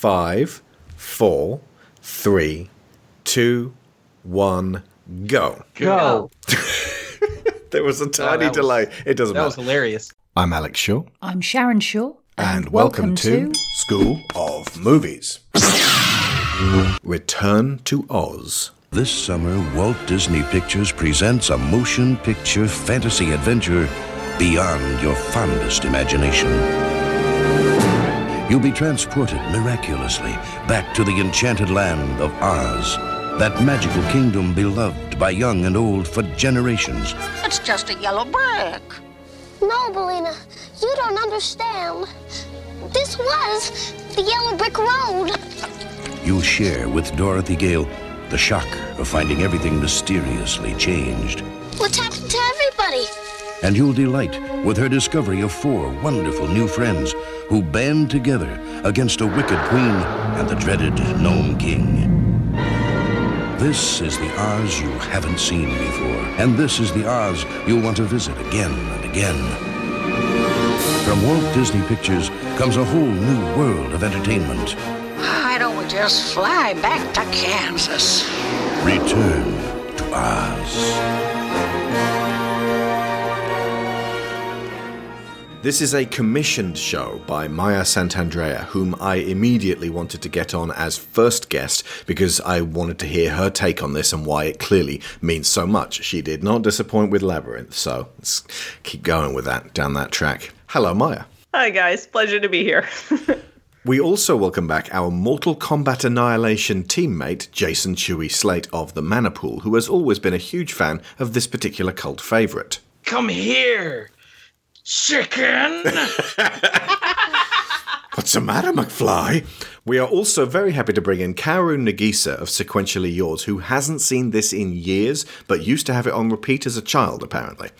five, four, three, two, one, go. Go. There was a tiny that was- delay. It doesn't matter. That was hilarious. I'm Alex Shaw, I'm Sharon Shaw. and, welcome, to School of Movies. Return to Oz. This summer, Walt Disney Pictures presents a motion picture fantasy adventure beyond your fondest imagination. You'll be transported miraculously back to the enchanted land of Oz, that magical kingdom beloved by young and old for generations. It's just a yellow brick. No, Billina, you don't understand. This was the Yellow Brick Road. You'll share with Dorothy Gale the shock of finding everything mysteriously changed. What's happened to everybody? And you'll delight with her discovery of four wonderful new friends who band together against a wicked queen and the dreaded Gnome King. This is the Oz you haven't seen before, and this is the Oz you'll want to visit again and again. From Walt Disney Pictures comes a whole new world of entertainment. Why don't we just fly back to Kansas? Return to Oz. This is a commissioned show by Maya Santandrea, whom I immediately wanted to get on as first guest because I wanted to hear her take on this and why it clearly means so much. She did not disappoint with Labyrinth, so let's keep going with that down that track. Hello, Maya. Hi, guys. Pleasure to be here. We also welcome back our Mortal Kombat Annihilation teammate, Jason Chewy Slate of the Manipool, who has always been a huge fan of this particular cult favourite. Come here, chicken. What's the matter, McFly? We are also very happy to bring in Karu Nagisa of Sequentially Yours, who hasn't seen this in years, but used to have it on repeat as a child, apparently.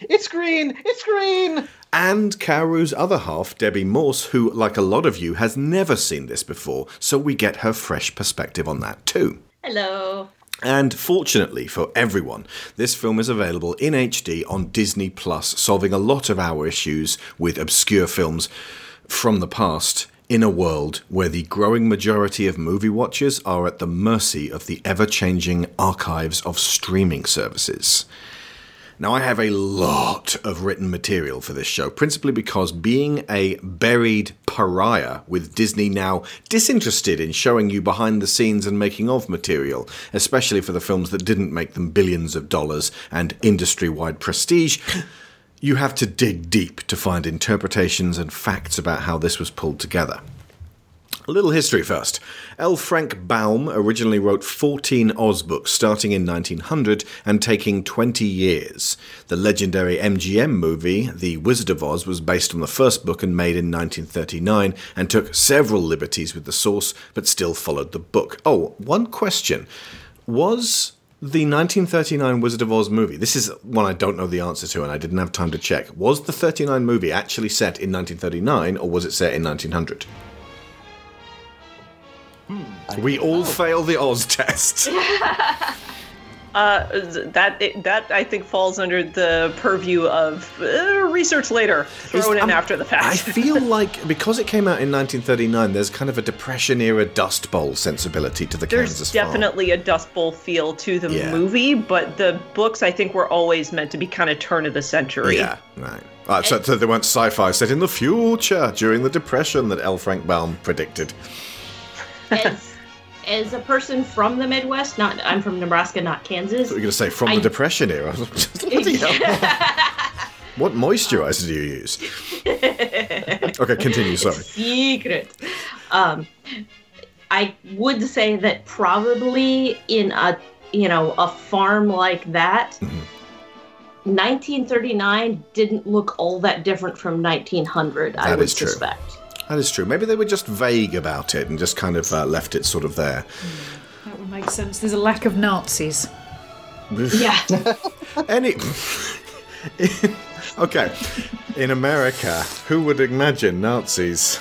It's green. It's green. And Karu's other half, Debbie Morse, who, like a lot of you, has never seen this before, so we get her fresh perspective on that too. Hello. And fortunately for everyone, this film is available in HD on Disney Plus, solving a lot of our issues with obscure films from the past in a world where the growing majority of movie watchers are at the mercy of the ever changing archives of streaming services. Now, I have a lot of written material for this show, principally because being a buried pariah with Disney now disinterested in showing you behind the scenes and making of material, especially for the films that didn't make them billions of dollars and industry wide prestige, you have to dig deep to find interpretations and facts about how this was pulled together. A little history first. L. Frank Baum originally wrote 14 Oz books starting in 1900 and taking 20 years. The legendary MGM movie, The Wizard of Oz, was based on the first book and made in 1939 and took several liberties with the source but still followed the book. Oh, one question. Was the 1939 Wizard of Oz movie, this is one I don't know the answer to and I didn't have time to check. Was the 39 movie actually set in 1939 or was it set in 1900? We all fail the Oz test. Uh, that that I think falls under the purview of uh, research later, thrown in um, after the fact. I feel like because it came out in 1939, there's kind of a Depression era Dust Bowl sensibility to the There's Kansas Farm. definitely a Dust Bowl feel to the Yeah. movie, but the books I think were always meant to be kind of turn of the century. Yeah, right. Uh, so, so they weren't sci-fi set in the future during the Depression that L. Frank Baum predicted. As as a person from the Midwest, not I'm from Nebraska, not Kansas. What were you going to say from I- the Depression era? What moisturizer do you use? okay, continue. Sorry. Secret. Um, I would say that probably in a you know a farm like that. Mm-hmm. 1939 didn't look all that different from 1900, I would is true. suspect. That is true. Maybe they were just vague about it and just kind of uh, left it sort of there. That would make sense. There's a lack of Nazis. Yeah. Any. okay. In America, who would imagine Nazis?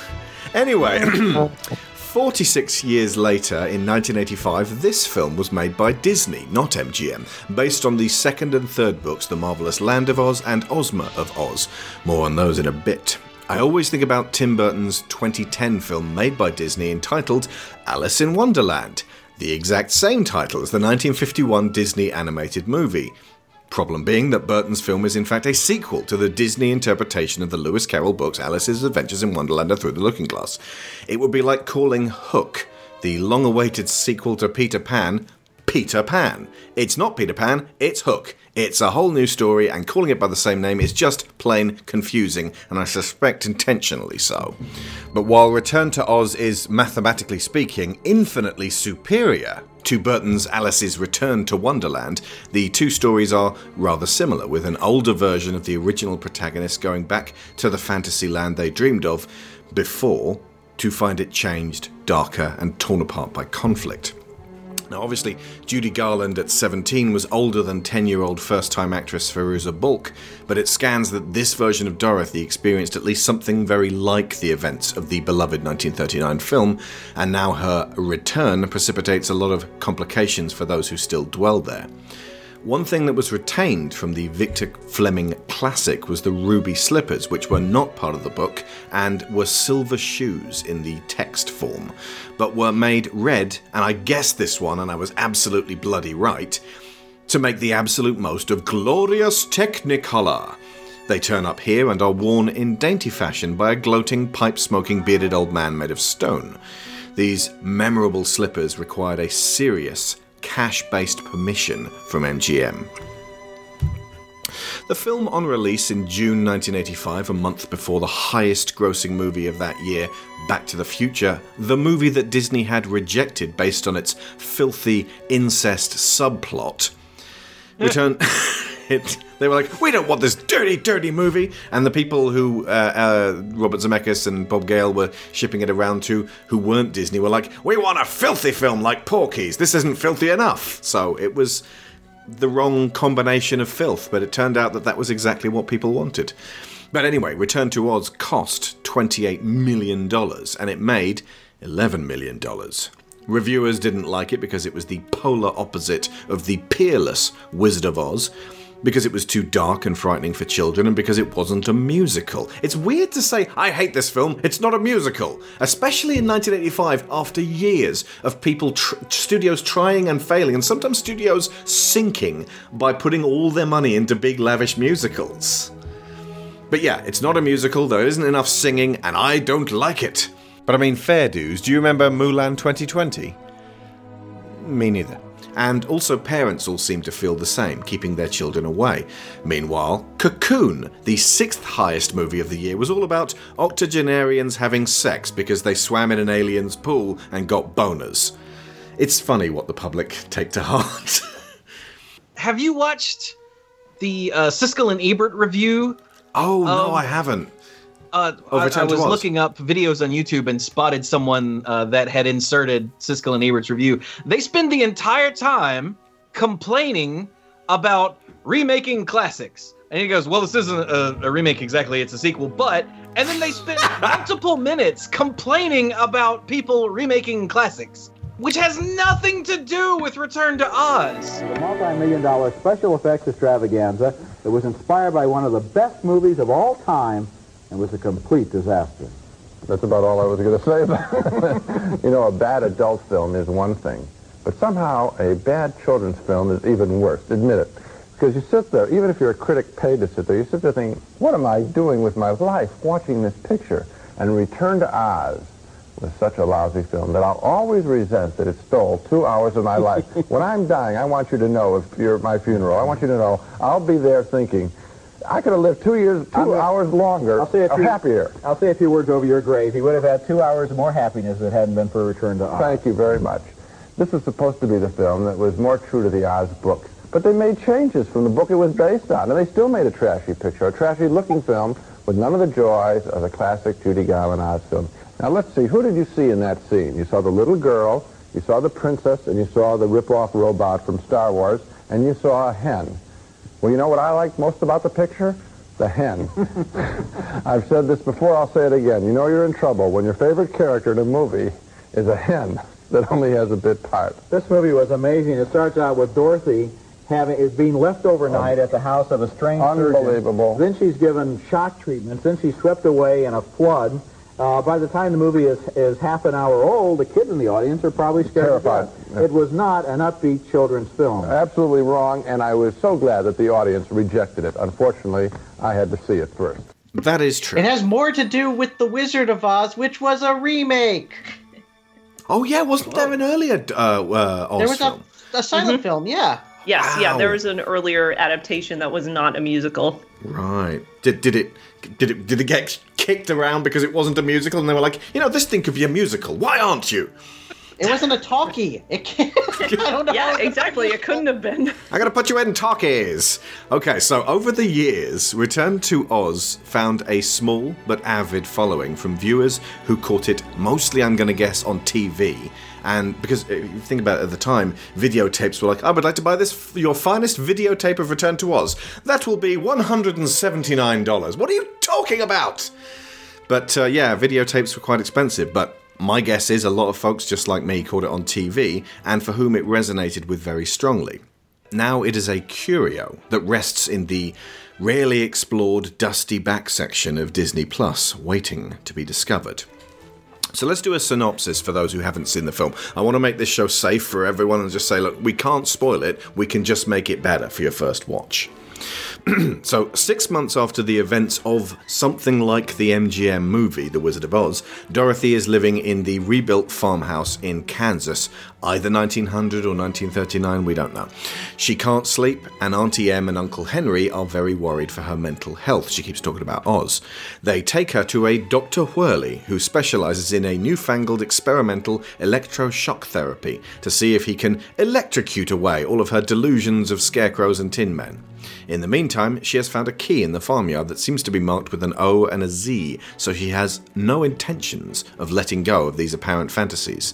Anyway, 46 years later, in 1985, this film was made by Disney, not MGM, based on the second and third books, The Marvelous Land of Oz and Ozma of Oz. More on those in a bit. I always think about Tim Burton's 2010 film made by Disney entitled Alice in Wonderland, the exact same title as the 1951 Disney animated movie. Problem being that Burton's film is in fact a sequel to the Disney interpretation of the Lewis Carroll books Alice's Adventures in Wonderland and Through the Looking Glass. It would be like calling Hook, the long awaited sequel to Peter Pan, Peter Pan. It's not Peter Pan, it's Hook. It's a whole new story, and calling it by the same name is just plain confusing, and I suspect intentionally so. But while Return to Oz is, mathematically speaking, infinitely superior to Burton's Alice's Return to Wonderland, the two stories are rather similar, with an older version of the original protagonist going back to the fantasy land they dreamed of before to find it changed, darker, and torn apart by conflict. Now, obviously, Judy Garland at 17 was older than 10 year old first time actress Fairuza Balk, but it scans that this version of Dorothy experienced at least something very like the events of the beloved 1939 film, and now her return precipitates a lot of complications for those who still dwell there. One thing that was retained from the Victor Fleming classic was the ruby slippers, which were not part of the book and were silver shoes in the text form, but were made red, and I guessed this one, and I was absolutely bloody right, to make the absolute most of glorious Technicolor. They turn up here and are worn in dainty fashion by a gloating, pipe smoking, bearded old man made of stone. These memorable slippers required a serious, cash based permission from MGM. The film on release in June 1985, a month before the highest grossing movie of that year, Back to the Future, the movie that Disney had rejected based on its filthy incest subplot, uh, returned. they were like, we don't want this dirty, dirty movie. And the people who uh, uh, Robert Zemeckis and Bob Gale were shipping it around to, who weren't Disney, were like, we want a filthy film like Porky's. This isn't filthy enough. So it was the wrong combination of filth, but it turned out that that was exactly what people wanted. But anyway, Return to Oz cost $28 million and it made $11 million. Reviewers didn't like it because it was the polar opposite of the peerless Wizard of Oz, because it was too dark and frightening for children, and because it wasn't a musical. It's weird to say, I hate this film, it's not a musical, especially in 1985 after years of people, tr- studios trying and failing, and sometimes studios sinking by putting all their money into big, lavish musicals. But yeah, it's not a musical, there isn't enough singing, and I don't like it. But I mean, fair dues, do you remember Mulan 2020? Me neither. And also, parents all seem to feel the same, keeping their children away. Meanwhile, Cocoon, the sixth highest movie of the year, was all about octogenarians having sex because they swam in an alien's pool and got boners. It's funny what the public take to heart. Have you watched the uh, Siskel and Ebert review? oh, no, Um, I haven't. Uh, I, Return I to was looking up videos on YouTube and spotted someone uh, that had inserted Siskel and Ebert's review. They spend the entire time complaining about remaking classics. And he goes, Well, this isn't a, a remake exactly, it's a sequel, but. And then they spend multiple minutes complaining about people remaking classics, which has nothing to do with Return to Oz. The multi-million dollar special effects extravaganza that was inspired by one of the best movies of all time and was a complete disaster. That's about all I was going to say about it. you know, a bad adult film is one thing, but somehow a bad children's film is even worse. Admit it. Because you sit there, even if you're a critic paid to sit there, you sit there thinking, what am I doing with my life watching this picture? And Return to Oz was such a lousy film that I'll always resent that it stole two hours of my life. when I'm dying, I want you to know, if you're at my funeral, I want you to know, I'll be there thinking, I could have lived two years, 2 I'm gonna- hours longer, I'll say a few- happier. I'll say a few words over your grave. He would have had two hours more happiness if it hadn't been for a Return to Oz. Thank you very much. This was supposed to be the film that was more true to the Oz book. But they made changes from the book it was based on, and they still made a trashy picture, a trashy-looking film with none of the joys of the classic Judy Garland Oz film. Now, let's see. Who did you see in that scene? You saw the little girl, you saw the princess, and you saw the rip-off robot from Star Wars, and you saw a hen. Well, you know what I like most about the picture? The hen. I've said this before, I'll say it again. You know you're in trouble when your favorite character in a movie is a hen that only has a bit part. This movie was amazing. It starts out with Dorothy having is being left overnight at the house of a strange surgeon. Unbelievable. Then she's given shock treatments. Then she's swept away in a flood. Uh, by the time the movie is, is half an hour old, the kids in the audience are probably scared Terrified. death. It was not an upbeat children's film. Absolutely wrong, and I was so glad that the audience rejected it. Unfortunately, I had to see it first. That is true. It has more to do with The Wizard of Oz, which was a remake. Oh yeah, wasn't there an earlier uh, uh, Oz there was film? a, a silent film, yeah. Yes, yeah, there was an earlier adaptation that was not a musical. Right. Did did it did it did it get kicked around because it wasn't a musical and they were like, you know, this thing could be a musical. Why aren't you? It wasn't a talkie. It can't, I don't know. Yeah, exactly. It couldn't have been. I gotta put you in talkies. Okay, so over the years, Return to Oz found a small but avid following from viewers who caught it mostly, I'm gonna guess, on TV. And because if you think about it at the time, videotapes were like, I would like to buy this, your finest videotape of Return to Oz. That will be $179. What are you talking about? But uh, yeah, videotapes were quite expensive. But my guess is a lot of folks just like me caught it on TV and for whom it resonated with very strongly. Now it is a curio that rests in the rarely explored dusty back section of Disney Plus, waiting to be discovered. So let's do a synopsis for those who haven't seen the film. I want to make this show safe for everyone and just say, look, we can't spoil it, we can just make it better for your first watch. so, six months after the events of something like the MGM movie, The Wizard of Oz, Dorothy is living in the rebuilt farmhouse in Kansas, either 1900 or 1939, we don't know. She can't sleep, and Auntie Em and Uncle Henry are very worried for her mental health. She keeps talking about Oz. They take her to a Dr. Worley, who specializes in a newfangled experimental electroshock therapy to see if he can electrocute away all of her delusions of scarecrows and tin men. In the meantime, she has found a key in the farmyard that seems to be marked with an O and a Z, so she has no intentions of letting go of these apparent fantasies.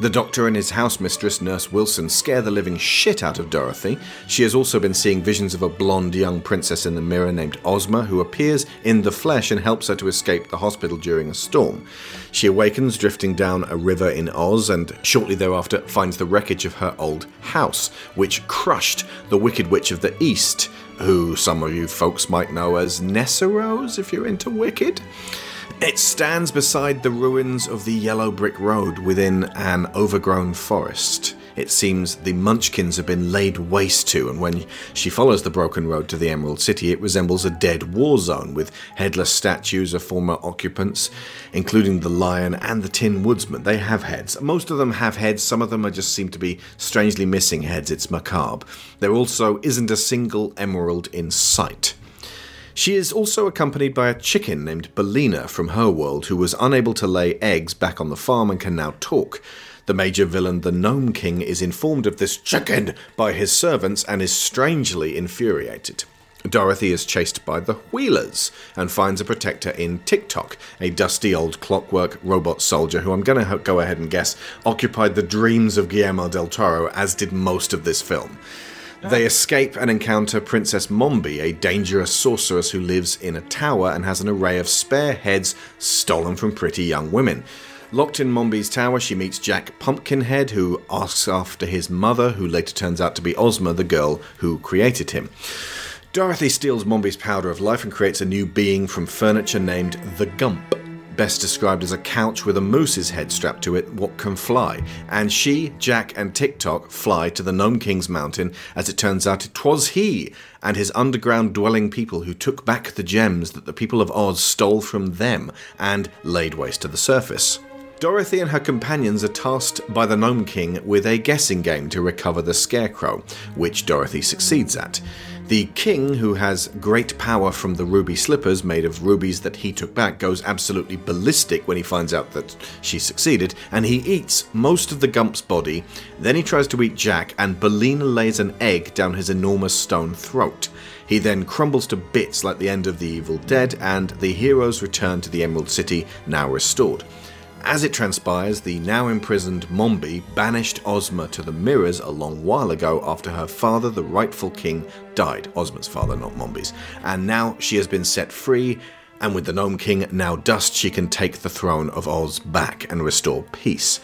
The doctor and his house mistress, Nurse Wilson, scare the living shit out of Dorothy. She has also been seeing visions of a blonde young princess in the mirror named Ozma, who appears in the flesh and helps her to escape the hospital during a storm. She awakens drifting down a river in Oz and shortly thereafter finds the wreckage of her old house, which crushed the Wicked Witch of the East, who some of you folks might know as Nessarose if you're into Wicked. It stands beside the ruins of the yellow brick road within an overgrown forest. It seems the Munchkins have been laid waste to, and when she follows the broken road to the Emerald City, it resembles a dead war zone with headless statues of former occupants, including the lion and the Tin Woodsman. They have heads. Most of them have heads, some of them are just seem to be strangely missing heads. It's macabre. There also isn't a single emerald in sight. She is also accompanied by a chicken named Billina from her world who was unable to lay eggs back on the farm and can now talk. The major villain, the Gnome King, is informed of this chicken by his servants and is strangely infuriated. Dorothy is chased by the Wheelers and finds a protector in TikTok, a dusty old clockwork robot soldier who I'm going to go ahead and guess occupied the dreams of Guillermo del Toro, as did most of this film. They escape and encounter Princess Mombi, a dangerous sorceress who lives in a tower and has an array of spare heads stolen from pretty young women. Locked in Mombi's tower, she meets Jack Pumpkinhead, who asks after his mother, who later turns out to be Ozma, the girl who created him. Dorothy steals Mombi's powder of life and creates a new being from furniture named the Gump best described as a couch with a moose's head strapped to it, what can fly. And she, Jack, and TikTok fly to the Gnome King's mountain, as it turns out it was he and his underground dwelling people who took back the gems that the people of Oz stole from them and laid waste to the surface. Dorothy and her companions are tasked by the Gnome King with a guessing game to recover the Scarecrow, which Dorothy succeeds at. The king, who has great power from the ruby slippers made of rubies that he took back, goes absolutely ballistic when he finds out that she succeeded, and he eats most of the Gump's body. Then he tries to eat Jack, and Billina lays an egg down his enormous stone throat. He then crumbles to bits like the end of The Evil Dead, and the heroes return to the Emerald City, now restored. As it transpires, the now imprisoned Mombi banished Ozma to the mirrors a long while ago after her father, the rightful king, died. Ozma's father, not Mombi's. And now she has been set free, and with the Gnome King now dust, she can take the throne of Oz back and restore peace.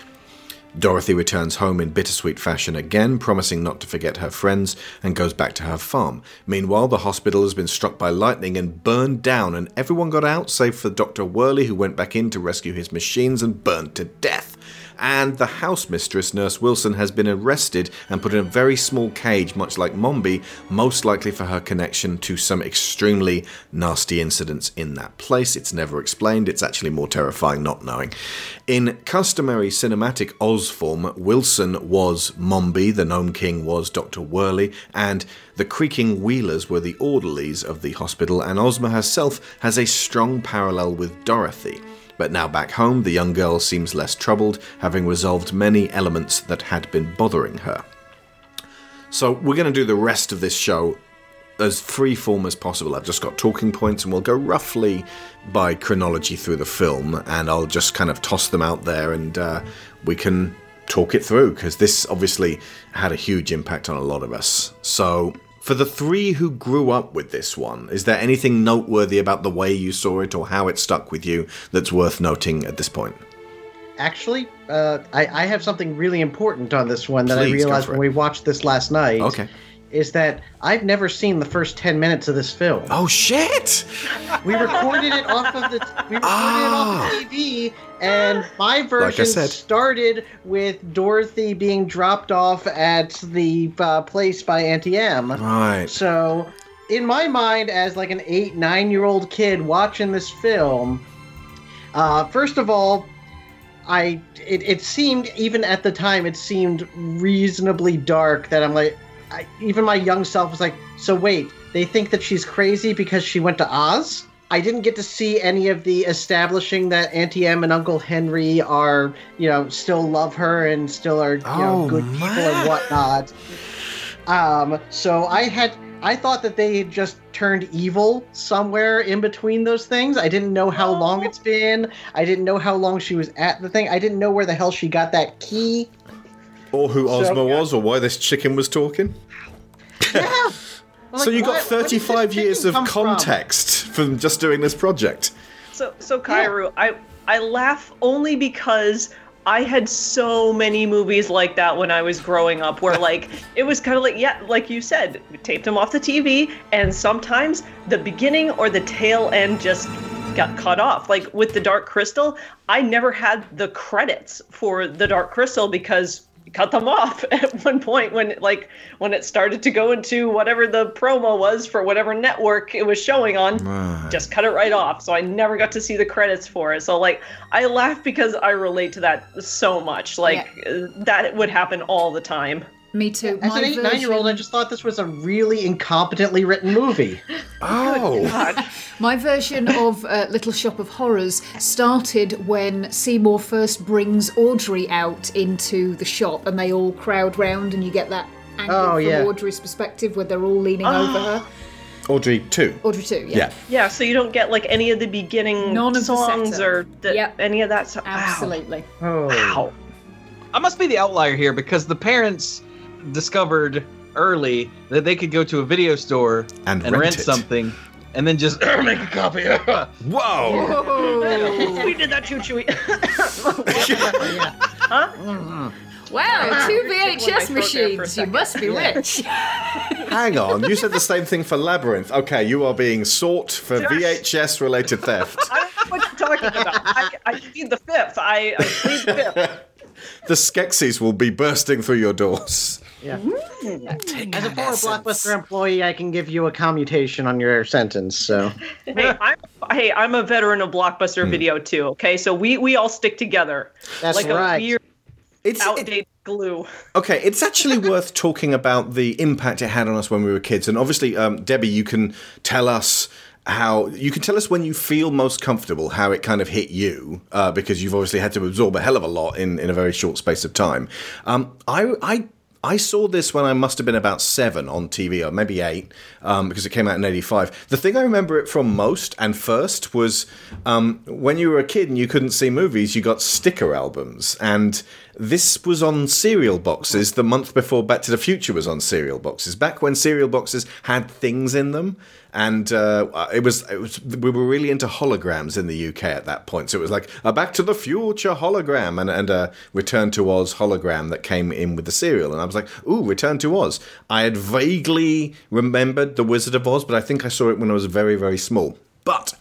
Dorothy returns home in bittersweet fashion again, promising not to forget her friends, and goes back to her farm. Meanwhile, the hospital has been struck by lightning and burned down, and everyone got out save for Dr. Worley, who went back in to rescue his machines and burned to death and the house mistress, Nurse Wilson, has been arrested and put in a very small cage, much like Mombi, most likely for her connection to some extremely nasty incidents in that place. It's never explained, it's actually more terrifying not knowing. In customary cinematic Oz form, Wilson was Mombi, the Gnome King was Dr. Worley, and the creaking wheelers were the orderlies of the hospital, and Ozma herself has a strong parallel with Dorothy. But now back home, the young girl seems less troubled, having resolved many elements that had been bothering her. So, we're going to do the rest of this show as free form as possible. I've just got talking points, and we'll go roughly by chronology through the film, and I'll just kind of toss them out there, and uh, we can talk it through because this obviously had a huge impact on a lot of us. So, for the three who grew up with this one, is there anything noteworthy about the way you saw it or how it stuck with you that's worth noting at this point? Actually, uh, I, I have something really important on this one that I Please, go realized when we watched this last night. Okay. Is that I've never seen the first 10 minutes of this film. Oh, shit! We recorded it off of the we recorded it off the TV, and my version said. started with Dorothy being dropped off at the uh, place by Auntie Em. Right. So, in my mind, as like an eight, nine year old kid watching this film, uh, first of all, I it, it seemed even at the time it seemed reasonably dark that I'm like, I, even my young self was like, so wait, they think that she's crazy because she went to Oz. I didn't get to see any of the establishing that Auntie Em and Uncle Henry are, you know, still love her and still are, you know, Oh, good people and whatnot. Um, so I had I thought that they had just turned evil somewhere in between those things. I didn't know how long it's been. I didn't know how long she was at the thing. I didn't know where the hell she got that key. Or who So- Ozma was, or why this chicken was talking? Yeah. so you got what- where did 35 years of come from? context from just doing this project. So so Kairu, I I laugh only because I had so many movies like that when I was growing up where like it was kind of like yeah, like you said, we taped them off the TV and sometimes the beginning or the tail end just got cut off. Like with the Dark Crystal, I never had the credits for the Dark Crystal because we cut them off at one point when like when it started to go into whatever the promo was for whatever network it was showing on just cut it right off. So I never got to see the credits for it. So like I laugh because I relate to that so much. Like uh, that would happen all the time. Me too. As My an eight, nine year old, I just thought this was a really incompetently written movie. Oh. My version of uh, Little Shop of Horrors started when Seymour first brings Audrey out into the shop and they all crowd round and you get that angle Oh, from yeah. Audrey's perspective where they're all leaning over her. Audrey 2. Audrey too, yeah. Yeah. Yeah, so you don't get like any of the beginning None of the songs or the, any of that stuff. Absolutely. Oh. Wow. I must be the outlier here because the parents discovered early that they could go to a video store And rent, rent something and then just make a copy. Whoa! we did that, Choo Chewy. Mm-hmm. Wow, two When my VHS throat there machines. You must be rich. Hang on, you said the same thing for Labyrinth. Okay, you are being sought for VHS related theft. I don't know what you're talking about. I, I plead the fifth. I, I plead the fifth. The Skeksis will be bursting through your doors. Yeah. As a former Blockbuster employee, I can give you a commutation on your sentence. So hey, I'm hey, I'm a veteran of. Blockbuster Video too. Okay, so we we all stick together. That's like right. a weird It's outdated glue. Okay, it's actually worth talking about the impact it had on us when we were kids. And obviously, um, Debbie, you can tell us how you can tell us when you feel most comfortable how it kind of hit you uh, because you've obviously had to absorb a hell of a lot in, in a very short space of time. Um, I, I I saw this when I must have been about seven on TV, or maybe eight, um, because it came out in '85. The thing I remember it from most and first was um, when you were a kid and you couldn't see movies, you got sticker albums, and this was on cereal boxes the month before Back to the Future was on cereal boxes. Back when cereal boxes had things in them, and uh, it was it was we were really into holograms in the UK at that point. So it was like a Back to the Future hologram and and a Return to Oz hologram that came in with the cereal, and I was like, ooh, Return to Oz. I had vaguely remembered the Wizard of Oz, but I think I saw it when I was very very small. But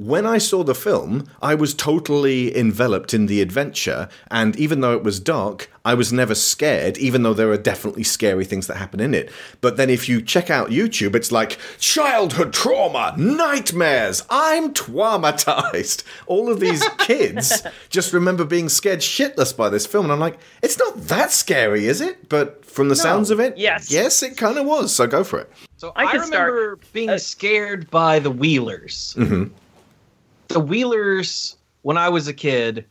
when I saw the film, I was totally enveloped in the adventure, and even though it was dark, I was never scared, even though there are definitely scary things that happen in it. But then if you check out YouTube, it's like childhood trauma, nightmares, I'm traumatized. All of these kids just remember being scared shitless by this film, and I'm like, it's not that scary, is it? But from the sounds of it, Yes. yes, it kind of was. So go for it. So I I, could start- remember being scared by the Wheelers. hmm The Wheelers, when I was a kid,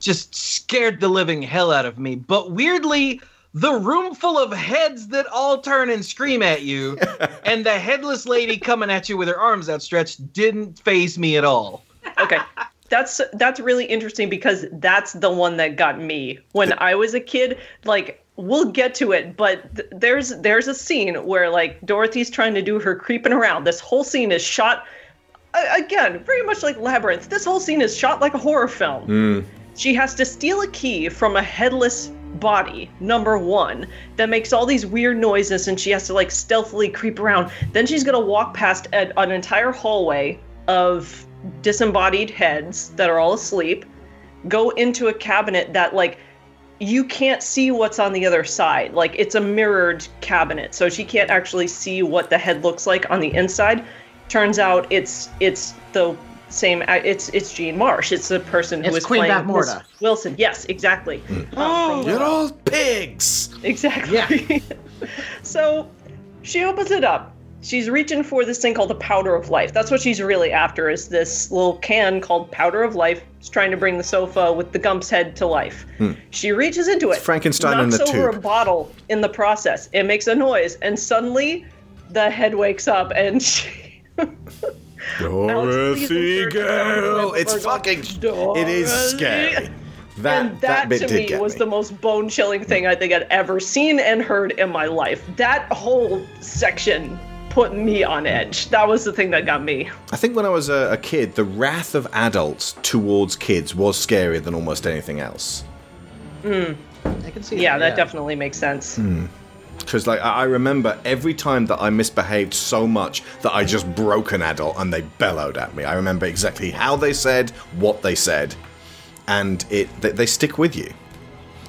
just scared the living hell out of me. But weirdly, the room full of heads that all turn and scream at you, and the headless lady coming at you with her arms outstretched didn't phase me at all. okay that's that's really interesting because that's the one that got me when i was a kid like we'll get to it but th- there's there's a scene where like dorothy's trying to do her creeping around this whole scene is shot a- again very much like labyrinth this whole scene is shot like a horror film. Mm. she has to steal a key from a headless body number one that makes all these weird noises and she has to like stealthily creep around. Then she's gonna walk past a, an entire hallway of disembodied heads that are all asleep go into a cabinet that like you can't see what's on the other side. Like it's a mirrored cabinet so she can't actually see what the head looks like on the inside turns out it's it's the same uh, it's it's Jean Marsh it's the person who It's is Queen playing Bavmorda. Miss Wilson yes exactly hmm. um, Oh, you're all pigs. Exactly. Yeah. so she opens it up. She's reaching for this thing called the powder of life. That's what she's really after is this little can called powder of life. She's trying to bring the sofa with the Gump's head to life. Hmm. She reaches into it. Frankenstein in the over tube. a bottle in the process. It makes a noise, and suddenly the head wakes up and she Dorothy Gale. It's fucking. It is scary. That and that, bit to did me get was me. the most bone chilling thing I think I'd ever seen and heard in my life. That whole section put me on edge. That was the thing that got me. I think when I was a, a kid, the wrath of adults towards kids was scarier than almost anything else. Mm. I can see Yeah, that, that definitely makes sense. Because like I remember every time that I misbehaved so much that I just broke an adult and they bellowed at me. I remember exactly how they said, what they said, and it they, they stick with you.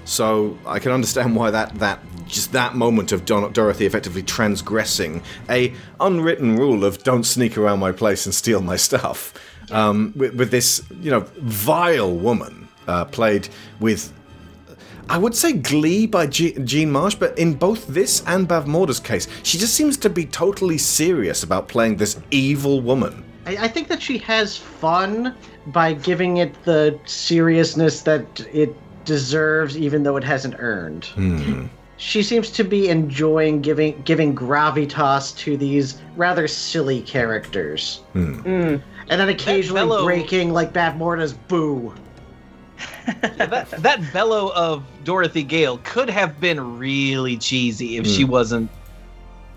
So I can understand why that that just that moment of Don- Dorothy effectively transgressing a unwritten rule of don't sneak around my place and steal my stuff, um, with, with this you know vile woman uh, played with I would say Glee by G- Jean Marsh, but in both this and Bavmorda's case, she just seems to be totally serious about playing this evil woman. I, I think that she has fun by giving it the seriousness that it deserves, even though it hasn't earned. Hmm. She seems to be enjoying giving giving gravitas to these rather silly characters, Hmm. Mm. and then occasionally bellow- breaking like Bavmorda's boo. Yeah, that, that bellow of Dorothy Gale could have been really cheesy if she Hmm. wasn't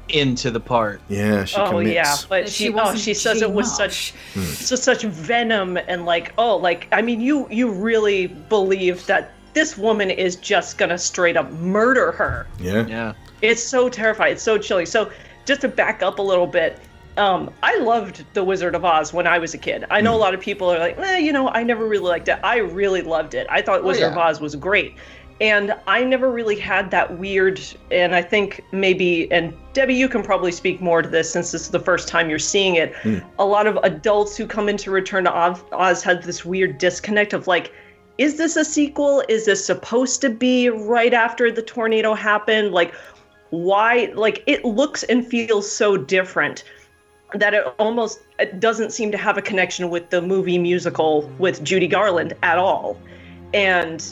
into the part. Yeah, she oh commits. yeah, but That she, she oh she says it with Marsh. such Hmm. so such venom and like oh like I mean you you really believe that this woman is just gonna straight up murder her. Yeah. Yeah. It's so terrifying. It's so chilling. So just to back up a little bit, um, I loved The Wizard of Oz when I was a kid. I know a lot of people are like, eh, you know, I never really liked it. I really loved it. I thought Wizard of yeah. Oz was great. And I never really had that weird, and I think maybe, and Debbie, you can probably speak more to this since this is the first time you're seeing it. A lot of adults who come into Return to Oz, Oz had this weird disconnect of like, is this a sequel? Is this supposed to be right after the tornado happened? Like, why? Like, it looks and feels so different that it almost it doesn't seem to have a connection with the movie musical with Judy Garland at all. And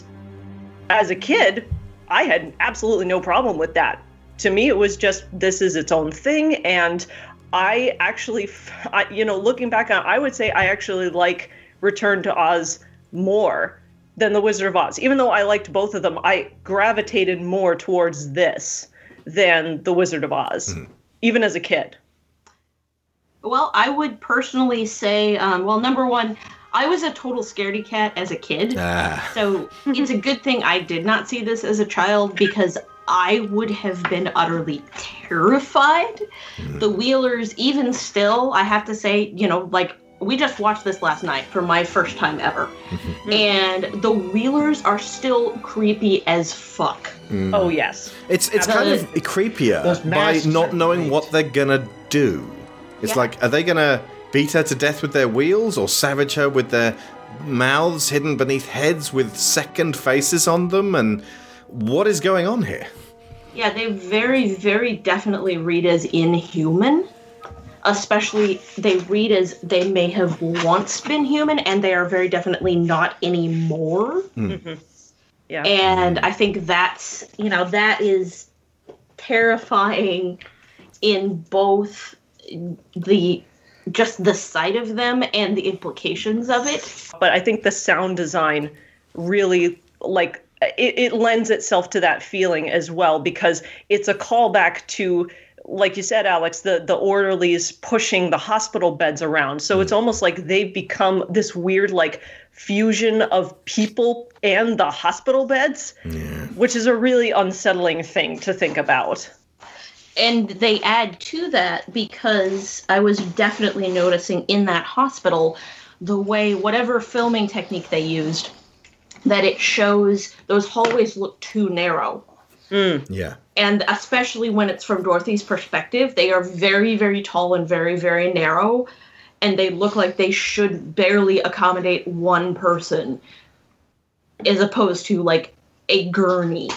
as a kid, I had absolutely no problem with that. To me, it was just this is its own thing, and I actually, I, you know, looking back on, I would say I actually like Return to Oz more than The Wizard of Oz. Even though I liked both of them, I gravitated more towards this than The Wizard of Oz, hmm. even as a kid. Well, I would personally say, um, well, number one, I was a total scaredy cat as a kid. Ah. So it's a good thing I did not see this as a child because I would have been utterly terrified. The Wheelers, even still, I have to say, you know, like we just watched this last night for my first time ever. and the Wheelers are still creepy as fuck. Mm. Oh yes. It's it's kind of creepier by not knowing what they're gonna do. It's Yeah. like, are they gonna beat her to death with their wheels, or savage her with their mouths hidden beneath heads with second faces on them? And what is going on here? Yeah, they very, very definitely read as inhuman. Especially, they read as they may have once been human, and they are very definitely not anymore. Mm-hmm. Yeah. And I think that's, you know, that is terrifying in both the just the sight of them and the implications of it. But I think the sound design really like it, it lends itself to that feeling as well because it's a callback to like you said alex the, the orderlies pushing the hospital beds around. So it's mm. almost like they've become this weird like fusion of people and the hospital beds which is a really unsettling thing to think about and they add to that because I was definitely noticing in that hospital the way whatever filming technique they used that it shows those hallways look too narrow. Hmm. Yeah. and especially when it's from Dorothy's perspective they are very very tall and very very narrow. And they look like they should barely accommodate one person as opposed to like a gurney.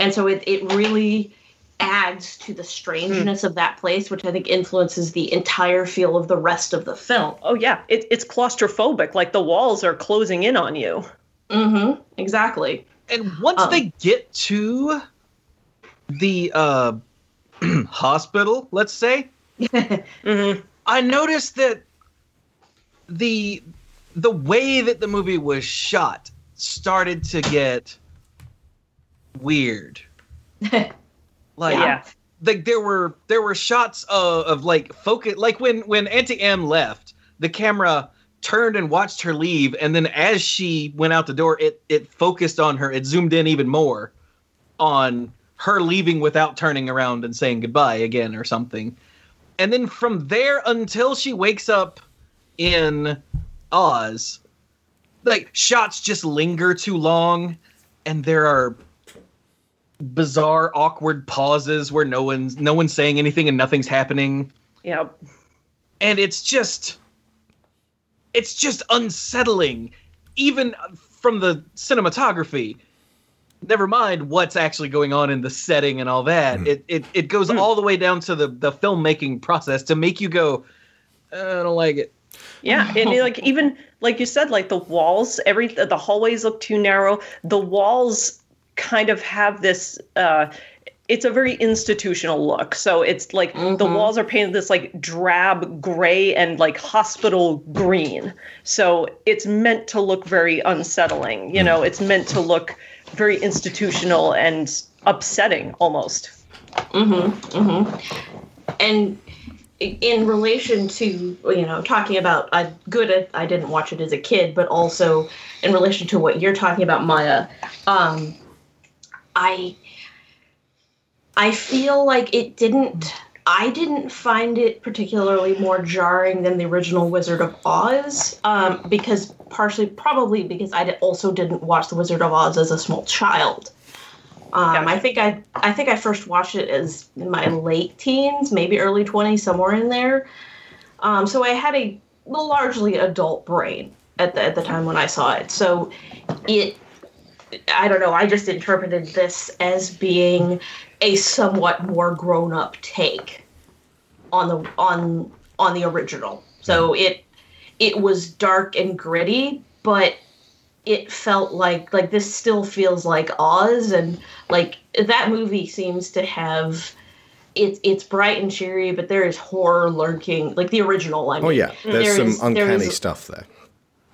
And so it, it really adds to the strangeness of that place which i think influences the entire feel of the rest of the film. Oh yeah. It, it's claustrophobic. Like the walls are closing in on you. Mm-hmm. Exactly. And once Um, they get to the uh, hospital, let's say, I noticed that the the way that the movie was shot started to get weird. like Yeah. like there were there were shots of, of like focus like when when Auntie Em left, the camera turned and watched her leave, and then as she went out the door, it it focused on her. It zoomed in even more on her leaving without turning around and saying goodbye again or something. And then from there until she wakes up in Oz, like shots just linger too long, and there are bizarre, awkward pauses where no one's no one's saying anything and nothing's happening. yeah And it's just it's just unsettling, even from the cinematography. Never mind what's actually going on in the setting and all that. Hmm. It it, it goes hmm. all the way down to the, the filmmaking process to make you go, uh, I don't like it. Yeah, and like even like you said, like the walls, every the hallways look too narrow. The walls kind of have this. uh It's a very institutional look. So it's like the walls are painted this like drab gray and like hospital green. So it's meant to look very unsettling. You know, it's meant to look very institutional and upsetting almost. Mm-hmm. Mm-hmm. And in relation to you know talking about I good I didn't watch it as a kid, but also in relation to what you're talking about, Maya, um, I I feel like it didn't. I didn't find it particularly more jarring than the original Wizard of Oz, um, because partially, probably because I also didn't watch the Wizard of Oz as a small child. Um, I think I I think I first watched it as in my late teens, maybe early twenties, somewhere in there. Um, so I had a largely adult brain at the at the time when I saw it. So it I don't know. I just interpreted this as being a somewhat more grown up take on the on on the original. So it it was dark and gritty, but it felt like like this still feels like Oz and like that movie seems to have it's it's bright and cheery, but there is horror lurking like the original. I oh, mean, Oh yeah, there's There some is- uncanny is- stuff there.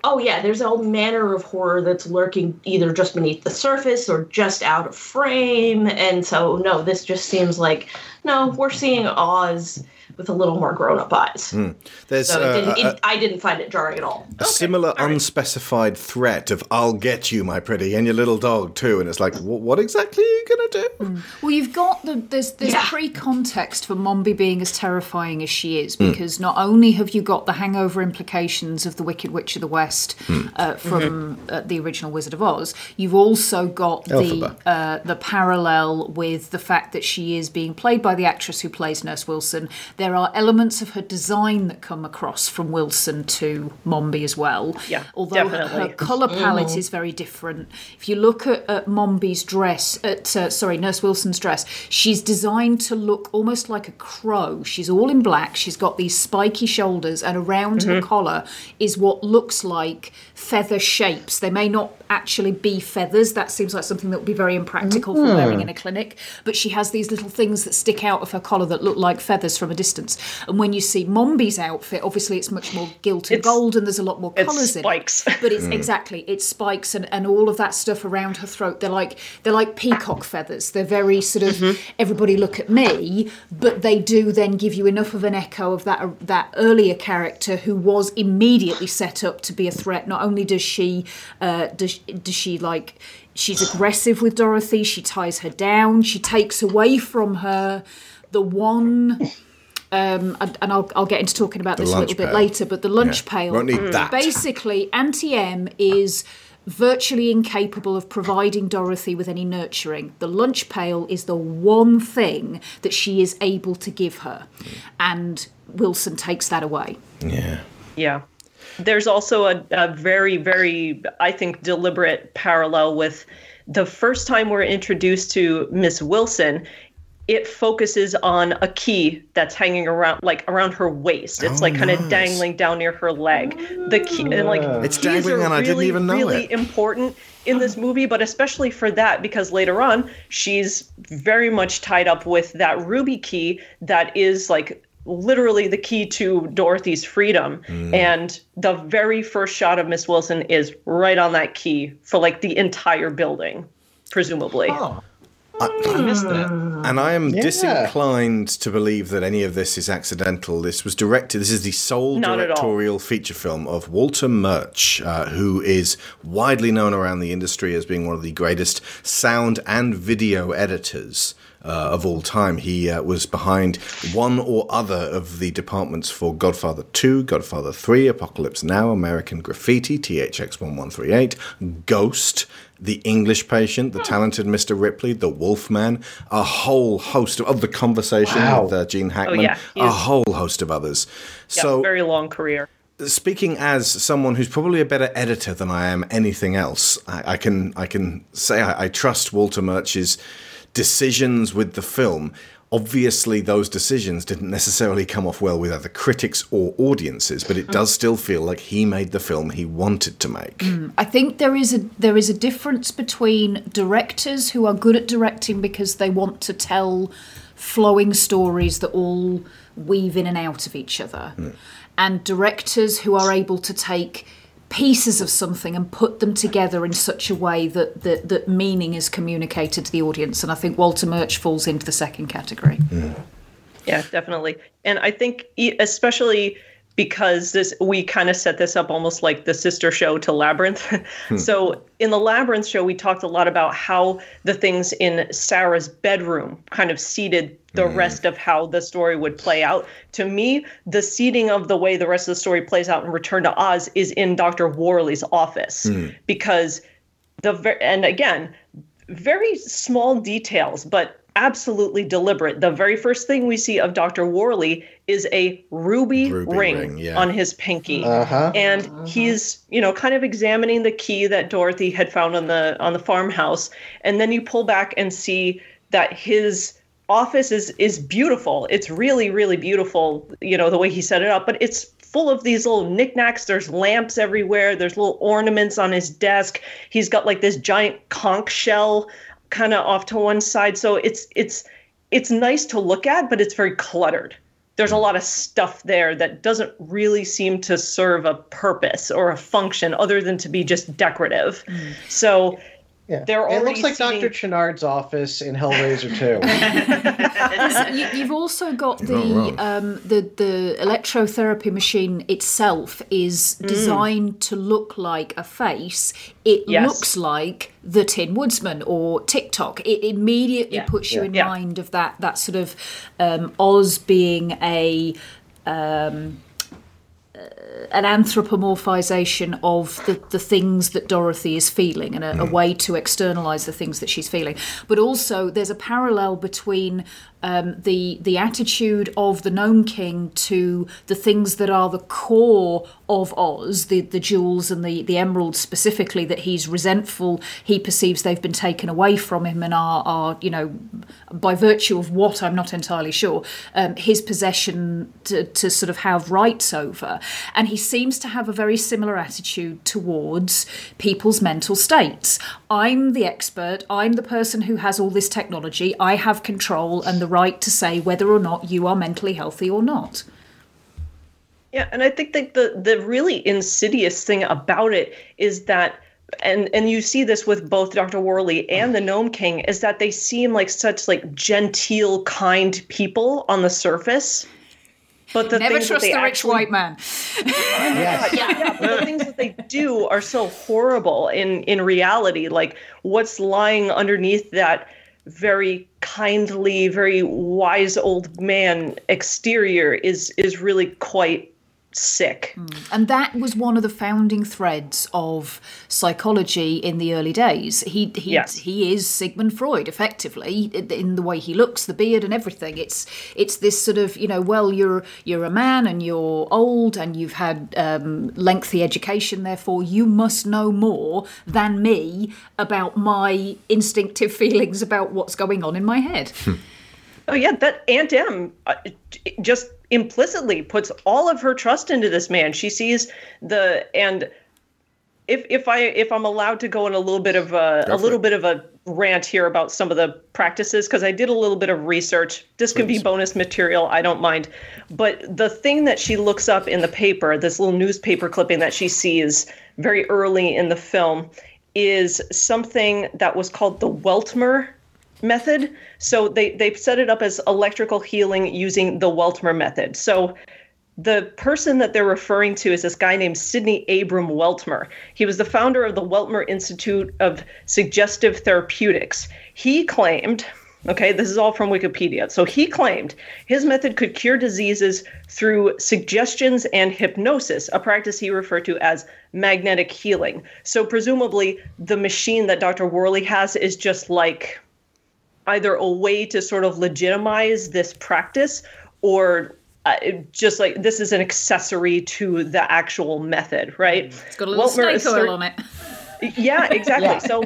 Oh yeah, there's all manner of horror that's lurking either just beneath the surface or just out of frame. And so no, this just seems like no, we're seeing Oz with a little more grown up eyes. Hmm. There's So uh, it didn't, a- it, I didn't find it jarring at all. a similar unspecified threat of "I'll get you, my pretty, and your little dog too," and it's like, "Wh- what exactly are you gonna do? Well, you've got the there's there's pre-context for Mombi being as terrifying as she is Hmm. because not only have you got the hangover implications of the Wicked Witch of the West Hmm. uh, from uh, the original Wizard of Oz, you've also got the Elphaba. uh, the parallel with the fact that she is being played by the actress who plays Nurse Wilson. There are elements of her design that come across from Wilson to Mombi as well. Yeah, although her- her color palette Mhm. is very different. If you look at, at Mombi's dress, at uh, sorry, Nurse Wilson's dress, she's designed to look almost like a crow. She's all in black. She's got these spiky shoulders, and around her Mhm. collar is what looks like feather shapes. They may not actually be feathers. That seems like something that would be very impractical for Mm. wearing in a clinic. But she has these little things that stick out of her collar that look like feathers from a distance. And when you see Mombi's outfit, obviously it's much more gilt and gold, and there's a lot more colours in it. spikes. But it's Mm. exactly it's spikes and, and all of that stuff around her throat. They're like they're like peacock feathers. They're very sort of Mm-hmm. everybody look at me, but they do then give you enough of an echo of that that earlier character who was immediately set up to be a threat. Not only does she uh, does does she like she's aggressive with Dorothy, she ties her down, she takes away from her the one. Um, and, and I'll, I'll get into talking about The this a lunch little bit later, but the lunch Yeah. pail. Won't need that. Basically, Auntie Em is virtually incapable of providing Dorothy with any nurturing. The lunch pail is the one thing that she is able to give her, and Wilson takes that away. Yeah. Yeah. There's also a, a very, very, I think, deliberate parallel with the first time we're introduced to Miss Wilson. It focuses on a key that's hanging around, like around her waist. It's Oh, like kind of nice. dangling down near her leg. The key, and like It's dangling and I didn't really, even know really it. important in this movie, but especially for that because later on she's very much tied up with that ruby key that is like literally the key to Dorothy's freedom. Mm. And the very first shot of Miss Wilson is right on that key for like the entire building, presumably. Oh. I missed that. And I am Yeah. disinclined to believe that any of this is accidental. This was directed, this is the sole Not directorial feature film of Walter Murch, uh, who is widely known around the industry as being one of the greatest sound and video editors. Uh, of all time, he uh, was behind one or other of the departments for Godfather 2, Godfather 3, Apocalypse Now, American Graffiti, THX 1138, Ghost, The English Patient, The Talented Mr. Ripley, The Wolfman, a whole host of, of The Conversation Wow. with uh, Gene Hackman, yeah, a whole host of others. Yeah, So, very long career. speaking as someone who's probably a better editor than I am anything else, I, I can I can say I, I trust Walter Murch's decisions with the film. Obviously, those decisions didn't necessarily come off well with either critics or audiences, but it hmm. does still feel like he made the film he wanted to make. Hmm. I think there is a there is a difference between directors who are good at directing because they want to tell flowing stories that all weave in and out of each other, hmm. and directors who are able to take pieces of something and put them together in such a way that that, that meaning is communicated to the audience. And I think Walter Murch falls into the second category. Yeah, definitely. And I think especially because this we kind of set this up almost like the sister show to Labyrinth. Hmm. so in the Labyrinth show we talked a lot about how the things in Sarah's bedroom kind of seeded the hmm. rest of how the story would play out. To me, the seeding of the way the rest of the story plays out in Return to Oz is in Dr. Worley's office hmm. because the and again very small details but absolutely deliberate the very first thing we see of dr worley is a ruby, Ruby ring, ring, yeah. on his pinky. Uh-huh. and he's you know kind of examining the key that dorothy had found on the on the farmhouse. And then you pull back and see that his office is is beautiful. It's really really beautiful you know the way he set it up. But it's full of these little knickknacks. There's lamps everywhere. There's little ornaments on his desk. He's got like this giant conch shell kind of off to one side. So it's it's it's nice to look at but it's very cluttered there's a lot of stuff there that doesn't really seem to serve a purpose or a function other than to be just decorative. Mm. So Yeah. They're it looks like seating- Dr. Channard's office in Hellraiser 2. you, you've also got the um, the the electrotherapy machine itself is Mm. designed to look like a face. It Yes. looks like the Tin Woodsman or TikTok. It immediately puts you Yeah. in Yeah. mind of that that sort of um, Oz being a um, an anthropomorphization of the, the things that Dorothy is feeling and a, a way to externalize the things that she's feeling. But also, there's a parallel between um, the the attitude of the Gnome King to the things that are the core of Oz, the the jewels and the the emeralds specifically. That he's resentful. He perceives they've been taken away from him and are are you know by virtue of what I'm not entirely sure um, his possession to, to sort of have rights over. And he seems to have a very similar attitude towards people's mental states. I'm the expert. I'm the person who has all this technology. I have control and the right to say whether or not you are mentally healthy or not. Yeah, and I think that the the really insidious thing about it is that and and you see this with both Dr. Worley and the Gnome King is that they seem like such like genteel, kind people on the surface. But the Never things trust that they the rich white man. yeah, yeah, but the things that they do are so horrible in in reality. Like what's lying underneath that very kindly, very wise old man exterior is is really quite sick. And that was one of the founding threads of psychology in the early days. He he Yes. he is Sigmund Freud, effectively, in in the way he looks, the beard and everything. It's it's this sort of you know, well, you're you're a man and you're old and you've had um, lengthy education, therefore you must know more than me about my instinctive feelings about what's going on in my head. Oh yeah, that Aunt Em uh, just implicitly puts all of her trust into this man. She sees the and if if I if I'm allowed to go in a little bit of a, a little bit of a rant here about some of the practices because I did a little bit of research. This can be bonus material. I don't mind. But the thing that she looks up in the paper, this little newspaper clipping that she sees very early in the film, is something that was called the Weltmer method. So they they set it up as electrical healing using the Weltmer method. So the person that they're referring to is this guy named Sidney Abram Weltmer. He was the founder of the Weltmer Institute of Suggestive Therapeutics. He claimed, okay, this is all from Wikipedia. So he claimed his method could cure diseases through suggestions and hypnosis, a practice he referred to as magnetic healing. So presumably the machine that Dr. Worley has is just like either a way to sort of legitimize this practice or uh, just like this is an accessory to the actual method, right? It's got a little Weltmer snake assert- oil on it. yeah, exactly. Yeah. So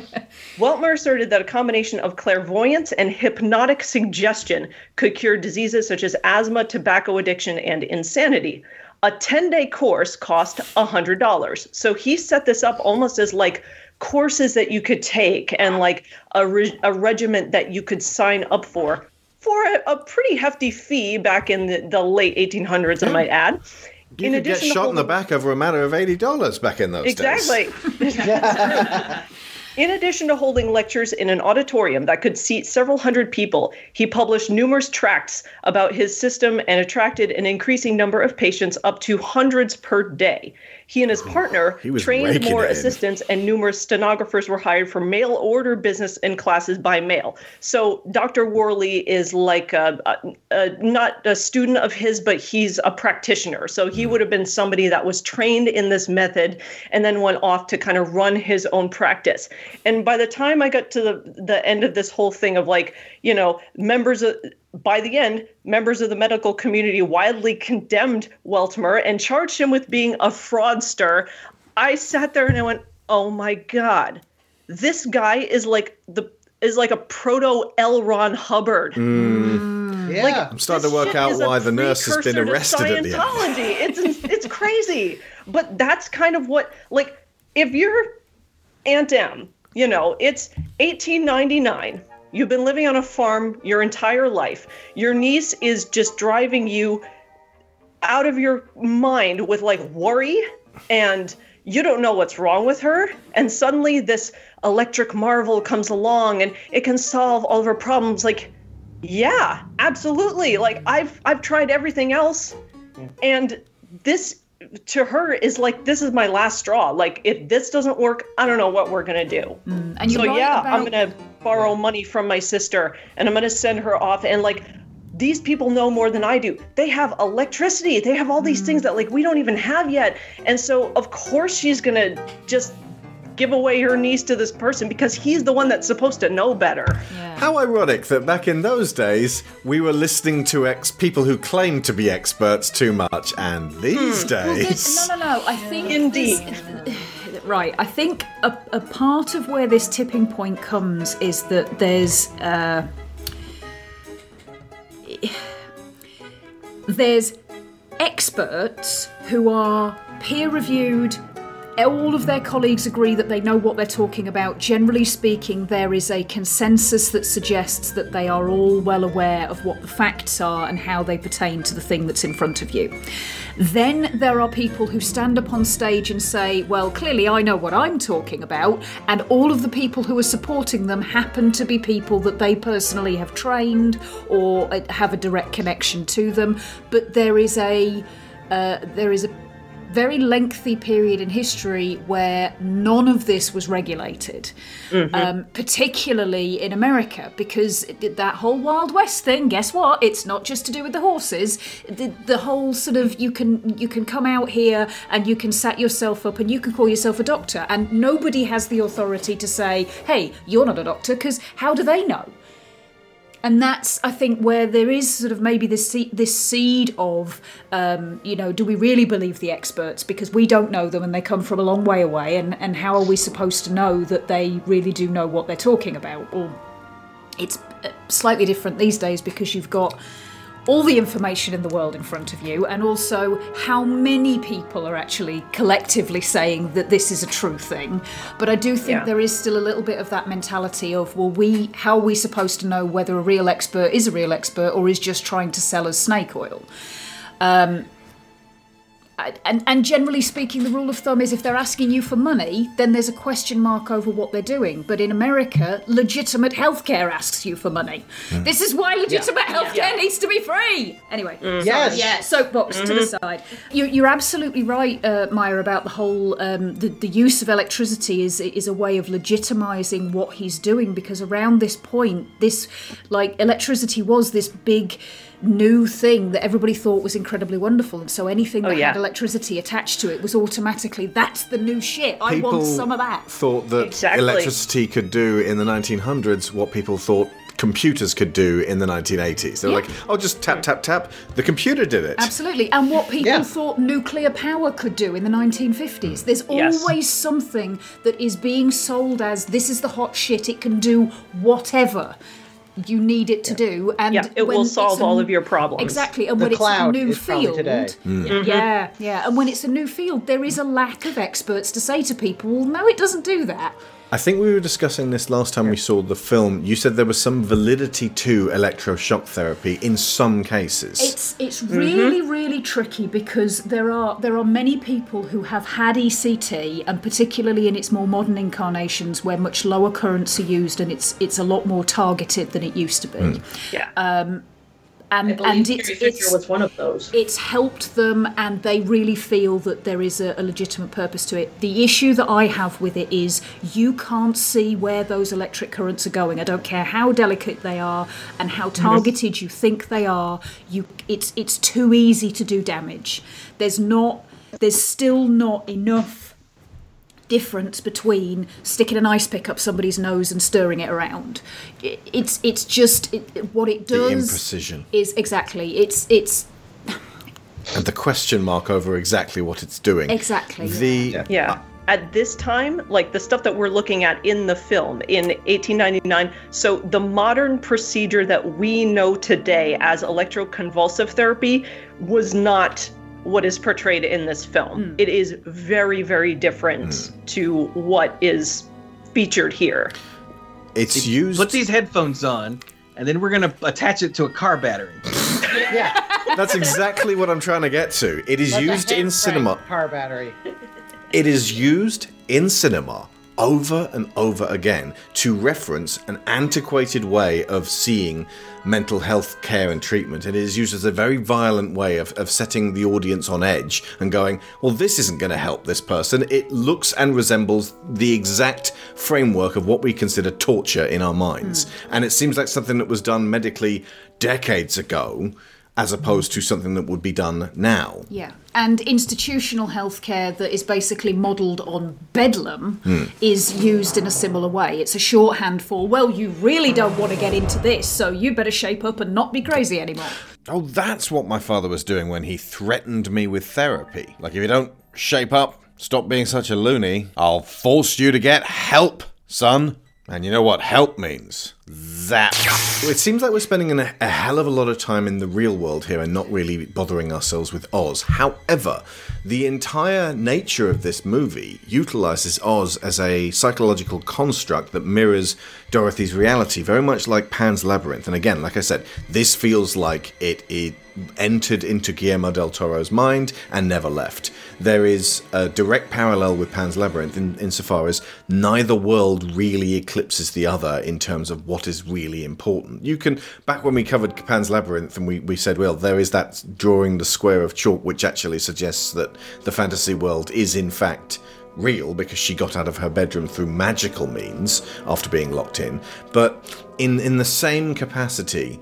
Weltmer asserted that a combination of clairvoyance and hypnotic suggestion could cure diseases such as asthma, tobacco addiction, and insanity. A 10 day course cost $100. So he set this up almost as like courses that you could take and like a, re- a regiment that you could sign up for for a, a pretty hefty fee back in the, the late 1800s, I might add. You could get to shot in the back over a matter of eighty dollars back in those days. Exactly. In addition to holding lectures in an auditorium that could seat several hundred people, he published numerous tracts about his system and attracted an increasing number of patients up to hundreds per day. He and his partner trained more in. assistants, and numerous stenographers were hired for mail order business and classes by mail. So Dr. Worley is like a, a, a, not a student of his, but he's a practitioner. So he would have been somebody that was trained in this method and then went off to kind of run his own practice. And by the time I got to the the end of this whole thing of like, you know, members of by the end, members of the medical community widely condemned Weltmer and charged him with being a fraudster. I sat there and I went, "Oh my god. This guy is like the is like a proto L. Ron Hubbard. Mm. Yeah. Like, I'm starting to work out why the nurse has been arrested at the end. Scientology. It's it's crazy, but that's kind of what like if you're Aunt Em, you know, it's 1899. You've been living on a farm your entire life. Your niece is just driving you out of your mind with like worry and you don't know what's wrong with her, and suddenly this electric marvel comes along and it can solve all of her problems. Like, yeah, absolutely. Like I've I've tried everything else, and this to her is like this is my last straw. Like if this doesn't work, I don't know what we're gonna do. Mm, and you're so yeah, I'm about- gonna borrow money from my sister and I'm gonna send her off and like these people know more than I do. They have electricity. They have all these things Mm. that like we don't even have yet. And so of course she's gonna just give away her niece to this person because he's the one that's supposed to know better. How ironic that back in those days we were listening to ex people who claimed to be experts too much, and these Hmm. Days. this- no, no, no. I think Indeed. this- right. I think a, a part of where this tipping point comes is that there's uh, there's experts who are peer reviewed. All of their colleagues agree that they know what they're talking about. Generally speaking, there is a consensus that suggests that they are all well aware of what the facts are and how they pertain to the thing that's in front of you. Then there are people who stand up on stage and say, Well, clearly I know what I'm talking about, and all of the people who are supporting them happen to be people that they personally have trained or uh, have a direct connection to them. But there is a uh, there is a very lengthy period in history where none of this was regulated, um, particularly in America, because that whole Wild West thing. Guess what? It's not just to do with the horses. The, the whole sort of you can you can come out here and you can set yourself up and you can call yourself a doctor, and nobody has the authority to say, "Hey, you're not a doctor," because how do they know? And that's I think where there is sort of maybe this this seed of um, you know do we really believe the experts? Because we don't know them and they come from a long way away. And and how are we supposed to know that they really do know what they're talking about? Or it's uh, slightly different these days because you've got all the information in the world in front of you and also how many people are actually collectively saying that this is a true thing but i do think Yeah. there is still a little bit of that mentality of well we how are we supposed to know whether a real expert is a real expert or is just trying to sell us snake oil um, and, and generally speaking, the rule of thumb is if they're asking you for money, then there's a question mark over what they're doing. But in America, legitimate healthcare asks you for money. This is why legitimate healthcare needs to be free. Anyway, sorry. Yes. yeah, soapbox to the side. You, you're absolutely right, uh, Maya, about the whole um, the, the use of electricity is is a way of legitimising what he's doing because around this point, this like electricity was this big new thing that everybody thought was incredibly wonderful and so anything oh, that Oh, yeah. had electricity attached to it was automatically that's the new shit i people want some of that thought that Exactly. electricity could do in the 1900s what people thought computers could do in the 1980s. They're Yeah. like, oh, just tap, tap, tap. The computer did it. Absolutely. And what people Yeah. thought nuclear power could do in the 1950s. Mm. There's Yes. always something that is being sold as this is the hot shit, it can do whatever you need it to do. And Yeah, it will solve a- all of your problems. Exactly. And The when it's a new is probably field. today. Mm-hmm. Yeah, yeah. And when it's a new field, there is a lack of experts to say to people, well, no, it doesn't do that. I think we were discussing this last time we saw the film. You said there was some validity to electroshock therapy in some cases. It's it's really mm-hmm. really tricky because there are there are many people who have had ECT and particularly in its more modern incarnations where much lower currents are used and it's it's a lot more targeted than it used to be. Hmm. Yeah. and I and believe it's it's was one of those. it's helped them and they really feel that there is a, a legitimate purpose to it. The issue that I have with it is you can't see where those electric currents are going. I don't care how delicate they are and how mm-hmm. targeted you think they are. You it's it's too easy to do damage. There's not there's still not enough difference between sticking an ice pick up somebody's nose and stirring it around. It's it's just it, it- what it the does imprecision. is exactly it's it's And the question mark over exactly what it's doing. Exactly, The Yeah. At this time, like the stuff that we're looking at in the film in 1899, so the modern procedure that we know today as electroconvulsive therapy was not what is portrayed in this film. Hmm. It is very, very different hmm. to what is featured here. it's used. Put these headphones on, and then we're gonna attach it to a car battery. Yeah. That's exactly what I'm trying to get to. It is Like a used in cinema. Car battery. It is used in cinema over and over again to reference an antiquated way of seeing mental health care and treatment. And it is used as a very violent way of, of setting the audience on edge and going, well, this isn't going to help this person. It looks and resembles the exact framework of what we consider torture in our minds. Hmm. And it seems like something that was done medically decades ago. As opposed to something that would be done now. Yeah. And institutional healthcare that is basically modelled on bedlam Hmm. is used in a similar way. It's a shorthand for, well, you really don't want to get into this, so you better shape up and not be crazy anymore. Oh, that's what my father was doing when he threatened me with therapy. Like, if you don't shape up, stop being such a loony, I'll force you to get help, son. And you know what help means? That. It seems like we're spending an, a hell of a lot of time in the real world here and not really bothering ourselves with Oz. However, the entire nature of this movie utilizes Oz as a psychological construct that mirrors Dorothy's reality, very much like Pan's Labyrinth. And again, like I said, this feels like it, it entered into Guillermo del Toro's mind and never left. There is a direct parallel with Pan's Labyrinth in, insofar as neither world really eclipses the other in terms of what is really important. You can, back when we covered Pan's Labyrinth and we, we said, well, there is that drawing the square of chalk, which actually suggests that the fantasy world is in fact real because she got out of her bedroom through magical means after being locked in. But in in the same capacity,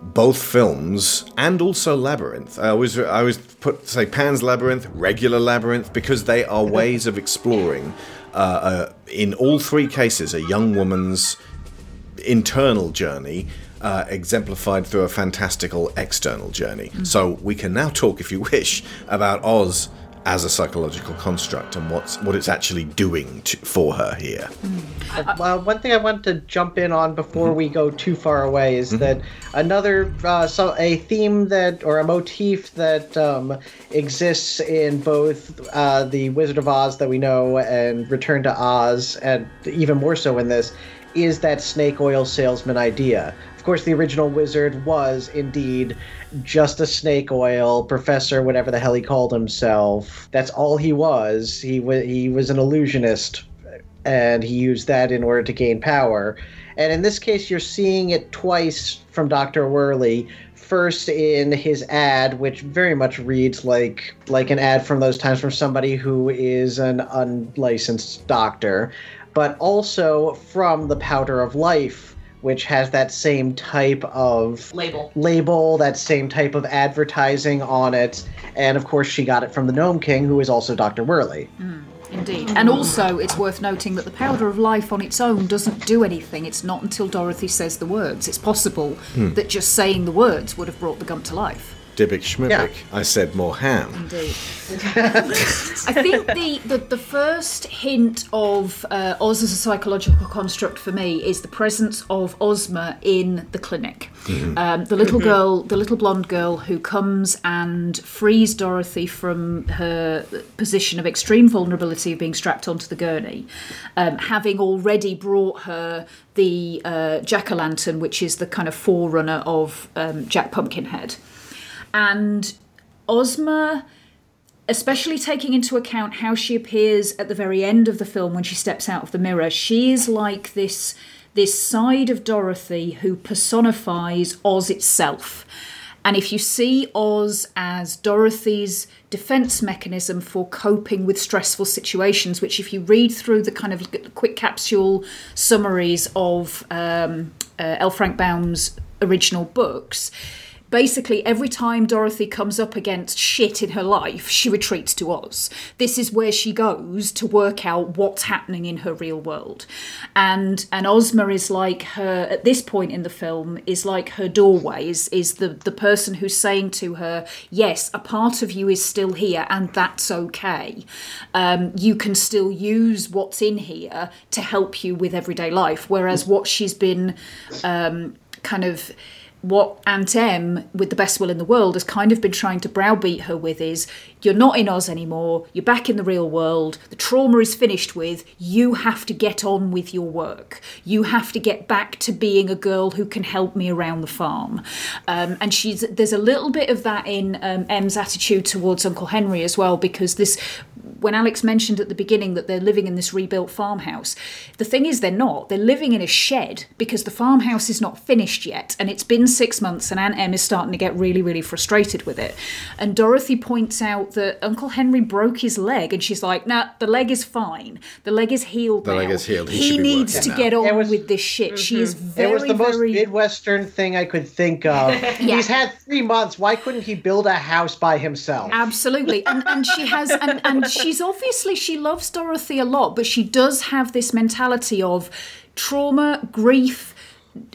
both films and also Labyrinth. I always I always put say Pan's Labyrinth, regular Labyrinth, because they are ways of exploring. Uh, uh, in all three cases, a young woman's internal journey. Uh, exemplified through a fantastical external journey. So we can now talk, if you wish, about Oz as a psychological construct and what's what it's actually doing to, for her here. Uh, one thing I want to jump in on before we go too far away is that another uh, so a theme that or a motif that um, exists in both uh, the Wizard of Oz that we know and Return to Oz, and even more so in this, is that snake oil salesman idea. Of course, the original wizard was indeed just a snake oil professor, whatever the hell he called himself. That's all he was. He was he was an illusionist and he used that in order to gain power. And in this case, you're seeing it twice from Dr. Worley. First in his ad, which very much reads like like an ad from those times from somebody who is an unlicensed doctor, but also from the Powder of Life, which has that same type of label label, that same type of advertising on it. And of course, she got it from the Gnome King, who is also Dr. Worley. Indeed. And also, it's worth noting that the powder of life on its own doesn't do anything. It's not until Dorothy says the words. It's possible Hmm. that just saying the words would have brought the gump to life. Dibbick schmibbick. I said more ham. Indeed. I think the, the, the first hint of uh, Oz as a psychological construct for me is the presence of Ozma in the clinic. Mhm. Um, the little Mhm. girl, the little blonde girl who comes and frees Dorothy from her position of extreme vulnerability of being strapped onto the gurney, um, having already brought her the uh, jack o' lantern, which is the kind of forerunner of um, Jack Pumpkinhead. And Ozma, especially taking into account how she appears at the very end of the film when she steps out of the mirror, she is like this this side of Dorothy who personifies Oz itself. And if you see Oz as Dorothy's defense mechanism for coping with stressful situations, which, if you read through the kind of quick capsule summaries of um, uh, L. Frank Baum's original books, basically every time Dorothy comes up against shit in her life, she retreats to Oz. This is where she goes to work out what's happening in her real world. And and Ozma is like her at this point in the film is like her doorway, is, is the, the person who's saying to her, Yes, a part of you is still here and that's okay. Um, you can still use what's in here to help you with everyday life. Whereas what she's been um, kind of what Aunt Em, with the best will in the world, has kind of been trying to browbeat her with is you're not in Oz anymore, you're back in the real world, the trauma is finished with, you have to get on with your work. You have to get back to being a girl who can help me around the farm. Um, and she's there's a little bit of that in um, Em's attitude towards Uncle Henry as well, because this when Alex mentioned at the beginning that they're living in this rebuilt farmhouse, the thing is they're not. They're living in a shed because the farmhouse is not finished yet, and it's been six months, and Aunt Em is starting to get really, really frustrated with it. And Dorothy points out that Uncle Henry broke his leg, and she's like, "Nah, the leg is fine. The leg is healed. The leg is healed. He He, needs to now." get on was- with this shit. She is mm-hmm. very, it was the most very Midwestern thing I could think of. He's had three months. Why couldn't he build a house by himself? Absolutely, and and she has, and and she's obviously she loves Dorothy a lot, but she does have this mentality of trauma, grief.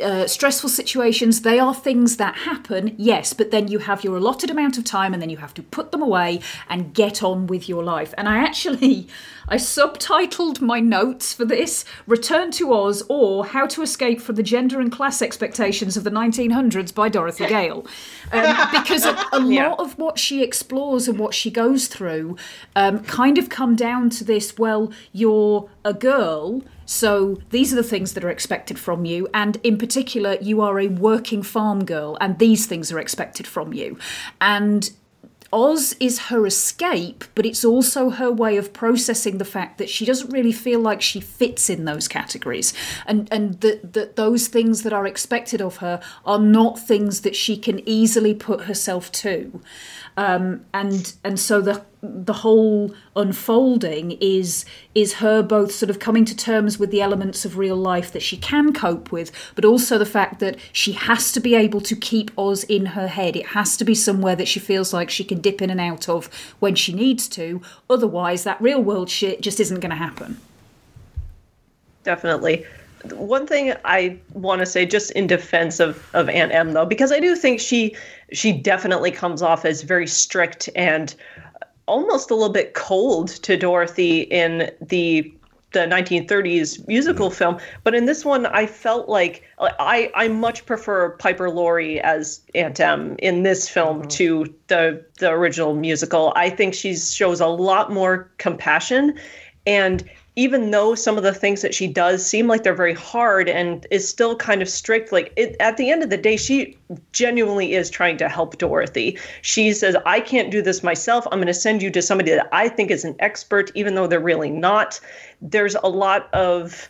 Uh, stressful situations they are things that happen yes but then you have your allotted amount of time and then you have to put them away and get on with your life and i actually i subtitled my notes for this return to oz or how to escape from the gender and class expectations of the 1900s by dorothy gale. Um, because a, a lot of what she explores and what she goes through um, kind of come down to this well you're a girl so these are the things that are expected from you and in particular you are a working farm girl and these things are expected from you. And Oz is her escape, but it's also her way of processing the fact that she doesn't really feel like she fits in those categories, and and that that those things that are expected of her are not things that she can easily put herself to, um, and and so the the whole unfolding is is her both sort of coming to terms with the elements of real life that she can cope with, but also the fact that she has to be able to keep Oz in her head. It has to be somewhere that she feels like she can dip in and out of when she needs to. Otherwise, that real world shit just isn't going to happen. definitely. One thing I want to say, just in defense of of Aunt Em, though, because I do think she she definitely comes off as very strict and almost a little bit cold to Dorothy in the the 1930s musical mm-hmm. film, but in this one, I felt like I I much prefer Piper Laurie as Aunt Em in this film mm-hmm. to the the original musical. I think she shows a lot more compassion, and even though some of the things that she does seem like they're very hard and is still kind of strict, like it, at the end of the day, she genuinely is trying to help Dorothy. She says, I can't do this myself. I'm going to send you to somebody that I think is an expert, even though they're really not. There's a lot of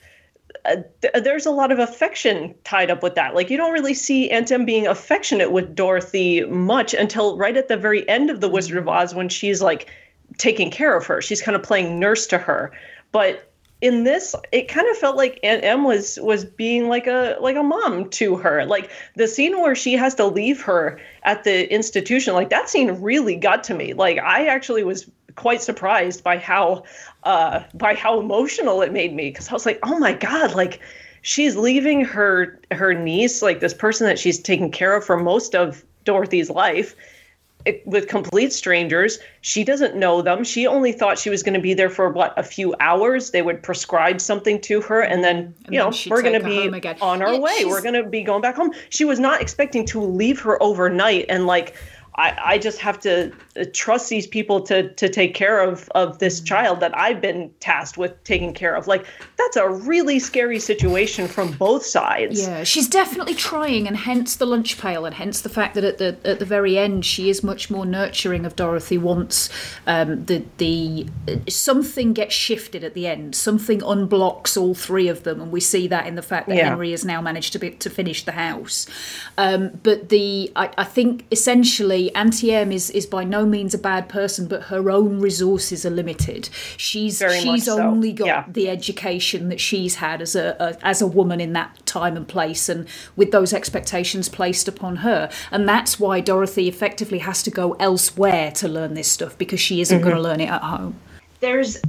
uh, th- there's a lot of affection tied up with that. Like you don't really see Aunt Em being affectionate with Dorothy much until right at the very end of The Wizard of Oz when she's like taking care of her. She's kind of playing nurse to her. But in this, it kind of felt like Aunt Em was was being like a like a mom to her. Like the scene where she has to leave her at the institution, like that scene really got to me. Like I actually was quite surprised by how uh by how emotional it made me because I was like, oh my god, like she's leaving her her niece, like this person that she's taken care of for most of Dorothy's life it- with complete strangers. She doesn't know them. She only thought she was going to be there for what a few hours. They would prescribe something to her, and then you then know we're going to take her home be on our Yeah, way. We're going to be going back home. She was not expecting to leave her overnight, and like. I, I just have to uh, trust these people to to take care of of this Mm-hmm. child that I've been tasked with taking care of. Like that's a really scary situation from both sides. Yeah, she's definitely trying, and hence the lunch pail, and hence the fact that at the at the very end she is much more nurturing of Dorothy. Once um, the the something gets shifted at the end, something unblocks all three of them, and we see that in the fact that Yeah. Henry has now managed to be, to finish the house. Um, but the I, I think essentially Auntie Em is is by no means a bad person, but her own resources are limited. She's Very she's so, only got yeah. the education that she's had as a, a as a woman in that time and place and with those expectations placed upon her and that's why Dorothy effectively has to go elsewhere to learn this stuff because she isn't going to learn it at home there's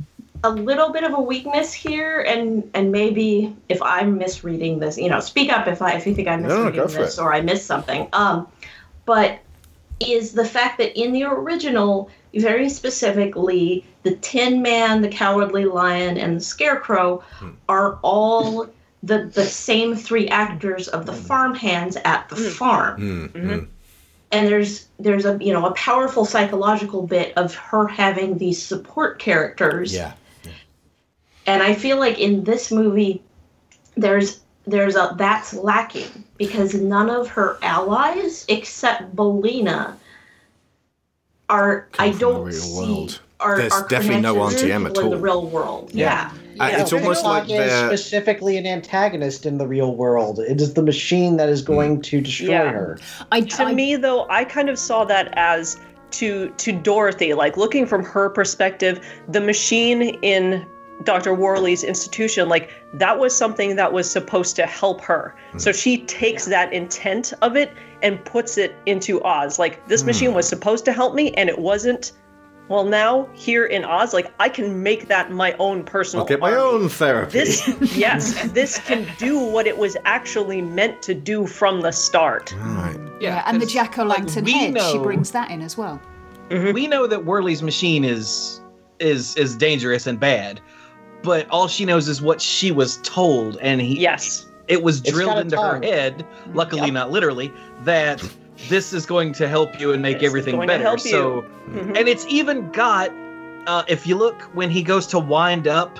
a little bit of a weakness here and and maybe if i'm misreading this you know speak up if i if you think i'm No, no, misreading this it. or i miss something um but is the fact that in the original very specifically the tin man the cowardly lion and the scarecrow hmm. are all the the same three actors of the hmm. farmhands at the hmm. farm. Mm-hmm. And there's there's a you know a powerful psychological bit of her having these support characters. Yeah. and i feel like in this movie there's there's a that's lacking because none of her allies except Billina are i Come from the don't real see world. are, There's are definitely no connections Auntie Em people at in the real world. Yeah. Yeah. Uh, it's almost like Piglock is they're specifically an antagonist in the real world. It is the machine that is going to destroy Yeah. her. to me though i kind of saw that as to to dorothy like looking from her perspective the machine in dr worley's institution like that was something that was supposed to help her. Hmm. So she takes that intent of it and puts it into oz. Like this hmm. machine was supposed to help me and it wasn't. Well now here in oz like i can make that my own personal I'll get my army. own therapy. this yes this can do what it was actually meant to do from the start. Right. Yeah, and the jack o' lantern we head, she brings that in as well. Mm-hmm. We know that Worley's machine is is is dangerous and bad, but all she knows is what she was told, and he yes, it was drilled into her head. Luckily, not literally. That this is going to help you and make everything better. so. Mhm. and it's even got. Uh, if you look when he goes to wind up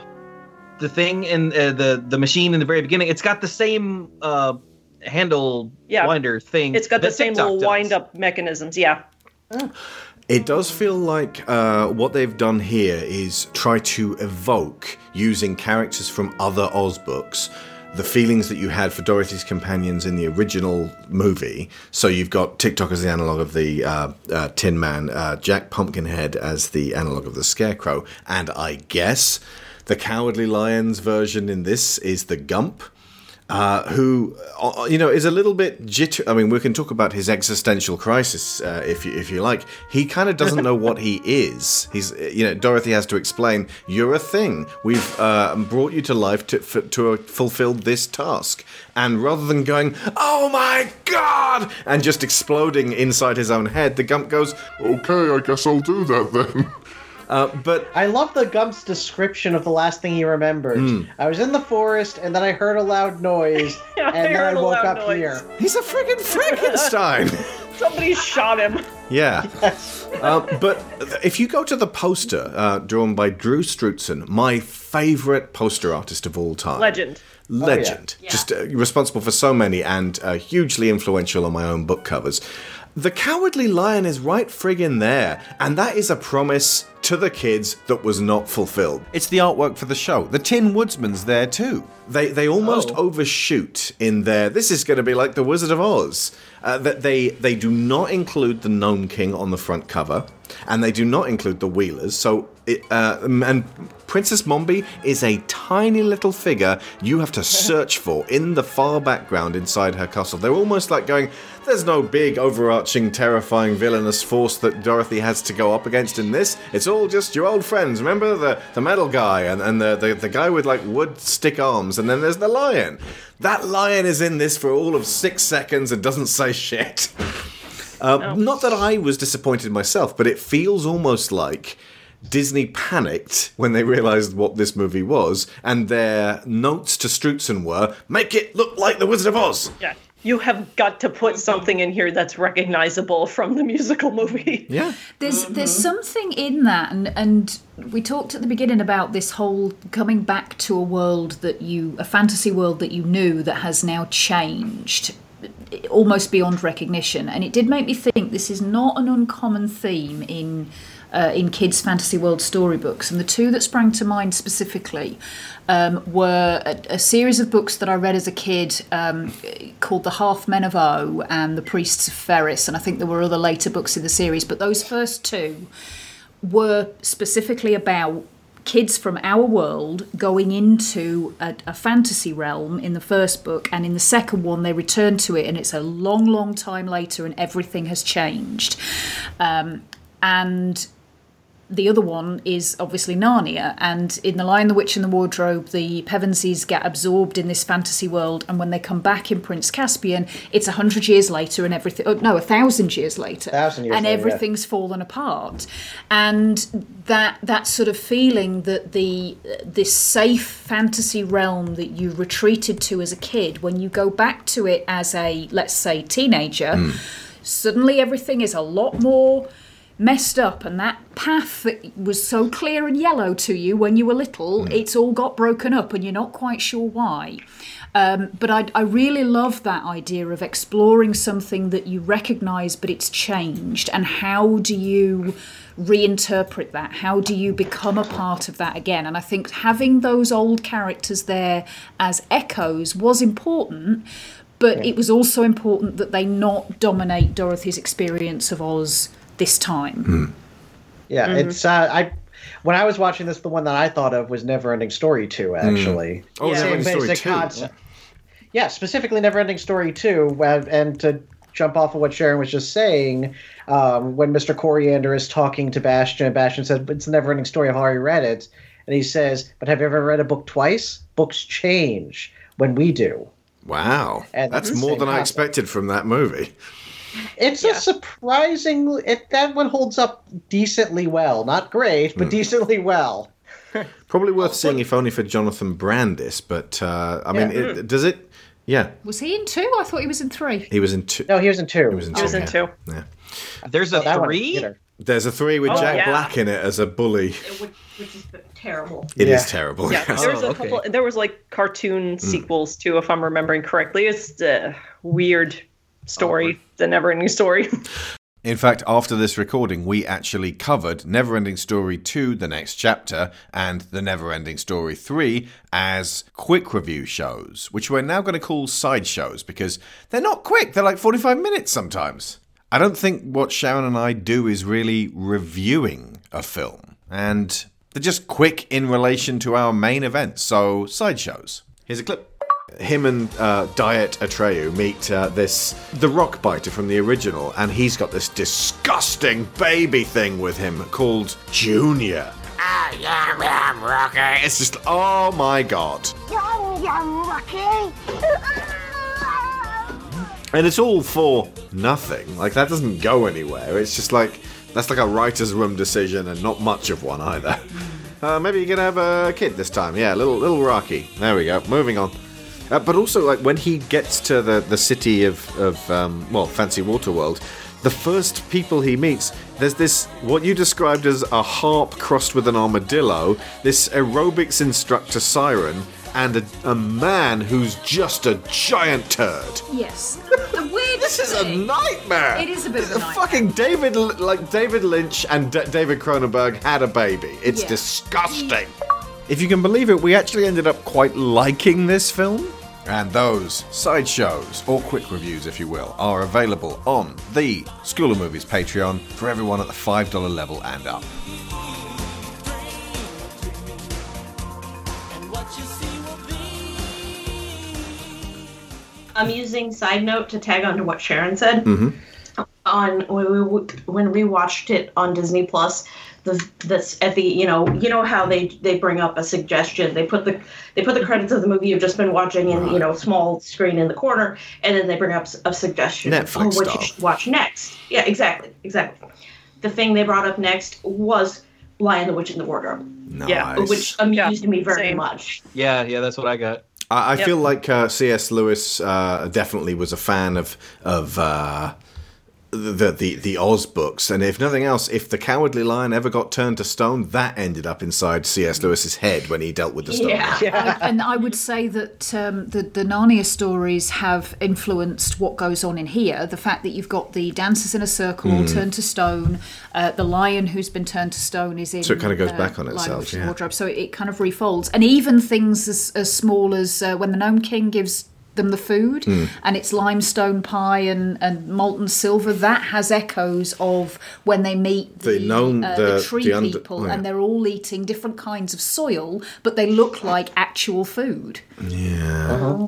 the thing in uh, the the machine in the very beginning, it's got the same uh, handle Yeah. winder thing. It's got the same TikTok little does. wind up mechanisms. Yeah. It does feel like uh, what they've done here is try to evoke, using characters from other Oz books, the feelings that you had for Dorothy's companions in the original movie. So you've got TikTok as the analog of the uh, uh, Tin Man, uh, Jack Pumpkinhead as the analog of the Scarecrow, and I guess the Cowardly Lions version in this is the Gump uh, who uh, you know is a little bit jitter. I mean, we can talk about his existential crisis uh, if you if you like. He kind of doesn't know what he is. He's you know Dorothy has to explain you're a thing. We've uh, brought you to life to f- to have fulfilled this task. And rather than going, oh my god, and just exploding inside his own head, the Gump goes, okay, I guess I'll do that then. Uh, but I love the Gump's description of the last thing he remembered. Hmm. I was in the forest, and then I heard a loud noise, Yeah, I and then I woke up noise. here. He's a friggin' Frankenstein. Somebody shot him. Yeah. Um, but if you go to the poster uh, drawn by Drew Struzan, my favorite poster artist of all time. Legend. Legend. Just uh, responsible for so many and uh, hugely influential on my own book covers. The Cowardly Lion is right friggin' there, and that is a promise to the kids that was not fulfilled. It's the artwork for the show. The Tin Woodsman's there too. They they almost oh. overshoot in their. This is going to be like the Wizard of Oz. Uh, that they they do not include the Gnome King on the front cover, and they do not include the Wheelers. So it, uh, and Princess Mombi is a tiny little figure you have to search for in the far background inside her castle. They're almost like going, there's no big, overarching, terrifying, villainous force that Dorothy has to go up against in this. It's all just your old friends. Remember the, the metal guy and, and the, the, the guy with like wood stick arms, and then there's the lion. That lion is in this for all of six seconds and doesn't say shit. Uh, Not that I was disappointed myself, but it feels almost like Disney panicked when they realized what this movie was, and their notes to Struzan were make it look like The Wizard of Oz. Yeah. You have got to put something in here that's recognizable from the musical movie. Yeah. There's there's something in that, and and we talked at the beginning about this whole coming back to a world that you, a fantasy world that you knew that has now changed, almost beyond recognition. And it did make me think this is not an uncommon theme in. Uh, in kids' fantasy world storybooks, and the two that sprang to mind specifically um, were a, a series of books that I read as a kid um, called The Half Men of O and The Priests of Ferris, and I think there were other later books in the series, but those first two were specifically about kids from our world going into a, a fantasy realm in the first book, and in the second one, they return to it, and it's a long, long time later, and everything has changed. Um, and the other one is obviously Narnia, and in The Lion, the Witch, and the Wardrobe, the Pevensies get absorbed in this fantasy world, and when they come back in Prince Caspian, it's a hundred years later, and everything. Oh, no, a thousand years later, Thousand years and later, yeah. everything's fallen apart, and that that sort of feeling that the this safe fantasy realm that you retreated to as a kid, when you go back to it as a let's say teenager, hmm. suddenly everything is a lot more messed up and that path that was so clear and yellow to you when you were little it's all got broken up and you're not quite sure why Um, but I, I really love that idea of exploring something that you recognize, but it's changed. And how do you reinterpret that? How do you become a part of that again? And I think having those old characters there as echoes was important, but it was also important that they not dominate Dorothy's experience of Oz this time. Yeah, Mhm. it's uh, I. When I was watching this, the one that I thought of was Neverending Story two. Actually, Oh, Same Neverending Story basic 2. concept. Yeah, specifically Neverending Story two, uh, and to jump off of what Sharon was just saying, um, when Mr. Coreander is talking to Bastian, and Bastian says, "It's the Neverending Story. I've already read it," and he says, "But have you ever read a book twice? Books change when we do." Wow. And That's more same than I expected from that movie. It's a surprising. It that one holds up decently well, not great, but Hmm. decently well. Probably worth seeing if only for Jonathan Brandis, but uh, I mean, Yeah. it, does it? Yeah, Was he in two? I thought he was in three. he was in two. No, he was in two. He was in He was two. in two. Yeah. There's a That three. There's a three with Oh, Jack yeah. Black in it as a bully. which, which is terrible. It is Yeah. terrible. Yeah, yes. there was Oh, a couple. There was like cartoon sequels too, if I'm remembering correctly. It's a weird story, the never-ending story. In fact, after this recording, we actually covered Neverending Story 2, the next chapter, and The Neverending Story 3 as quick review shows, which we're now going to call side shows because they're not quick, they're like 45 minutes sometimes. I don't think what Sharon and I do is really reviewing a film, and they're just quick in relation to our main event, so side shows. Here's a clip. Him and uh, Diet Atreyu meet uh, this the rock biter from the original, and he's got this disgusting baby thing with him called Junior. Ah, yum, yum, Rocky. It's just oh my god, Yum, yum, Rocky. and it's all for nothing. Like that doesn't go anywhere. It's just like that's like a writer's room decision, and not much of one either. Uh, maybe you're gonna have a kid this time. Yeah, little little Rocky. There we go. Moving on. Uh, but also, like when he gets to the the city of of um, well, fancy water world, the first people he meets, there's this what you described as a harp crossed with an armadillo, this aerobics instructor siren, and a, a man who's just a giant turd. Yes. The weird This is a nightmare. It is a bit of a nightmare. Fucking David, like David Lynch and D- David Cronenberg had a baby. It's Yeah. disgusting. If you can believe it, we actually ended up quite liking this film. And those sideshows, or quick reviews if you will, are available on the School of Movies Patreon for everyone at the $5 level and up. amusing side note to tag on to what Sharon said. Mm-hmm. On when we when we watched it on Disney Plus, the this at the you know you know how they they bring up a suggestion. They put the they put the credits of the movie you've just been watching in you know small screen in the corner, and then they bring up a suggestion. Netflix oh, what style. you should watch next. Yeah, exactly, exactly. The thing they brought up next was Lion, the Witch, and the Wardrobe, Nice. which amused me very same. much. Yeah, yeah, that's what I got. I, I Yep. feel like uh, C.S. Lewis uh, definitely was a fan of of uh, the, the the Oz books, and if nothing else, if the Cowardly Lion ever got turned to stone, that ended up inside C.S. Lewis's head when he dealt with the stone. Yeah. and I would say that um, the, the Narnia stories have influenced what goes on in here. The fact that you've got the dancers in a circle all turned to stone, uh, the lion who's been turned to stone is in. So it kinda goes uh, back on itself, Witch and the yeah. Wardrobe. So it, it kind of refolds, and even things as, as small as uh, when the Gnome King gives them the food Hmm. and it's limestone pie and, and molten silver that has echoes of when they meet The the, gnome- uh, the- the tree the under- people yeah. and they're all eating different kinds of soil but they look like actual food Yeah.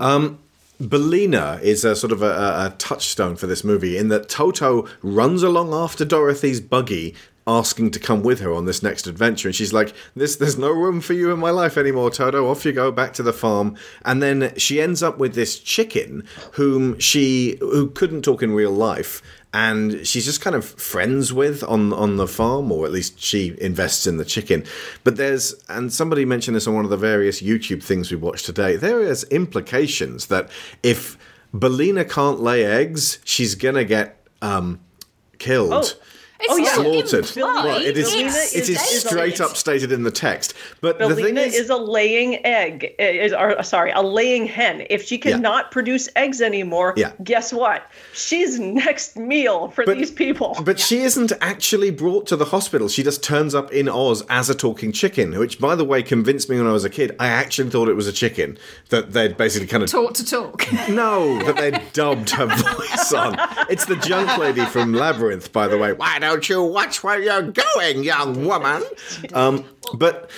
Um, Billina is a sort of a, a, a touchstone for this movie in that Toto runs along after Dorothy's buggy asking to come with her on this next adventure. And she's like this there's no room for you in my life anymore Toto. Off you go back to the farm. And then she ends up with this chicken whom she who couldn't talk in real life. And she's just kind of friends with on on the farm or at least she invests in the chicken. But there's and somebody mentioned this on one of the various youtube things we watched today there is implications that if billina can't lay eggs she's gonna get um killed. Oh, Oh, yeah. slaughtered. Billina- Well, it is. Billina It is is- straight up stated in the text. But the thing Billina is, is, a laying egg, eh, is or sorry, a laying hen. If she Yeah. cannot produce eggs anymore, Yeah. guess what? She's next meal for these people. But she isn't actually brought to the hospital. She just turns up in Oz as a talking chicken, which, by the way, convinced me when I was a kid. I actually thought it was a chicken that they'd basically kind of Talk to talk. no, that they dubbed her voice on. It's the junk lady from Labyrinth, by the way. Why don't you watch where you're going, young woman? Um, but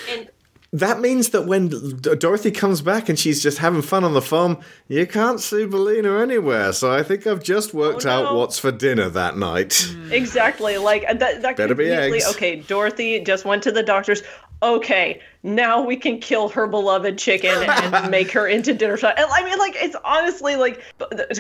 that means that when Dorothy comes back and she's just having fun on the farm, you can't see Billina anywhere. So I think I've just worked out what's for dinner that night. Exactly. Like uh, that. That Better be eggs. Okay, Dorothy just went to the doctor's. Okay, now we can kill her beloved chicken and make her into dinner shot. And I mean, like, it's honestly like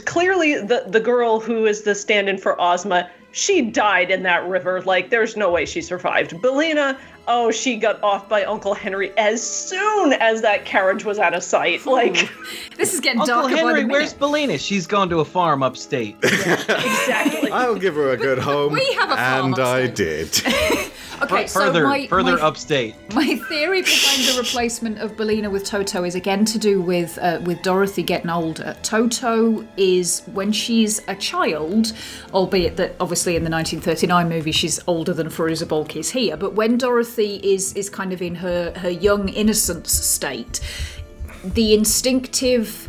clearly the the girl who is the stand-in for Ozma. She died in that river. Like, there's no way she survived. Billina. Oh, she got off by Uncle Henry as soon as that carriage was out of sight. Like, this is getting Uncle darker by Henry, the where's minute. Billina? She's gone to a farm upstate. exactly. I'll give her a good home. we have a farm and I did. Okay, further, so my, further my, upstate. My theory behind the replacement of Billina with Toto is again to do with uh, with Dorothy getting older. Toto is when she's a child, albeit that obviously in the 1939 movie she's older than Fairuza Balk is here. But when Dorothy is is kind of in her her young innocence state, the instinctive.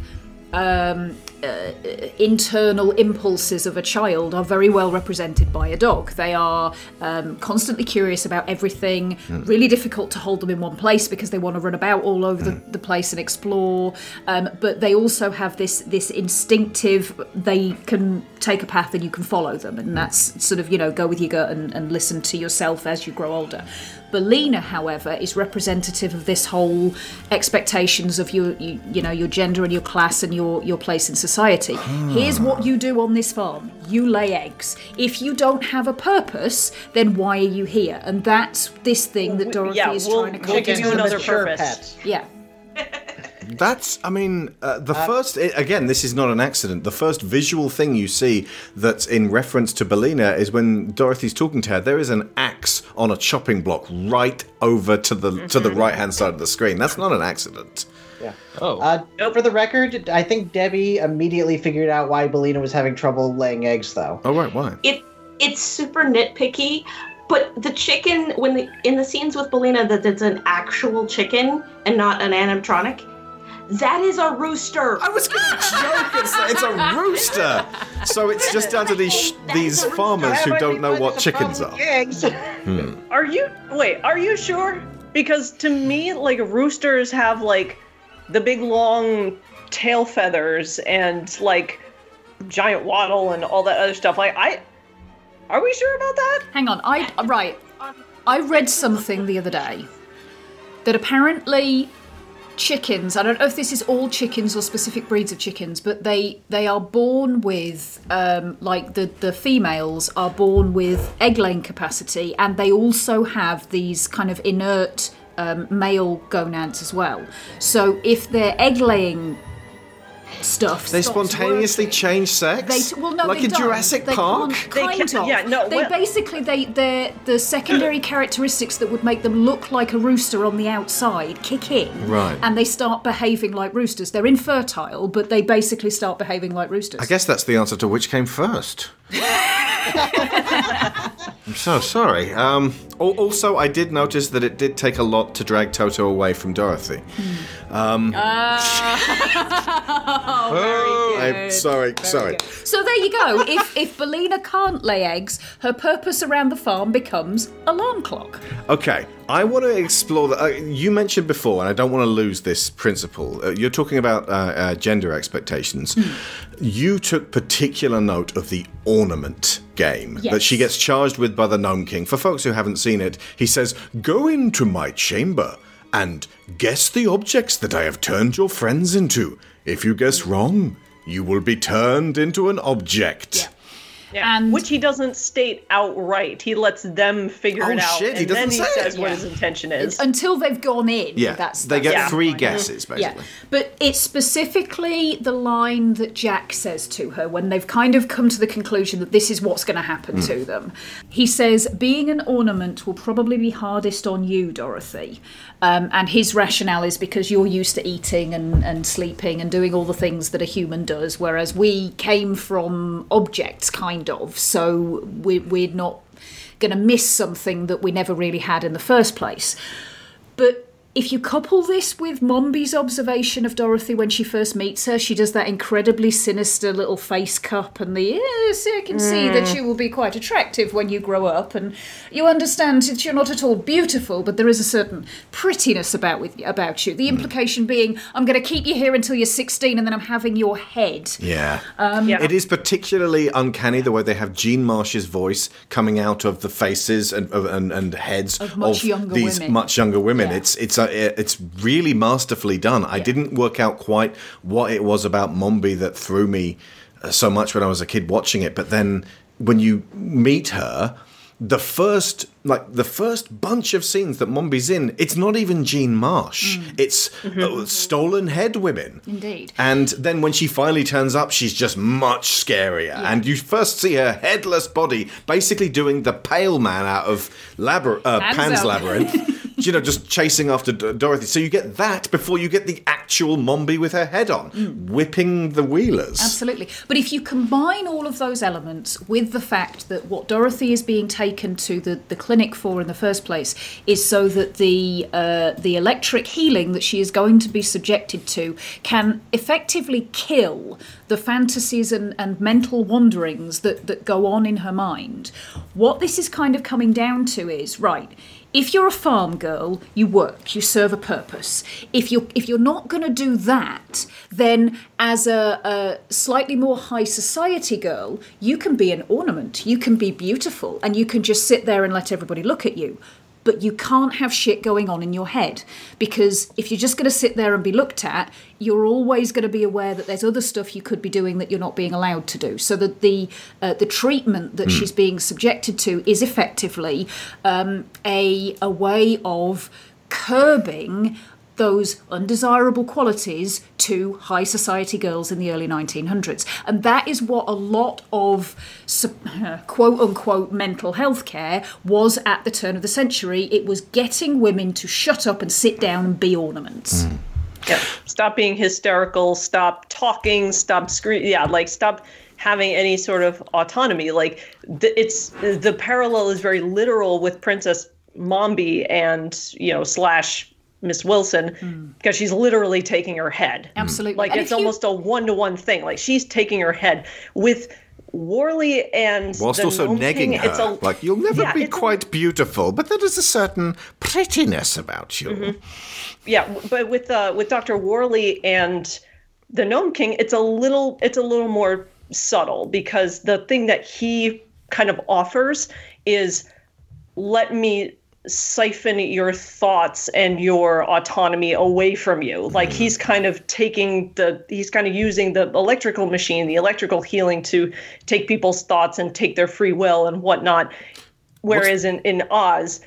Um, uh, internal impulses of a child are very well represented by a dog. They are um, constantly curious about everything, Mm. really difficult to hold them in one place because they want to run about all over the, the place and explore. Um, but they also have this this instinctive. They can take a path and you can follow them, and that's sort of you know go with your gut and, and listen to yourself as you grow older. Billina, however, is representative of this whole expectations of your, you, you know, your gender and your class and your your place in society. Here's what you do on this farm: you lay eggs. If you don't have a purpose, then why are you here? And that's this thing that Dorothy yeah, is we'll- trying to we'll come give you to. another purpose. Yeah. That's, I mean, uh, the first, again, this is not an accident. The first visual thing you see that's in reference to Billina is when Dorothy's talking to her, there is an axe on a chopping block right over to the to the right hand side of the screen. That's not an accident. Yeah. Oh. Uh, For the record, I think Debbie immediately figured out why Billina was having trouble laying eggs, though. Oh, right, why? It it's super nitpicky, but the chicken when the in the scenes with Billina that it's an actual chicken and not an animatronic. That is a rooster. I was gonna joke. It's, it's a rooster. So it's just down to these these farmers who don't know what chickens are. Hmm. Are you wait? Are you sure? Because to me, like roosters have like the big long tail feathers and like giant waddle and all that other stuff. Like I, are we sure about that? Hang on, I right. I read something the other day that apparently chickens. I don't know if this is all chickens or specific breeds of chickens, but they they are born with um, like the the females are born with egg laying capacity, and they also have these kind of inert um, male gonads as well. So if their egg laying stuff They stops spontaneously change sex? they t- well, no, like they in don't. Jurassic They Park? can't- They can- of. yeah, no, They well- basically they they the secondary characteristics that would make them look like a rooster on the outside kick in, Right. And they start behaving like roosters. They're infertile, but they basically start behaving like roosters. I guess that's the answer to which came first. I'm so sorry. Um, also, I did notice that it did take a lot to drag Toto away from Dorothy. Um, Oh, I'm sorry, sorry. So there you go. if if Billina can't lay eggs, her purpose around the farm becomes alarm clock. Okay, I want to explore that. Uh, you mentioned before, and I don't want to lose this principle. Uh, you're talking about uh, uh, gender expectations. You took particular note of the ornament game that she gets charged with by the Gnome King. For folks who haven't seen it, he says, Go into my chamber and guess the objects that I have turned your friends into. If you guess wrong, you will be turned into an object. Yeah, And- which he doesn't state outright. He lets them figure Oh, it out, shit, he and then doesn't he say says it. what Yeah. his intention is. Until they've gone in. Yeah, That's, they that's get the three line. guesses basically. Yeah, but it's specifically the line that Jack says to her when they've kind of come to the conclusion that this is what's going to happen Hmm. to them. He says, Being an ornament will probably be hardest on you, Dorothy. Um, and his rationale is because you're used to eating and, and sleeping and doing all the things that a human does, whereas we came from objects, kind of. So we, we're not going to miss something that we never really had in the first place. But if you couple this with Mombi's observation of Dorothy when she first meets her, she does that incredibly sinister little face cup and the yes, I can see that you will be quite attractive when you grow up, and you understand that you're not at all beautiful, but there is a certain prettiness about with about you. The implication being, I'm going to keep you here until you're 16, and then I'm having your head. Yeah. Um, Yeah. It is particularly uncanny the way they have Jean Marsh's voice coming out of the faces and and, and heads Of much younger these women. much younger women. Yeah. It's it's a, it's really masterfully done. I didn't work out quite what it was about Mombi that threw me uh, so much when I was a kid watching it, but then when you meet her. The first, like the first bunch of scenes that Mombi's in, it's not even Jean Marsh. Mm. It's uh, stolen head women. Indeed. And then when she finally turns up, she's just much scarier. And you first see her headless body basically doing the pale man out of Labir- uh, Pan's Labyrinth. You know, just chasing after Dorothy. So you get that before you get the actual Mombi with her head on, whipping the wheelers. Absolutely. But if you combine all of those elements with the fact that what Dorothy is being taken to the, the clinic for in the first place is so that the uh, the electric healing that she is going to be subjected to can effectively kill the fantasies and, and mental wanderings that, that go on in her mind, what this is kind of coming down to is right, if you're a farm girl, you work, you serve a purpose. If you're if you're not going to do that, then as a, a slightly more high society girl, you can be an ornament, you can be beautiful, and you can just sit there and let everybody look at you. But you can't have shit going on in your head because if you're just going to sit there and be looked at, you're always going to be aware that there's other stuff you could be doing that you're not being allowed to do. So that the uh, the treatment that she's being subjected to is effectively um, a a way of curbing those undesirable qualities to high society girls in the early 1900s. And that is what a lot of quote unquote mental health care was at the turn of the century. It was getting women to shut up and sit down and be ornaments. Hmm. Yeah. Stop being hysterical. Stop talking. Stop screaming. Yeah, like stop having any sort of autonomy. Like the, it's the parallel is very literal with Princess Mombi and you know slash Miss Wilson because she's literally taking her head. Absolutely. Like And it's if you- almost a one to one thing. Like she's taking her head with. Worley and Whilst the also Gnome negging King, her. it's a, like, you'll never Yeah, be it's a- quite beautiful, but there is a certain prettiness about you. Mm-hmm. yeah but with uh with dr worley and the gnome king it's a little it's a little more subtle because the thing that he kind of offers is let me siphon your thoughts and your autonomy away from you. Like mm-hmm. he's kind of taking the he's kind of using the electrical machine the electrical healing to take people's thoughts and take their free will and whatnot. Whereas in in oz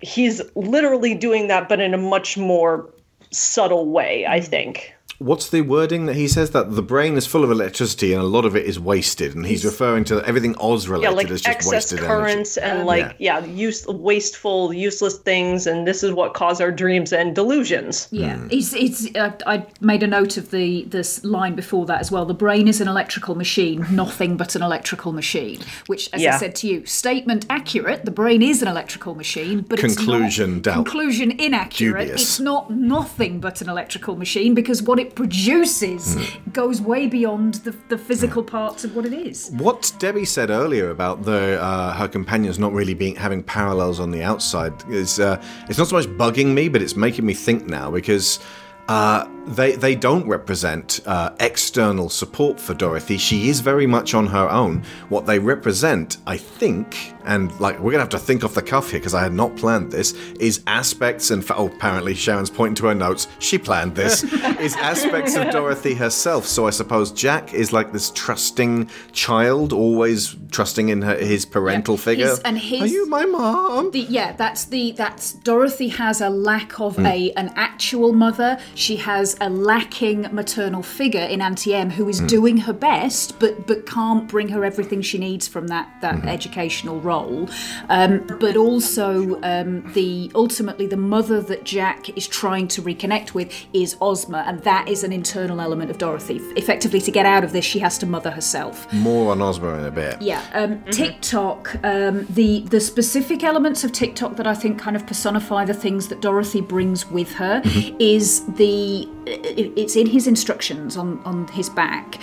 he's literally doing that, but in a much more subtle way, I mm-hmm. think. What's the wording that he says that the brain is full of electricity and a lot of it is wasted, and he's referring to everything Oz Yeah, related like as just excess wasted currents energy. and like yeah, use wasteful, useless things, and this is what cause our dreams and delusions. Yeah, it's it's. Uh, I made a note of the this line before that as well. The brain is an electrical machine, nothing but an electrical machine. Which, as I said to you, statement accurate. The brain is an electrical machine, but Conclusion it's not, doubt. conclusion inaccurate. Dubious. It's not nothing but an electrical machine because what it produces goes way beyond the the physical parts of what it is. What Debbie said earlier about the uh, her companions not really being having parallels on the outside is uh, it's not so much bugging me, but it's making me think now because uh, they they don't represent uh, external support for Dorothy. She is very much on her own. What they represent, I think, and like we're gonna have to think off the cuff here because I had not planned this, is aspects and oh, apparently Sharon's pointing to her notes. She planned this. is aspects of Dorothy herself. So I suppose Jack is like this trusting child, always trusting in her, his parental figure. His- and his, Are you my mom? The, yeah, that's the that's Dorothy has a lack of Mm. a an actual mother. She has a lacking maternal figure in Auntie Em who is Mm. doing her best, but but can't bring her everything she needs from that that Mm-hmm. educational role. Um, but also um, the ultimately the mother that Jack is trying to reconnect with is Ozma, and that is an internal element of Dorothy. Effectively, to get out of this, she has to mother herself. More on Ozma in a bit. Yeah, um, Tik-Tok. Um, the the specific elements of Tik-Tok that I think kind of personify the things that Dorothy brings with her Mm-hmm. is the it- it's in his instructions on on his back.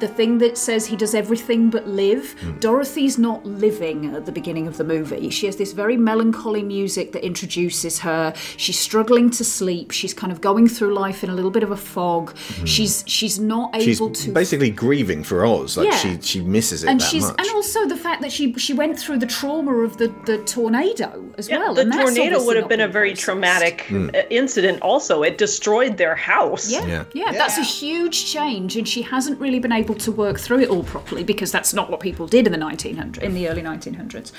The thing that says he does everything but live. Mm. Dorothy's not living at the beginning of the movie. She has this very melancholy music that introduces her. She's struggling to sleep. She's kind of going through life in a little bit of a fog. She's she's not Mm-hmm. She's able to basically grieving for Oz. Like Yeah. she she misses it and that she's much. and also the fact that she she went through the trauma of the the tornado as Yeah, well. the and tornado would have been a very processed. traumatic uh, incident. Also, it destroyed their house. Yeah. yeah, that's a huge change, and she hasn't really been able to work through it all properly because that's not what people did in the 1900 in the early 1900s.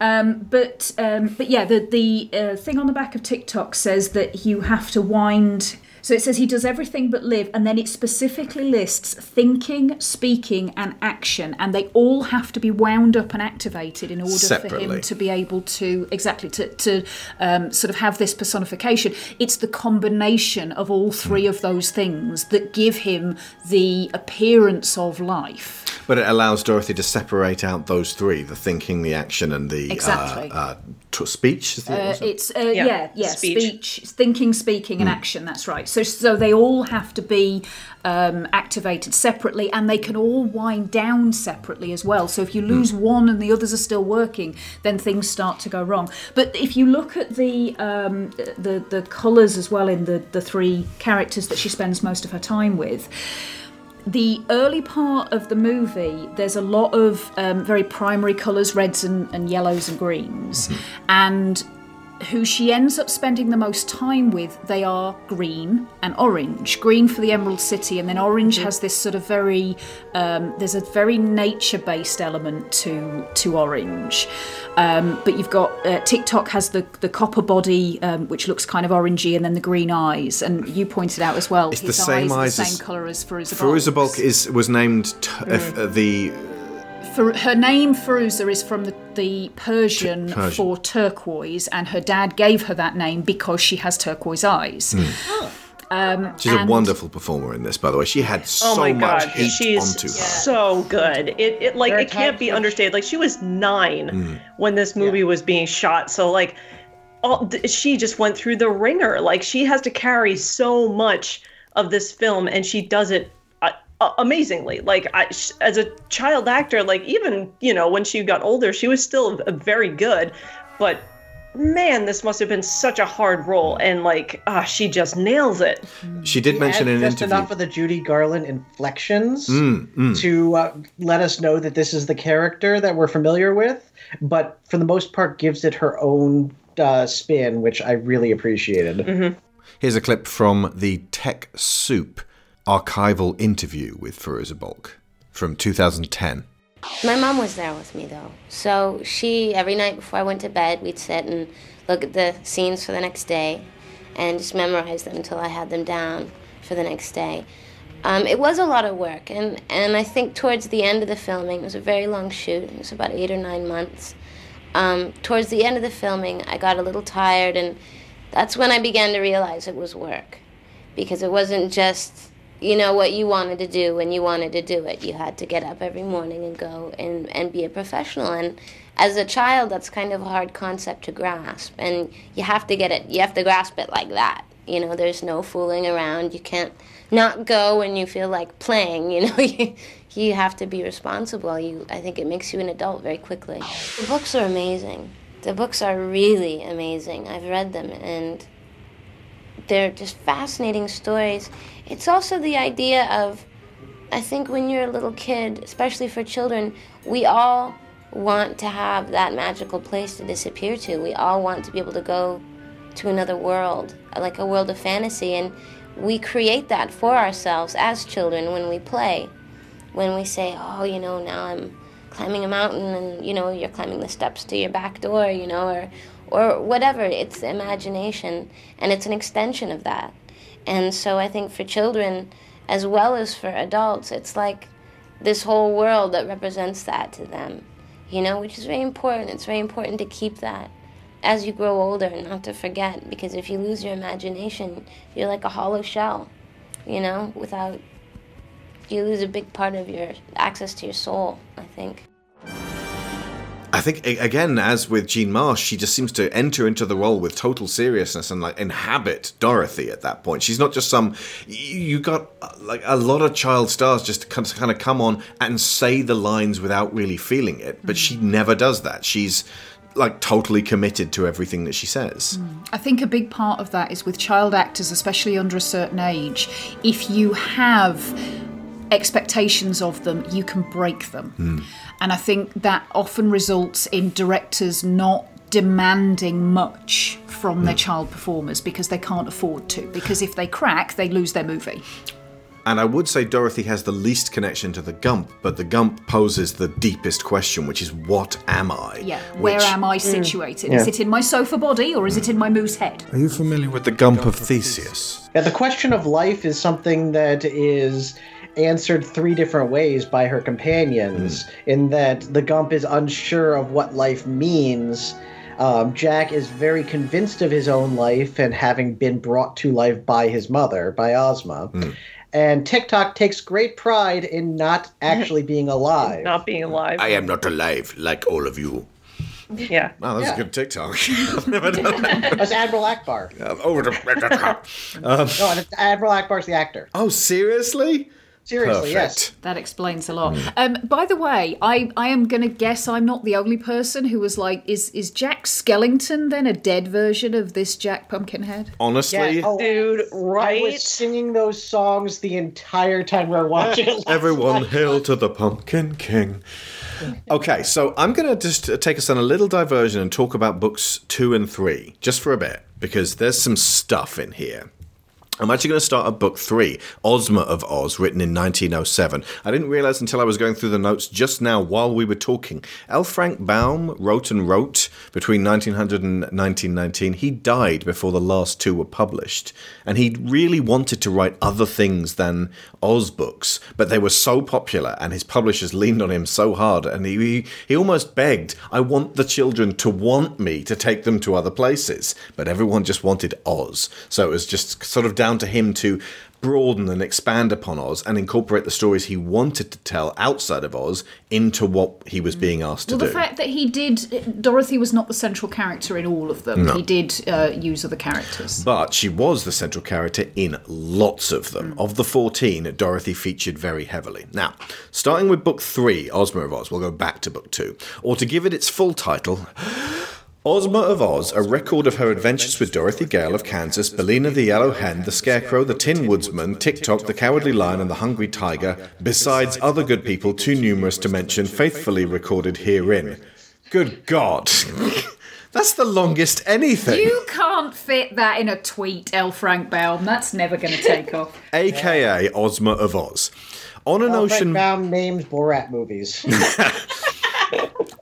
Um, but um, but yeah, the the uh, thing on the back of Tik-Tok says that you have to wind. So it says he does everything but live, and then it specifically lists thinking, speaking, and action, and they all have to be wound up and activated in order for him to be able to exactly to, to um, sort of have this personification. It's the combination of all three of those things that give him the appearance of life. But it allows Dorothy to separate out those three: the thinking, the action, and the Exactly. uh, uh, t- speech. Is the- Uh, it's uh, yeah, yeah, speech. speech. thinking, speaking, and Mm. action. That's right. So, so they all have to be um, activated separately, and they can all wind down separately as well. So, if you lose one and the others are still working, then things start to go wrong. But if you look at the um, the the colours as well in the the three characters that she spends most of her time with the early part of the movie, there's a lot of um, very primary colours, reds and, and yellows and greens. And who she ends up spending the most time with, they are green and orange. Green for the Emerald City, and then orange has this sort of very, um, there's a very nature-based element to to orange. Um, but you've got uh, Tik-Tok has the the copper body, um, which looks kind of orangey, and then the green eyes. And you pointed out as well, It's the his same eyes, eyes are the same colour as Fairuza Fairuza Balk is was named t- if, uh, the For her name Fairuza is from the, the Persian, Persian. for turquoise, and her dad gave her that name because she has turquoise eyes. Um, She's a wonderful performer in this, by the way. She had so oh my much god, heat she's onto her. so good. It, it like There are it can't be understated. Like she was nine Mm. when this movie was being shot, so like, all she just went through the ringer. Like she has to carry so much of this film, and she does it. Amazingly, like I, sh- as a child actor, like even you know when she got older, she was still very good, but man, this must have been such a hard role, and like ah, she just nails it. She did mention in an just interview. enough of the Judy Garland inflections Mm, mm. to uh, let us know that this is the character that we're familiar with, but for the most part gives it her own uh, spin, which I really appreciated. Here's a clip from the Tech Soup archival interview with Fairuza Balk from 2010. My mom was there with me though. So she, every night before I went to bed, we'd sit and look at the scenes for the next day and just memorize them until I had them down for the next day. Um, it was a lot of work, and, and I think towards the end of the filming, it was a very long shoot, it was about eight or nine months. Um, towards the end of the filming, I got a little tired, and that's when I began to realize it was work. Because it wasn't just, you know, what you wanted to do when you wanted to do it. You had to get up every morning and go and, and be a professional. And as a child, that's kind of a hard concept to grasp. And you have to get it, you have to grasp it like that. You know, there's no fooling around. You can't not go when you feel like playing, you know. you, you have to be responsible. You, I think it makes you an adult very quickly. The books are amazing. The books are really amazing. I've read them and they're just fascinating stories. It's also the idea of, I think when you're a little kid, especially for children, we all want to have that magical place to disappear to. We all want to be able to go to another world, like a world of fantasy, and we create that for ourselves as children when we play. When we say, oh, you know, now I'm climbing a mountain and, you know, you're climbing the steps to your back door, you know, or, or whatever. It's imagination, and it's an extension of that. And so I think for children, as well as for adults, it's like this whole world that represents that to them, you know, which is very important. It's very important to keep that as you grow older and not to forget because if you lose your imagination, you're like a hollow shell, you know, without you lose a big part of your access to your soul, I think. I think again, as with Jean Marsh, she just seems to enter into the role with total seriousness and like inhabit Dorothy at that point. She's not just some. You got like a lot of child stars just kind of, kind of come on and say the lines without really feeling it, but she mm. never does that. She's like totally committed to everything that she says. Mm. I think a big part of that is with child actors, especially under a certain age, if you have expectations of them, you can break them. And I think that often results in directors not demanding much from their hmm. child performers because they can't afford to. Because if they crack, they lose their movie. And I would say Dorothy has the least connection to the Gump, but the Gump poses the deepest question, which is what am I? Yeah, where Which- am I mm. situated? Yeah. Is it in my sofa body or is it in my moose head? Are you familiar with the Gump of Theseus? Yeah, the question of life is something that is answered three different ways by her companions, in that the Gump is unsure of what life means. Um, Jack is very convinced of his own life and having been brought to life by his mother, by Ozma. And Tik-Tok takes great pride in not actually being alive. Not being alive. I am not alive like all of you. Yeah. Wow, that's Yeah. a good Tik-Tok. I've never done that. That's Admiral Ackbar. Uh, over the um, No, and it's Admiral Ackbar's the actor. Oh, seriously? Seriously, yes. That explains a lot. Um, by the way, I, I am going to guess I'm not the only person who was like, is, is Jack Skellington then a dead version of this Jack Pumpkinhead? Honestly, Yeah, oh, Dude, I right? was singing those songs the entire time we were watching it. last everyone night. hail to the Pumpkin King. Okay, so I'm going to just uh, take us on a little diversion and talk about books two and three, just for a bit, because there's some stuff in here. I'm actually going to start at book three, Ozma of Oz, written in 1907. I didn't realize until I was going through the notes just now while we were talking. L. Frank Baum wrote and wrote between 1900 and 1919. He died before the last two were published, and he really wanted to write other things than Oz books, but they were so popular, and his publishers leaned on him so hard, and he he, almost begged, "I want the children to want me to take them to other places," but everyone just wanted Oz, so it was just sort of down to him to broaden and expand upon Oz and incorporate the stories he wanted to tell outside of Oz into what he was being asked to do. Well, the fact that he did, Dorothy was not the central character in all of them. No. He did uh, use other characters. But she was the central character in lots of them. Of the 14, Dorothy featured very heavily. Now, starting with book 3, Ozma of Oz, we'll go back to book 2. Or to give it its full title, Ozma of Oz, a record of her adventures with Dorothy Gale of Kansas, Billina the Yellow Hen, the Scarecrow, the Tin Woodsman, Tik-Tok, the Cowardly Lion, and the Hungry Tiger, besides other good people too numerous to mention, faithfully recorded herein. Good God. That's the longest anything. You can't fit that in a tweet, L. Frank Baum. That's never going to take off. aka Ozma of Oz. On an Well, Frank ocean Baum names Borat movies.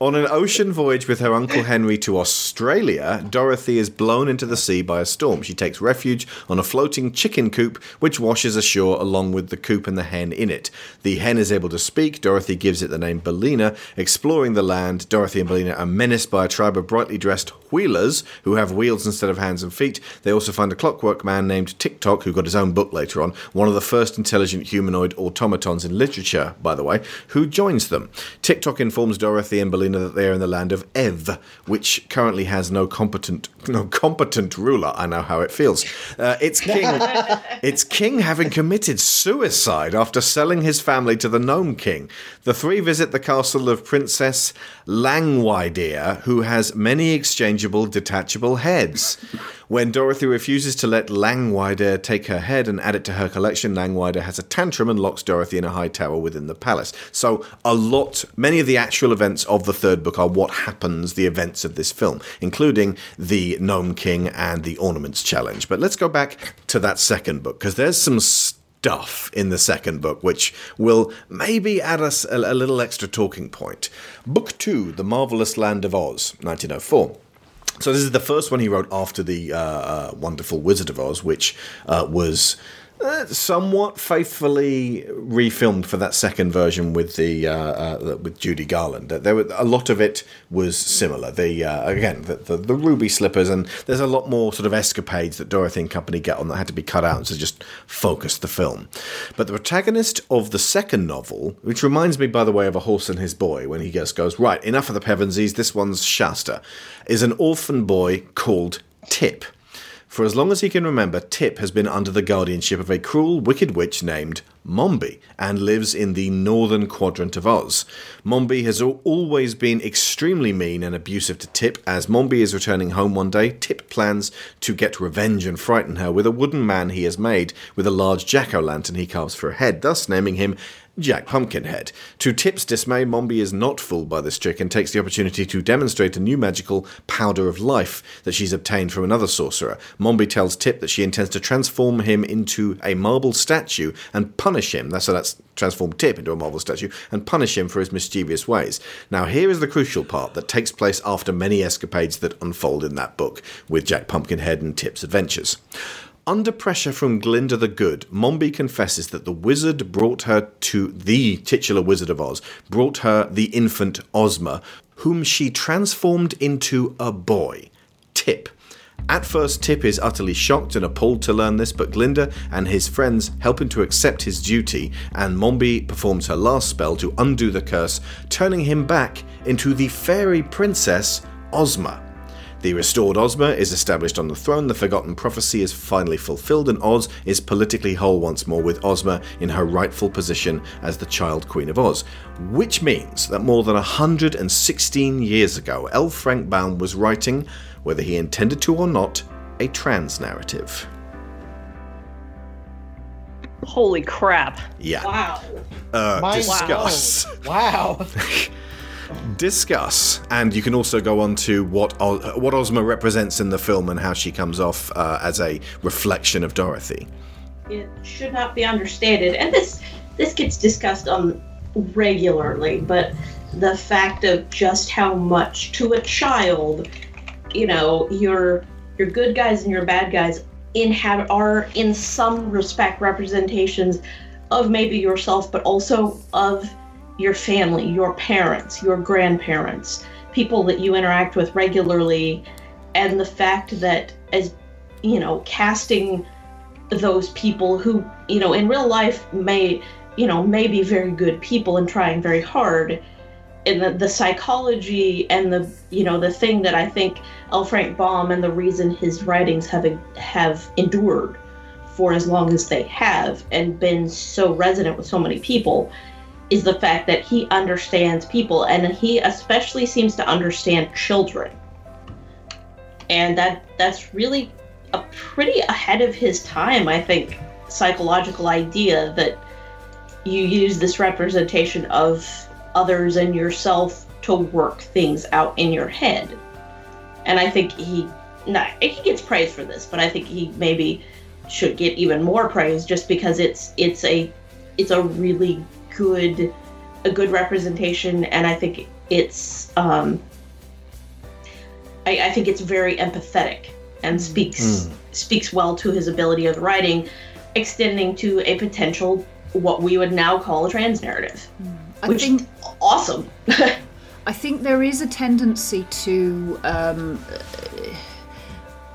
on an ocean voyage with her uncle Henry to Australia, Dorothy is blown into the sea by a storm. She takes refuge on a floating chicken coop which washes ashore along with the coop and the hen in it. The hen is able to speak. Dorothy gives it the name Billina. Exploring the land, Dorothy and Billina are menaced by a tribe of brightly dressed wheelers who have wheels instead of hands and feet. They also find a clockwork man named Tik-Tok who got his own book later on, one of the first intelligent humanoid automatons in literature, by the way, who joins them. Tik-Tok informs Dorothy and Billina that they are in the land of Ev, which currently has no competent no competent ruler. I know how it feels. Uh, its king its king having committed suicide after selling his family to the Gnome King. The three visit the castle of Princess Langwidere, who has many exchangeable detachable heads. When Dorothy refuses to let Langwidere take her head and add it to her collection, Langwidere has a tantrum and locks Dorothy in a high tower within the palace. So, a lot, many of the actual events of the third book are what happens, the events of this film, including the Gnome King and the Ornaments Challenge. But let's go back to that second book, because there's some stuff in the second book which will maybe add us a, a little extra talking point. Book two, The Marvelous Land of Oz, 1904. So this is the first one he wrote after the uh, uh, Wonderful Wizard of Oz, which uh, was uh, somewhat faithfully refilmed for that second version with the uh, uh, with Judy Garland. There were a lot of it was similar. The uh, again the, the, the ruby slippers and there's a lot more sort of escapades that Dorothy and company get on that had to be cut out to just focus the film. But the protagonist of the second novel, which reminds me by the way of a horse and his boy, when he just goes right enough of the Pevensies, this one's Shasta, is an orphan boy called Tip. For as long as he can remember, Tip has been under the guardianship of a cruel, wicked witch named Mombi and lives in the northern quadrant of Oz. Mombi has al- always been extremely mean and abusive to Tip. As Mombi is returning home one day, Tip plans to get revenge and frighten her with a wooden man he has made with a large jack o' lantern he carves for a head, thus naming him Jack Pumpkinhead. To Tip's dismay, Mombi is not fooled by this trick and takes the opportunity to demonstrate a new magical powder of life that she's obtained from another sorcerer. Mombi tells Tip that she intends to transform him into a marble statue and punish him. That's so that's transform Tip into a marble statue and punish him for his mischievous ways. Now, here is the crucial part that takes place after many escapades that unfold in that book with Jack Pumpkinhead and Tip's adventures. Under pressure from Glinda the Good, Mombi confesses that the wizard brought her to the titular Wizard of Oz, brought her the infant Ozma, whom she transformed into a boy, Tip. At first, Tip is utterly shocked and appalled to learn this, but Glinda and his friends help him to accept his duty, and Mombi performs her last spell to undo the curse, turning him back into the fairy princess Ozma. The restored Ozma is established on the throne, the forgotten prophecy is finally fulfilled, and Oz is politically whole once more, with Ozma in her rightful position as the child Queen of Oz. Which means that more than 116 years ago, L. Frank Baum was writing, whether he intended to or not, a trans narrative. Holy crap. Yeah. Wow. Uh, My- discuss. Wow. discuss, and you can also go on to what O- what Ozma represents in the film and how she comes off uh, as a reflection of Dorothy. it should not be understated and this this gets discussed on regularly but the fact of just how much to a child you know your your good guys and your bad guys in have are in some respect representations of maybe yourself but also of your family your parents your grandparents people that you interact with regularly and the fact that as you know casting those people who you know in real life may you know may be very good people and trying very hard and the, the psychology and the you know the thing that i think l. Frank baum and the reason his writings have have endured for as long as they have and been so resonant with so many people is the fact that he understands people and he especially seems to understand children. And that that's really a pretty ahead of his time i think psychological idea that you use this representation of others and yourself to work things out in your head. And i think he not he gets praise for this but i think he maybe should get even more praise just because it's it's a it's a really good a good representation and i think it's um I, I think it's very empathetic and speaks Mm. speaks well to his ability of writing, extending to a potential what we would now call a trans narrative. I which think awesome. I think there is a tendency to. Um,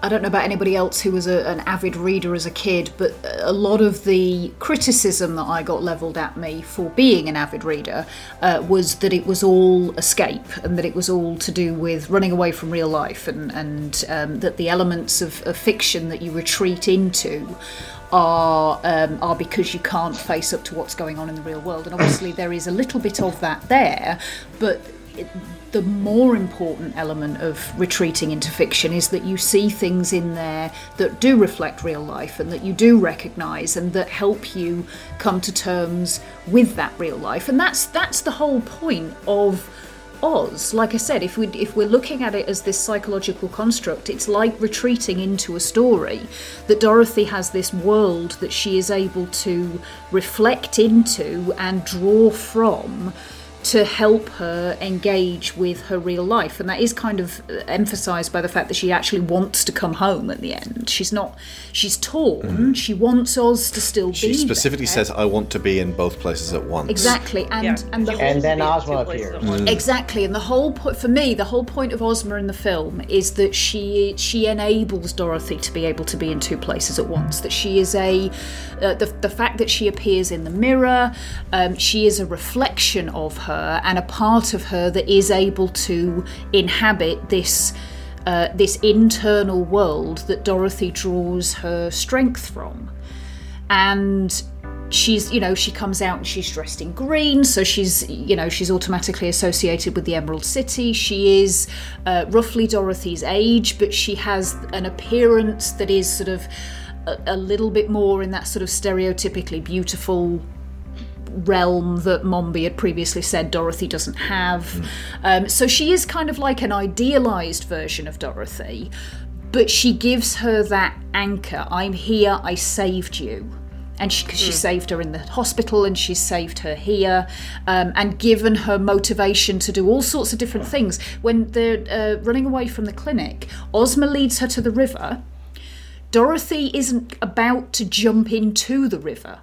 I don't know about anybody else who was a, an avid reader as a kid, but a lot of the criticism that I got levelled at me for being an avid reader uh, was that it was all escape and that it was all to do with running away from real life and, and um, that the elements of, of fiction that you retreat into are um, are because you can't face up to what's going on in the real world. And obviously there is a little bit of that there, but it, the more important element of retreating into fiction is that you see things in there that do reflect real life and that you do recognize and that help you come to terms with that real life and that's that's the whole point of Oz, like I said, if we if we're looking at it as this psychological construct, it's like retreating into a story. That Dorothy has this world that she is able to reflect into and draw from to help her engage with her real life. And that is kind of emphasized by the fact that she actually wants to come home at the end. She's not, she's torn. She wants Oz to still She be She specifically there. says, "I want to be in both places at once." Exactly, and and the whole, And then Ozma appears. Mm. Exactly, and the whole point for me, the whole point of Ozma in the film is that she she enables Dorothy to be able to be in two places at once. That she is a uh, the the fact that she appears in the mirror, um, she is a reflection of her and a part of her that is able to inhabit this. Uh, this internal world that Dorothy draws her strength from and she's you know she comes out and she's dressed in green so she's you know she's automatically associated with the emerald city she is uh, roughly dorothy's age but she has an appearance that is sort of a, a little bit more in that sort of stereotypically beautiful realm that Mombi had previously said Dorothy doesn't have. Um, so she is kind of like an idealized version of Dorothy, but she gives her that anchor I'm here, I saved you. And she, cause she saved her in the hospital and she saved her here um, and given her motivation to do all sorts of different things. When they're uh, running away from the clinic, Ozma leads her to the river. Dorothy isn't about to jump into the river,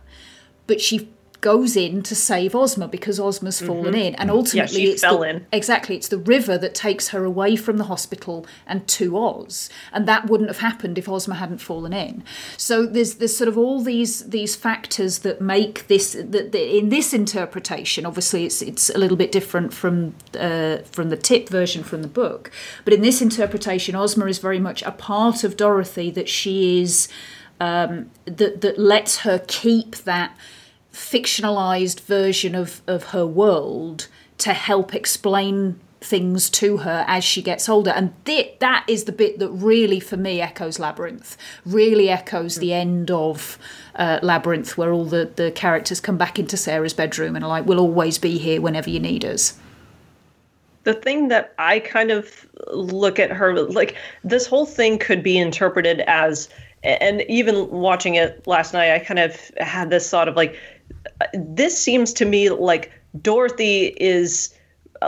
but she goes in to save Ozma because Ozma's fallen Mhm. in, and Yeah, ultimately she it's fell the, in. exactly it's the river that takes her away from the hospital and to Oz, and that wouldn't have happened if Ozma hadn't fallen in. So there's there's sort of all these these factors that make this that, that in this interpretation, obviously it's it's a little bit different from uh, from the tip version from the book, but in this interpretation, Ozma is very much a part of Dorothy that she is um, that that lets her keep that fictionalized version of of her world to help explain things to her as she gets older. And th- that is the bit that really for me echoes labyrinth really echoes the end of uh, labyrinth where all the the characters come back into sarah's bedroom and are like we'll always be here whenever you need us. The thing that I kind of look at her like this whole thing could be interpreted as and even watching it last night I kind of had this thought of like this seems to me like Dorothy is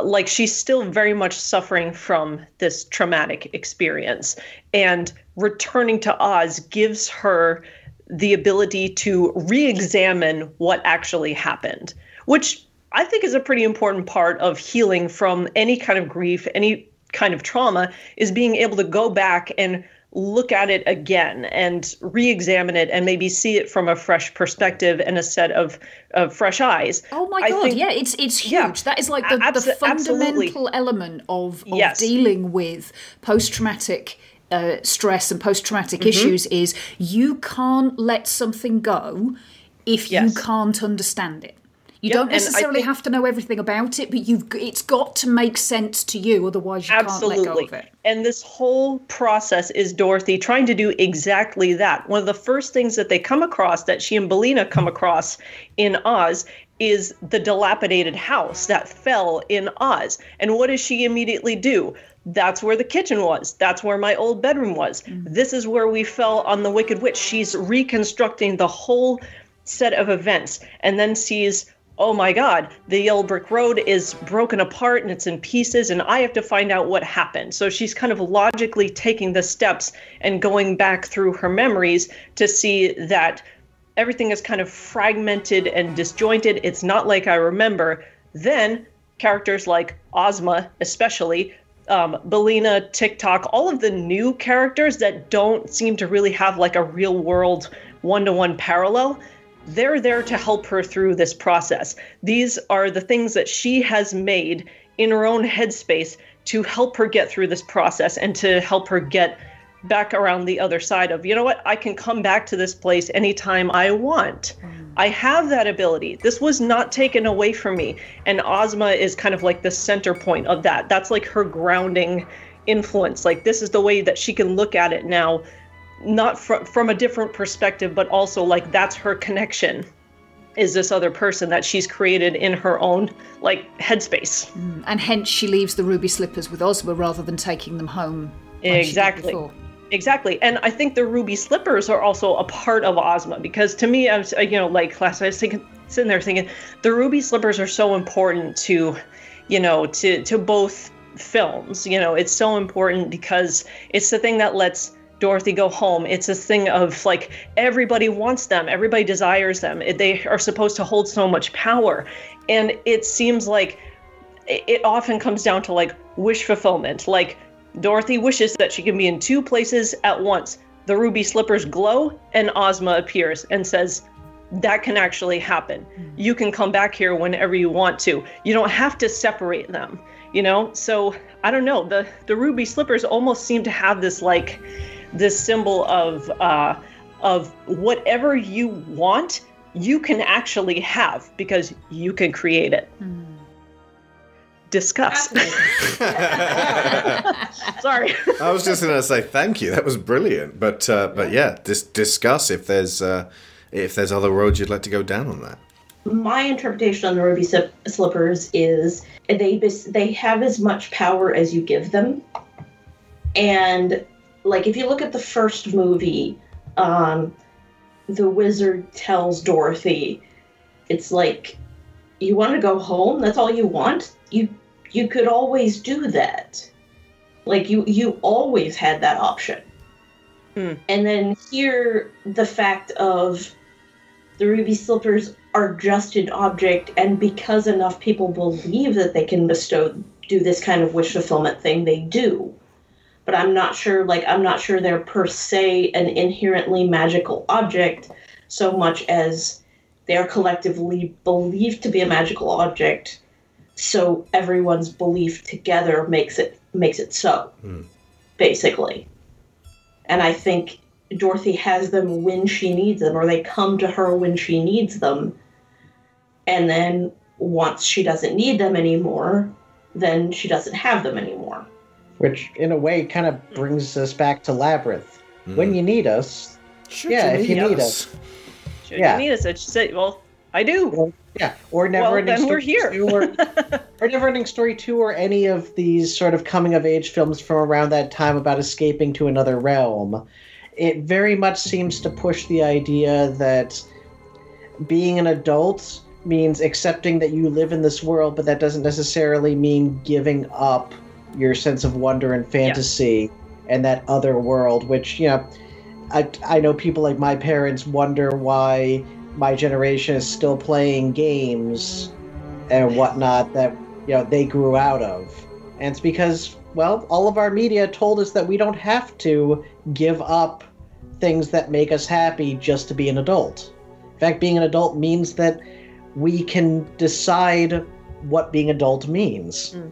like she's still very much suffering from this traumatic experience. And returning to Oz gives her the ability to re-examine what actually happened which I think is a pretty important part of healing from any kind of grief, any kind of trauma, is being able to go back and look at it again and re-examine it and maybe see it from a fresh perspective and a set of, of fresh eyes. Oh my I god, think- yeah, it's it's huge. Yeah, that is like the, the abso- absolutely. fundamental element of, of Yes. dealing with post traumatic uh, stress and post traumatic Mhm. issues is you can't let something go if you can't understand it. You Yep, don't necessarily think- have to know everything about it, but you've it's got to make sense to you, otherwise you can't let go Absolutely. of it. And this whole process is Dorothy trying to do exactly that. One of the first things that they come across, that she and Billina come across in Oz, is the dilapidated house that fell in Oz. And what does she immediately do? That's where the kitchen was. That's where my old bedroom was. Mm. This is where we fell on the Wicked Witch. She's reconstructing the whole set of events and then sees oh my god the yellow brick road is broken apart and it's in pieces and i have to find out what happened. So she's kind of logically taking the steps and going back through her memories to see that everything is kind of fragmented and disjointed. It's not like i remember. Then characters like ozma especially um, Billina, Tik-Tok, all of the new characters that don't seem to really have like a real world one to one parallel, they're there to help her through this process. These are the things that she has made in her own headspace to help her get through this process and to help her get back around the other side of, you know what, I can come back to this place anytime I want. Mm. I have that ability. This was not taken away from me. And Ozma is kind of like the center point of that. That's like her grounding influence. Like this is the way that she can look at it now, not from from a different perspective, but also like that's her connection. Is this other person that she's created in her own like headspace? And hence she leaves the ruby slippers with Ozma rather than taking them home. Exactly. Exactly. And I think the ruby slippers are also a part of Ozma because to me, I was, uh, you know, like last I was thinking, sitting there thinking, the ruby slippers are so important to, you know, to, to both films. You know, it's so important because it's the thing that lets Dorothy go home. It's this thing of like everybody wants them, everybody desires them. They are supposed to hold so much power. And it seems like it often comes down to like wish fulfillment. Like Dorothy wishes that she can be in two places at once. The ruby slippers glow, and Ozma appears and says, That can actually happen. Hmm. You can come back here whenever you want to. You don't have to separate them, you know? So I don't know. The the ruby slippers almost seem to have this like this symbol of uh of whatever you want, you can actually have because you can create it. Discuss. Sorry. I was just going to say thank you. That was brilliant. But uh, but yeah, dis- discuss if there's uh, if there's other roads you'd like to go down on that. my interpretation on the ruby slip- slippers is they bas- they have as much power as you give them and like if you look at the first movie um the wizard tells dorothy it's like you want to go home? That's all you want? You you could always do that. Like you you always had that option. And then here the fact of the ruby slippers are just an object and because enough people believe that they can bestow do this kind of wish fulfillment thing they do but i'm not sure like i'm not sure they're per se an inherently magical object so much as they are collectively believed to be a magical object so everyone's belief together makes it makes it so hmm. basically. And i think dorothy has them when she needs them or they come to her when she needs them and then once she doesn't need them anymore then she doesn't have them anymore Which, in a way, kind of brings us back to Labyrinth. Hmm. When you need us, yeah, you if you need need us. us, Should Yeah. you need us? I should say, well, I do. yeah, or Never Well, Ending then we're here. 2 or, or Never Ending Story 2 or any of these sort of coming of age films from around that time about escaping to another realm. It very much seems to push the idea that being an adult means accepting that you live in this world, but that doesn't necessarily mean giving up your sense of wonder and fantasy and that other world, which, you know, I, I know people like my parents wonder why my generation is still playing games and whatnot that you know they grew out of. And it's because well all of our media told us that we don't have to give up things that make us happy just to be an adult. In fact being an adult means that we can decide what being adult means mm.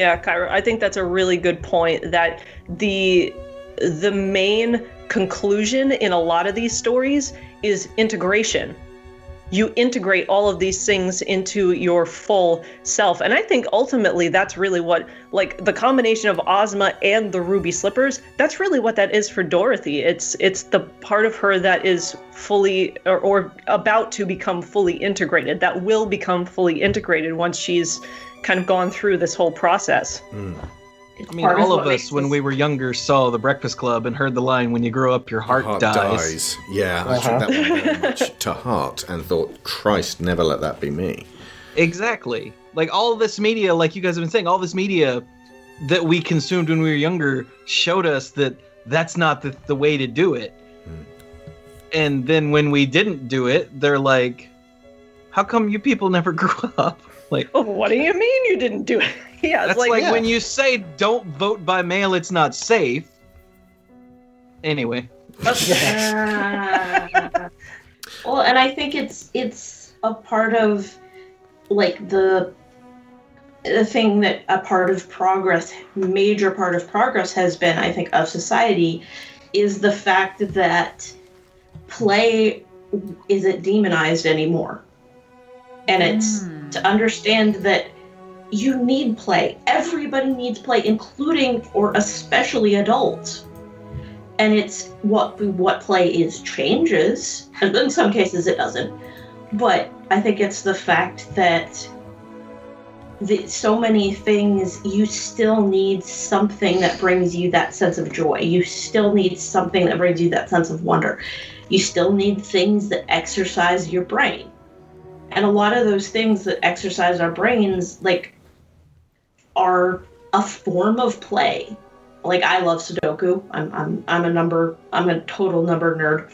Yeah, Kyra, I think that's a really good point that the the main conclusion in a lot of these stories is integration. You integrate all of these things into your full self. And I think ultimately that's really what like the combination of Ozma and the ruby slippers, that's really what that is for Dorothy. It's it's the part of her that is fully or, or about to become fully integrated, that will become fully integrated once she's kind of gone through this whole process. I mean, all of us, when we were younger, saw The Breakfast Club and heard the line, "When you grow up, your heart, Heart dies." dies. Yeah, I Uh-huh. took that one very much to heart and thought, Christ, never let that be me. Exactly. Like all this media, like you guys have been saying, all this media that we consumed when we were younger showed us that that's not the, the way to do it. And then when we didn't do it, they're like, "How come you people never grew up?" Like, oh, what do you mean you didn't do it? yeah, that's it's like, like, when you say don't vote by mail, it's not safe. Anyway. well, and I think it's it's a part of like the the thing that a part of progress, major part of progress has been, I think, of society, is the fact that play isn't demonized anymore. And it's hmm. To understand that you need play. Everybody needs play, including or especially adults. And it's what what play is changes. And in some cases it doesn't. But I think it's the fact that so many things you still need something that brings you that sense of joy. You still need something that brings you that sense of wonder. You still need things that exercise your brain. And a lot of those things that exercise our brains like are a form of play. Like I love Sudoku. I'm I'm I'm a number I'm a total number nerd.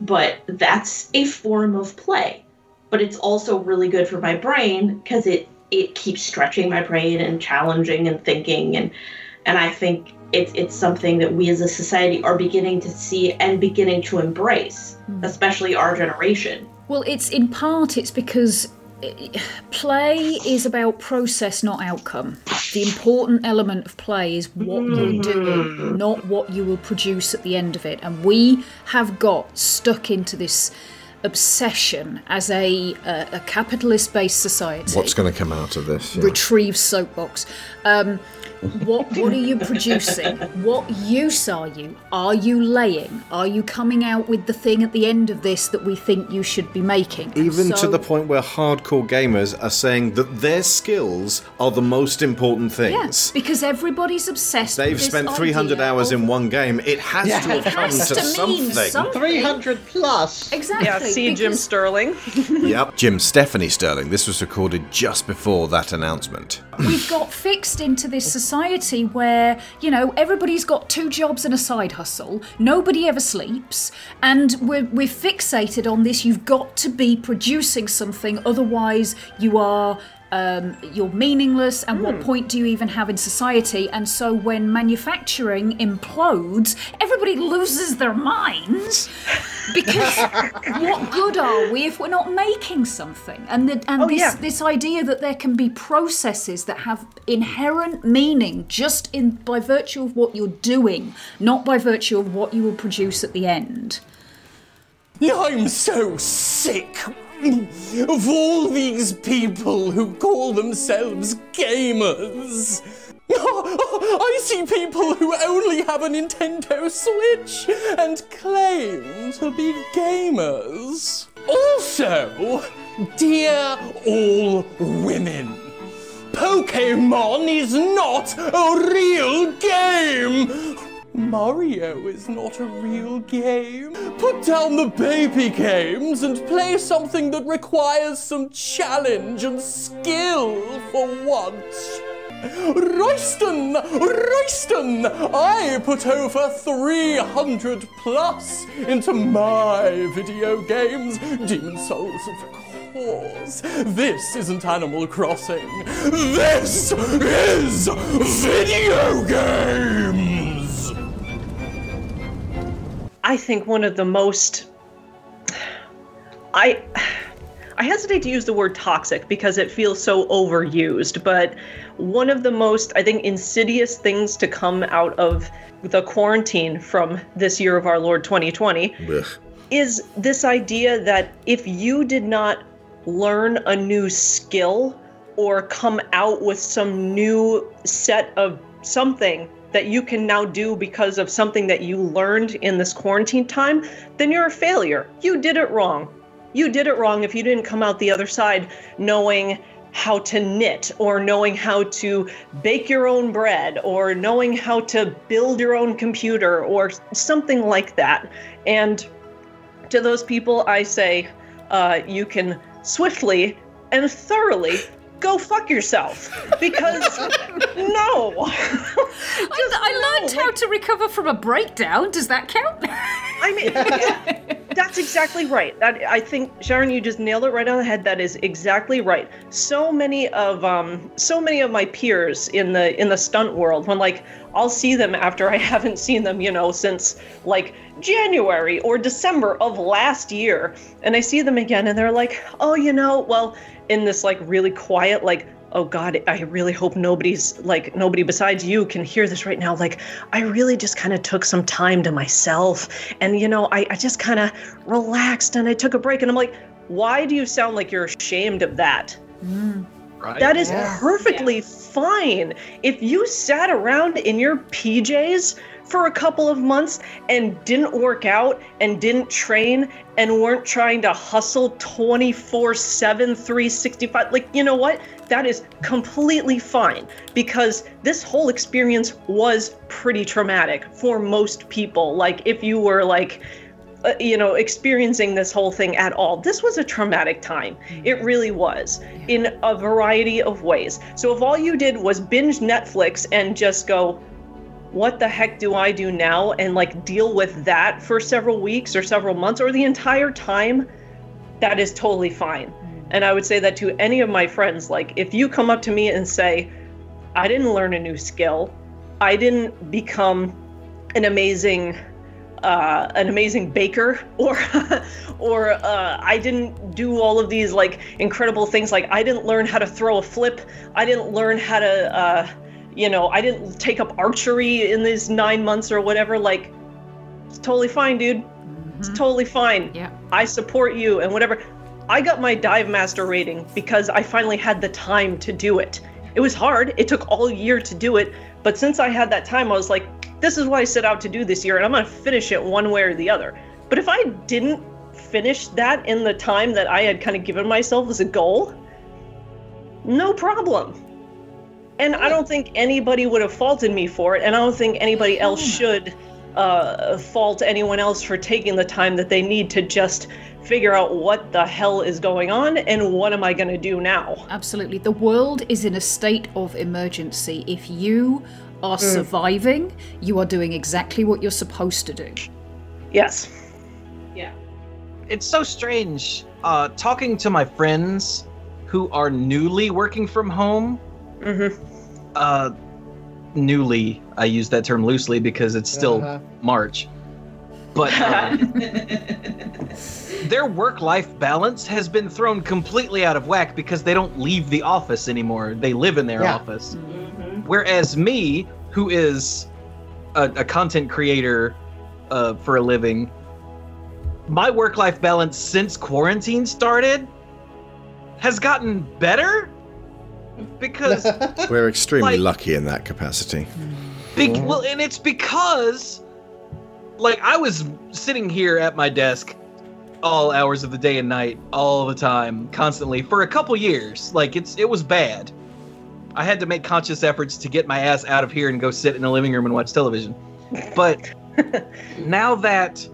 But that's a form of play. But it's also really good for my brain because it it keeps stretching my brain and challenging and thinking and and I think it's it's something that we as a society are beginning to see and beginning to embrace, mm. especially our generation. Well, it's in part it's because eh, play is about process, not outcome. The important element of play is what you're doing, not what you will produce at the end of it. And we have got stuck into this obsession as a a, a capitalist-based society. What's going to come out of this? Yeah. retrieve soapbox. Um, what what are you producing? What use are you? Are you laying? Are you coming out with the thing at the end of this that we think you should be making? And Even to the point where hardcore gamers are saying that their skills are the most important things. Yes, because everybody's obsessed. They've with spent 300 hours of- in one game. It has Yeah. to have come to, to mean something. something. 300 plus. Exactly. Yeah, see Jim Sterling. yep. Jim Stephanie Sterling. This was recorded just before that announcement. We've got fixed into this society where, you know, everybody's got two jobs and a side hustle. Nobody ever sleeps. And we're, we're fixated on this. You've got to be producing something, otherwise, you are. Um, you're meaningless, and what point do you even have in society? And so, when manufacturing implodes, everybody loses their minds because what good are we if we're not making something? And the, and Oh, this yeah. this idea that there can be processes that have inherent meaning just in by virtue of what you're doing, not by virtue of what you will produce at the end. I'm so sick of all these people who call themselves gamers. I see people who only have a Nintendo Switch and claim to be gamers. Also, dear all women, Pokemon is not a real game. Mario is not a real game. Put down the baby games and play something that requires some challenge and skill for once. Royston! Royston! I put over 300 plus into my video games. Demon Souls, of course. This isn't Animal Crossing. This is video games! I think one of the most I I hesitate to use the word toxic because it feels so overused, but one of the most I think insidious things to come out of the quarantine from this year of our Lord 2020 Ugh. is this idea that if you did not learn a new skill or come out with some new set of something that you can now do because of something that you learned in this quarantine time, then you're a failure. You did it wrong. You did it wrong if you didn't come out the other side knowing how to knit or knowing how to bake your own bread or knowing how to build your own computer or something like that. And to those people, I say uh, you can swiftly and thoroughly go fuck yourself because no. I, I learned how to recover from a breakdown. Does that count? I mean, yeah, that's exactly right. That I think Sharon, you just nailed it right on the head. That is exactly right. So many of um, so many of my peers in the in the stunt world, when like I'll see them after I haven't seen them, you know, since like January or December of last year, and I see them again, and they're like, oh, you know, well, in this like really quiet, like, oh God, I really hope nobody's like nobody besides you can hear this right now. Like, I really just kind of took some time to myself, and you know, I, I just kind of relaxed and I took a break. And I'm like, why do you sound like you're ashamed of that? Right. That is Yeah. perfectly fine. If you sat around in your PJs for a couple of months and didn't work out and didn't train and weren't trying to hustle 24 7, 365, like, you know what? That is completely fine because this whole experience was pretty traumatic for most people. Like, if you were like, uh, you know, experiencing this whole thing at all. This was a traumatic time. It really was in a variety of ways. So if all you did was binge Netflix and just go, what the heck do I do now? And like deal with that for several weeks or several months or the entire time, that is totally fine. And I would say that to any of my friends. Like, if you come up to me and say, I didn't learn a new skill, I didn't become an amazing uh, an amazing baker or or uh, I didn't do all of these like incredible things like I didn't learn how to throw a flip I didn't learn how to uh, you know I didn't take up archery in these nine months or whatever like it's totally fine dude. It's mm-hmm. totally fine. Yeah. I support you and whatever. I got my dive master rating because I finally had the time to do it. It was hard. It took all year to do it but since I had that time I was like this is what I set out to do this year, and I'm going to finish it one way or the other. But if I didn't finish that in the time that I had kind of given myself as a goal, no problem. And I don't think anybody would have faulted me for it, and I don't think anybody else should uh, fault anyone else for taking the time that they need to just figure out what the hell is going on and what am I going to do now. Absolutely. The world is in a state of emergency. If you are Mm. surviving, you are doing exactly what you're supposed to do. Yes. Yeah. It's so strange uh, talking to my friends who are newly working from home. Mm-hmm. Uh, newly, I use that term loosely because it's still Uh-huh. March. But uh, their work life balance has been thrown completely out of whack because they don't leave the office anymore. They live in their Yeah. office. Whereas me, who is a, a content creator uh, for a living, my work life balance since quarantine started has gotten better because We're extremely Like- lucky in that capacity. Be- well, and it's because, like, I was sitting here at my desk all hours of the day and night, all the time, constantly for a couple years. Like, it's it was bad. I had to make conscious efforts to get my ass out of here and go sit in the living room and watch television. But now that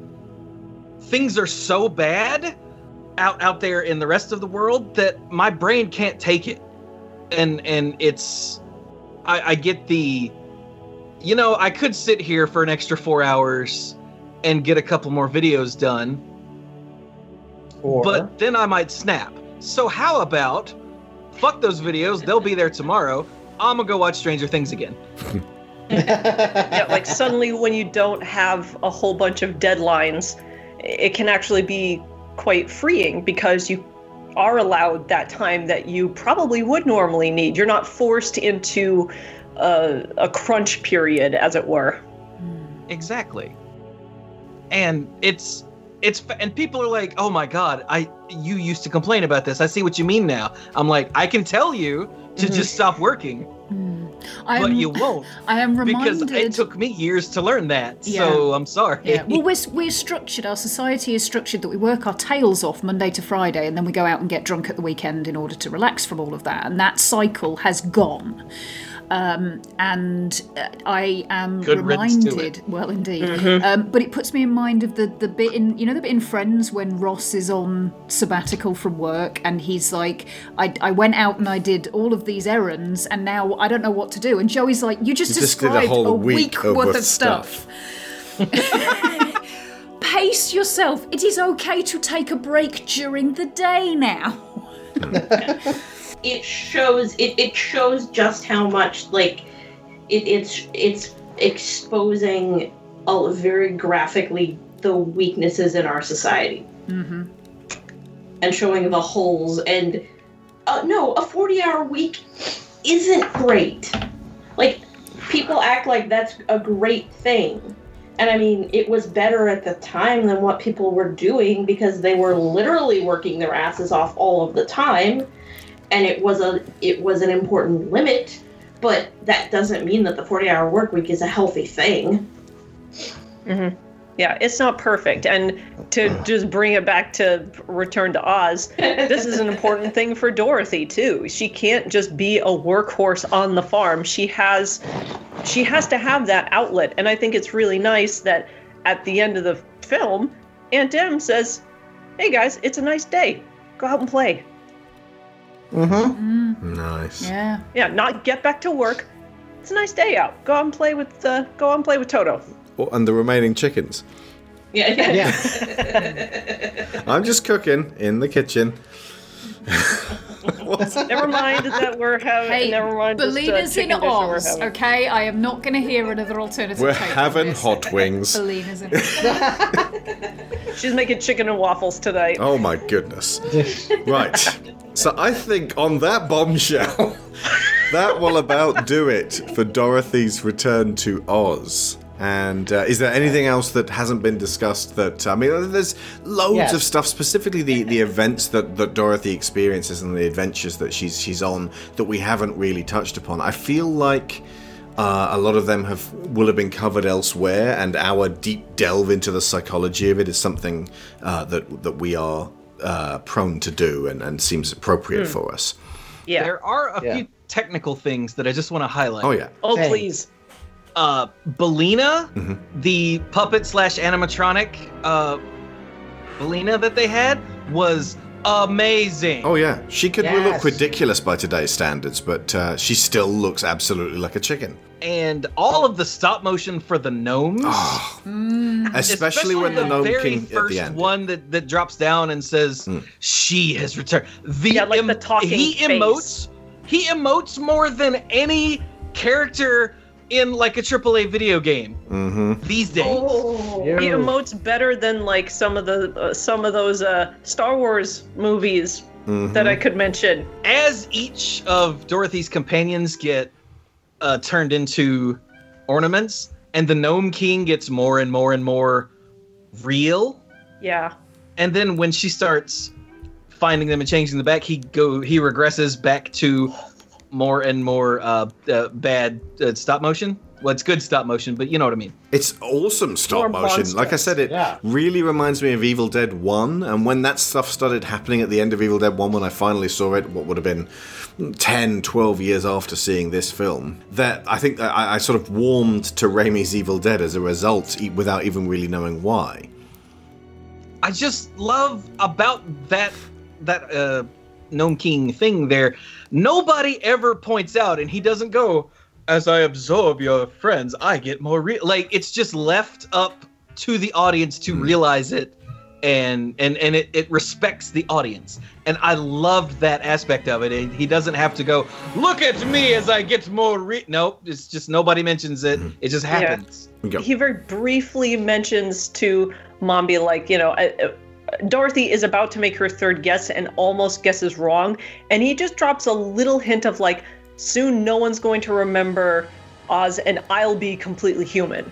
things are so bad out out there in the rest of the world that my brain can't take it, and and it's I, I get the you know, I could sit here for an extra four hours and get a couple more videos done, Or but then I might snap. So how about fuck those videos? They'll be there tomorrow. I'm gonna go watch Stranger Things again. yeah, like suddenly when you don't have a whole bunch of deadlines, it can actually be quite freeing because you are allowed that time that you probably would normally need. You're not forced into a, a crunch period, as it were. Exactly. And it's it's and people are like, "Oh my god, I you used to complain about this. I see what you mean now." I'm like, "I can tell you to mm-hmm. just stop working, mm. I but you won't." I am reminded because it took me years to learn that. Yeah. So I'm sorry. Yeah. Well, we're, we're structured, our society is structured that we work our tails off Monday to Friday and then we go out and get drunk at the weekend in order to relax from all of that. And that cycle has gone. Um, and uh, I am Good riddance to reminded, well, indeed, Mhm. um, but it puts me in mind of the the bit in you know the bit in Friends when Ross is on sabbatical from work and he's like, I, I went out and I did all of these errands and now I don't know what to do. And Joey's like, you just You just did a described whole a week week, worth of of stuff. Pace yourself. It is okay to take a break during the day now. it shows it, it shows just how much like it, it's it's exposing all very graphically the weaknesses in our society Mm-hmm. and showing the holes and uh, no, a 40 hour week isn't great. Like, people act like that's a great thing. And I mean, it was better at the time than what people were doing because they were literally working their asses off all of the time. And it was a it was an important limit, but that doesn't mean that the 40 hour work week is a healthy thing. hmm Yeah, it's not perfect. And to just bring it back to Return to Oz, this is an important thing for Dorothy too. She can't just be a workhorse on the farm. She has she has to have that outlet. And I think it's really nice that at the end of the film, Aunt Em says, "Hey guys, it's a nice day. Go out and play." Mm-hmm. Nice. Yeah. Yeah, not get back to work. It's a nice day out. Go out and play with uh, go out and play with Toto. Oh, and the remaining chickens. Yeah, yeah. I'm just cooking in the kitchen. never mind that we're having. Hey, never mind. this, uh, Billina's in chicken dish that we're Oz, okay? I am not going to hear another alternative We're having this. hot wings. Billina's in She's making chicken and waffles tonight. Oh my goodness. Right. So I think on that bombshell, that will about do it for Dorothy's return to Oz. And uh, is there anything else that hasn't been discussed? That I mean, there's loads Yes. of stuff, specifically the, the events that, that Dorothy experiences and the adventures that she's she's on that we haven't really touched upon. I feel like uh, a lot of them have will have been covered elsewhere, and our deep delve into the psychology of it is something uh, that that we are uh, prone to do and, and seems appropriate Hmm. for us. Yeah. There are a Yeah. few technical things that I just want to highlight. Oh, yeah. Oh, please. Uh, Billina, Mhm. the puppet slash animatronic uh, Billina that they had was amazing. Oh yeah, she could look ridiculous by today's standards, but uh, she still looks absolutely like a chicken. And all of the stop motion for the gnomes. Especially when the Gnome very King at the first end. one that, that drops down and says she has returned. The Yeah, like the talking he face. emotes he emotes more than any character in like a AAA video game Mm-hmm. these days. Oh, he emotes better than like some of the uh, some of those uh, Star Wars movies Mm-hmm. that I could mention. As each of Dorothy's companions get uh, turned into ornaments, and the Gnome King gets more and more and more real. Yeah. And then when she starts finding them and changing them back, he go he regresses back to more and more uh, uh, bad uh, stop motion. Well, it's good stop motion, but you know what I mean. It's awesome stop More motion. Like I said, it really reminds me of Evil Dead 1. And when that stuff started happening at the end of Evil Dead 1, when I finally saw it, what would have been 10, 12 years after seeing this film, that I think I, I sort of warmed to Raimi's Evil Dead as a result, e- without even really knowing why. I just love about that that uh Gnome King thing there. Nobody ever points out, and he doesn't go, as I absorb your friends, I get more real. Like it's just left up to the audience to realize it, and and and it, it respects the audience. And I loved that aspect of it. And he doesn't have to go, look at me as I get more re. Nope, it's just nobody mentions it. It just Yeah. happens. He very briefly mentions to Mombi, like, you know, uh, Dorothy is about to make her third guess and almost guesses wrong. And he just drops a little hint of, like, soon no one's going to remember Oz and I'll be completely human.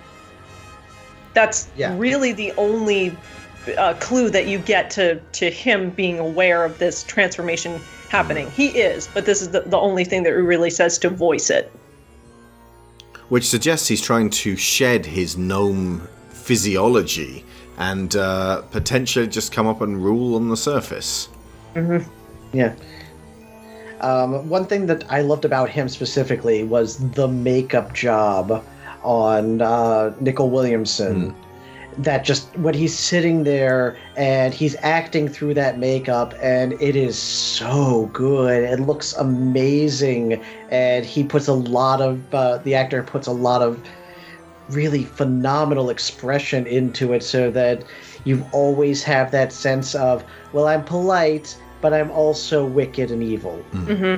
That's Yeah. really the only uh, clue that you get to, to him being aware of this transformation happening. He is, but this is the, the only thing that really says to voice it. Which suggests he's trying to shed his gnome physiology and uh, potentially just come up and rule on the surface. Mm-hmm. Yeah. Um, one thing that I loved about him specifically was the makeup job on uh, Nicol Williamson. That just when he's sitting there and he's acting through that makeup, and it is so good. It looks amazing, and he puts a lot of uh, the actor puts a lot of really phenomenal expression into it so that you always have that sense of well i'm polite but i'm also wicked and evil hmm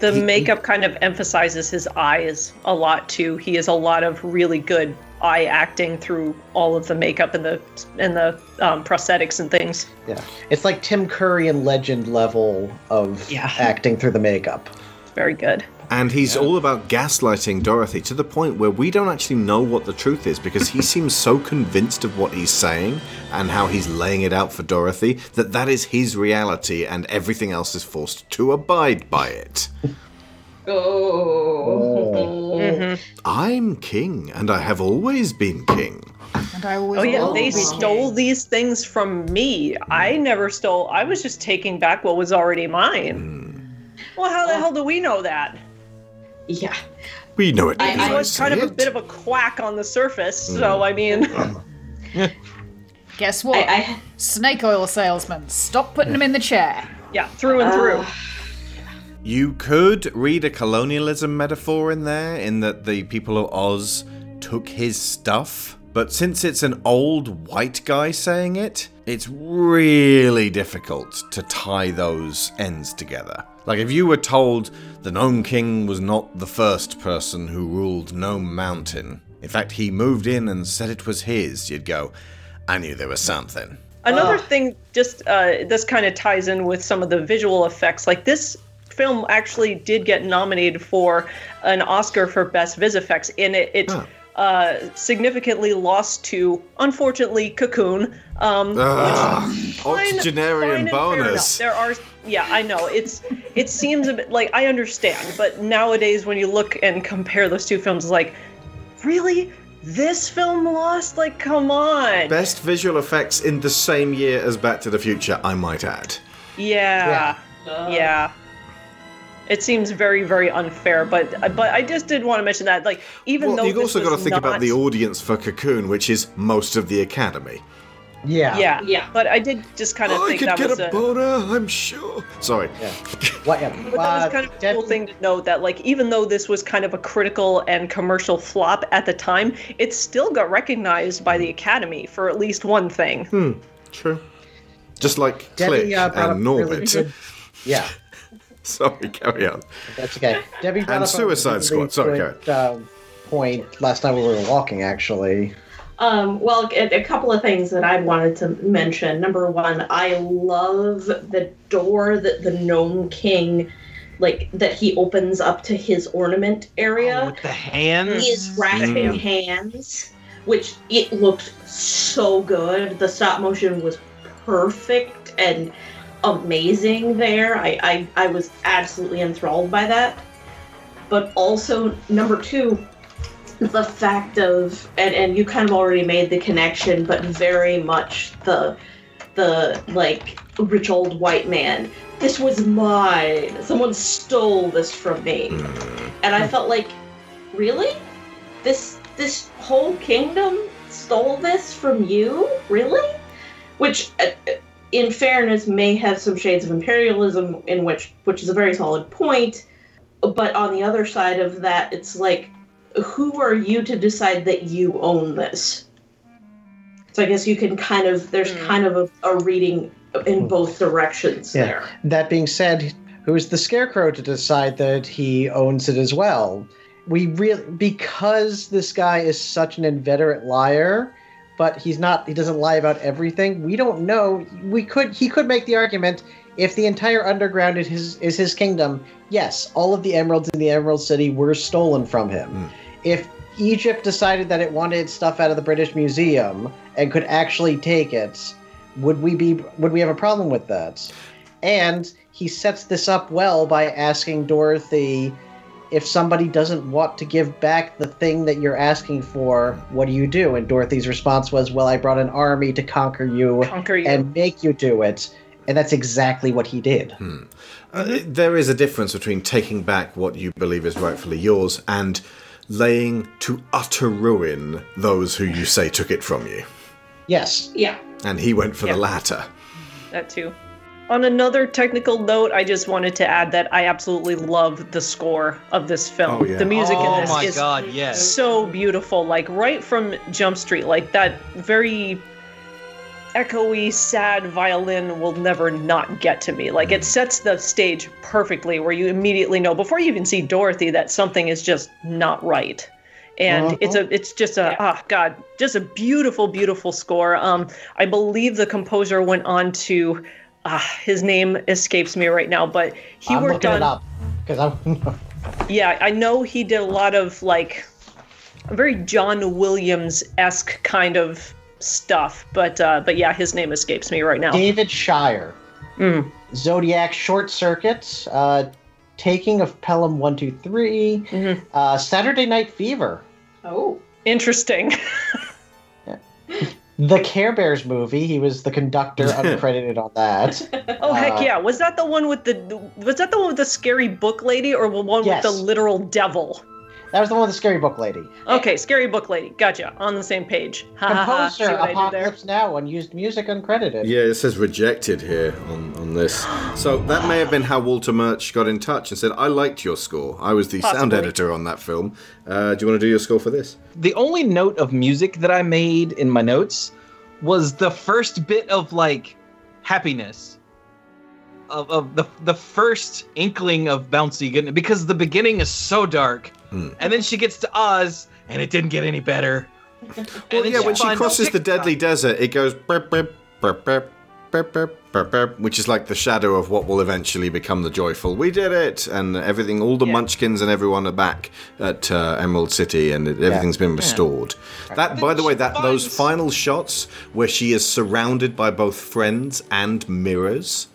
The makeup kind of emphasizes his eyes a lot too. He has a lot of really good eye acting through all of the makeup and the and the um, prosthetics and things. Yeah, it's like Tim Curry and Legend level of acting through the makeup. Very good. And he's all about gaslighting Dorothy to the point where we don't actually know what the truth is because he seems so convinced of what he's saying and how he's laying it out for Dorothy that that is his reality and everything else is forced to abide by it. Oh. I'm king and I have always been king. And I always Oh yeah, they be stole these things from me. I never stole. I was just taking back what was already mine. Hmm. Well, how the hell do we know that? Yeah. We know it. I, I was say kind of a bit of a quack on the surface, mm. so I mean, Guess what? Snake oil salesman. Stop putting him in the chair. yeah, through and through. Ah. You could read a colonialism metaphor in there, in that the people of Oz took his stuff. But since it's an old white guy saying it, it's really difficult to tie those ends together. Like if you were told the Gnome King was not the first person who ruled Gnome Mountain, in fact, he moved in and said it was his, you'd go, I knew there was something. Another thing, just uh, this kind of ties in with some of the visual effects. Like this film actually did get nominated for an Oscar for Best Vis Effects, and it, it uh, significantly lost to, unfortunately, Cocoon. Um, Ah, fine- octogenarian fine and fair enough. bonus. There are, yeah, I know. It's it seems a bit like I understand, but nowadays when you look and compare those two films, it's like, really, this film lost? Like, come on. Best visual effects in the same year as Back to the Future, I might add. Yeah. Yeah. It seems very, very unfair, but but I just did want to mention that, like, even Well, though you've also got to was think about the audience for Cocoon, which is most of the Academy. Yeah. yeah, yeah. But I did just kind of I think could that get was a boner, I'm sure. Sorry. yeah. What? Yeah. But that was kind of a cool thing to note that, like, even though this was kind of a critical and commercial flop at the time, it still got recognized by the Academy for at least one thing. Hmm, true. Just like Debbie, Click uh, and up really Norbit. good- Yeah. Sorry, carry on. That's okay. Debbie And Suicide Squad. Sorry, good, uh, point last time we were walking, actually. Um, well, a, a couple of things that I wanted to mention. Number one, I love the door that the Gnome King, like that he opens up to his ornament area. with the hands. His grasping Mm. hands, which it looked so good. The stop motion was perfect and amazing there. I, I, I was absolutely enthralled by that. But also, number two, the fact of and, and you kind of already made the connection, but very much the the like rich old white man. This was mine. Someone stole this from me. And I felt like, really? This this whole kingdom stole this from you? Really? Which uh, uh, in fairness may have some shades of imperialism in which which is a very solid point, but on the other side of that it's like who are you to decide that you own this? So I guess you can kind of there's hmm. kind of a, a reading in hmm. both directions Yeah. there. That being said, who's the scarecrow to decide that he owns it as well? We really because this guy is such an inveterate liar, but he's not he doesn't lie about everything. We don't know. We could he could make the argument if the entire underground is his is his kingdom, yes, all of the emeralds in the Emerald City were stolen from him. Hmm. If Egypt decided that it wanted stuff out of the British Museum and could actually take it, would we be would we have a problem with that? And he sets this up well by asking Dorothy if somebody doesn't want to give back the thing that you're asking for, what do you do? And Dorothy's response was, "Well, I brought an army to conquer you, Conquer you. and make you do it." And that's exactly what he did. Uh, there is a difference between taking back what you believe is rightfully yours and laying to utter ruin those who you say took it from you. Yes. Yeah. And he went for the latter. That too. On another technical note, I just wanted to add that I absolutely love the score of this film. Oh, yeah. The music Oh in this my is God, yes. so beautiful. Like right from Jump Street, like that very echoey, sad violin will never not get to me. Like it sets the stage perfectly where you immediately know before you even see Dorothy that something is just not right. and it's a it's just a oh god just a beautiful beautiful score um i believe the composer went on to uh, his name escapes me right now but he I'm worked on it because I'm. yeah i know he did a lot of like very john williams esque kind of stuff but uh but yeah his name escapes me right now David Shire. Mm. Zodiac Short Circuit. Uh, Taking of Pelham 123. Mm-hmm. Uh, Saturday Night Fever. oh interesting The Care Bears movie. He was the conductor, uncredited on that. oh heck Uh, yeah was that the one with the was that the one with the scary book lady or the one Yes. with the literal devil That was the one with the scary book lady. okay scary book lady gotcha on the same page Composer what I did? Apocalypse Now and used music uncredited. Yeah, it says rejected here on, on this. So that may have been how Walter Murch got in touch and said, I liked your score. I was the sound editor on that film. Uh, do you want to do your score for this? The only note of music that I made in my notes was the first bit of like happiness of, of the the first inkling of bouncy goodness because the beginning is so dark, hmm. and then she gets to Oz and it didn't get any better. well, yeah, when she crosses the deadly desert, it goes burp, burp, burp, which is like the shadow of what will eventually become the joyful. We did it, and everything, all the yeah. Munchkins and everyone are back at uh, Emerald City, and everything's yeah. been restored. Yeah. That, by the way, that those final shots where she is surrounded by both friends and mirrors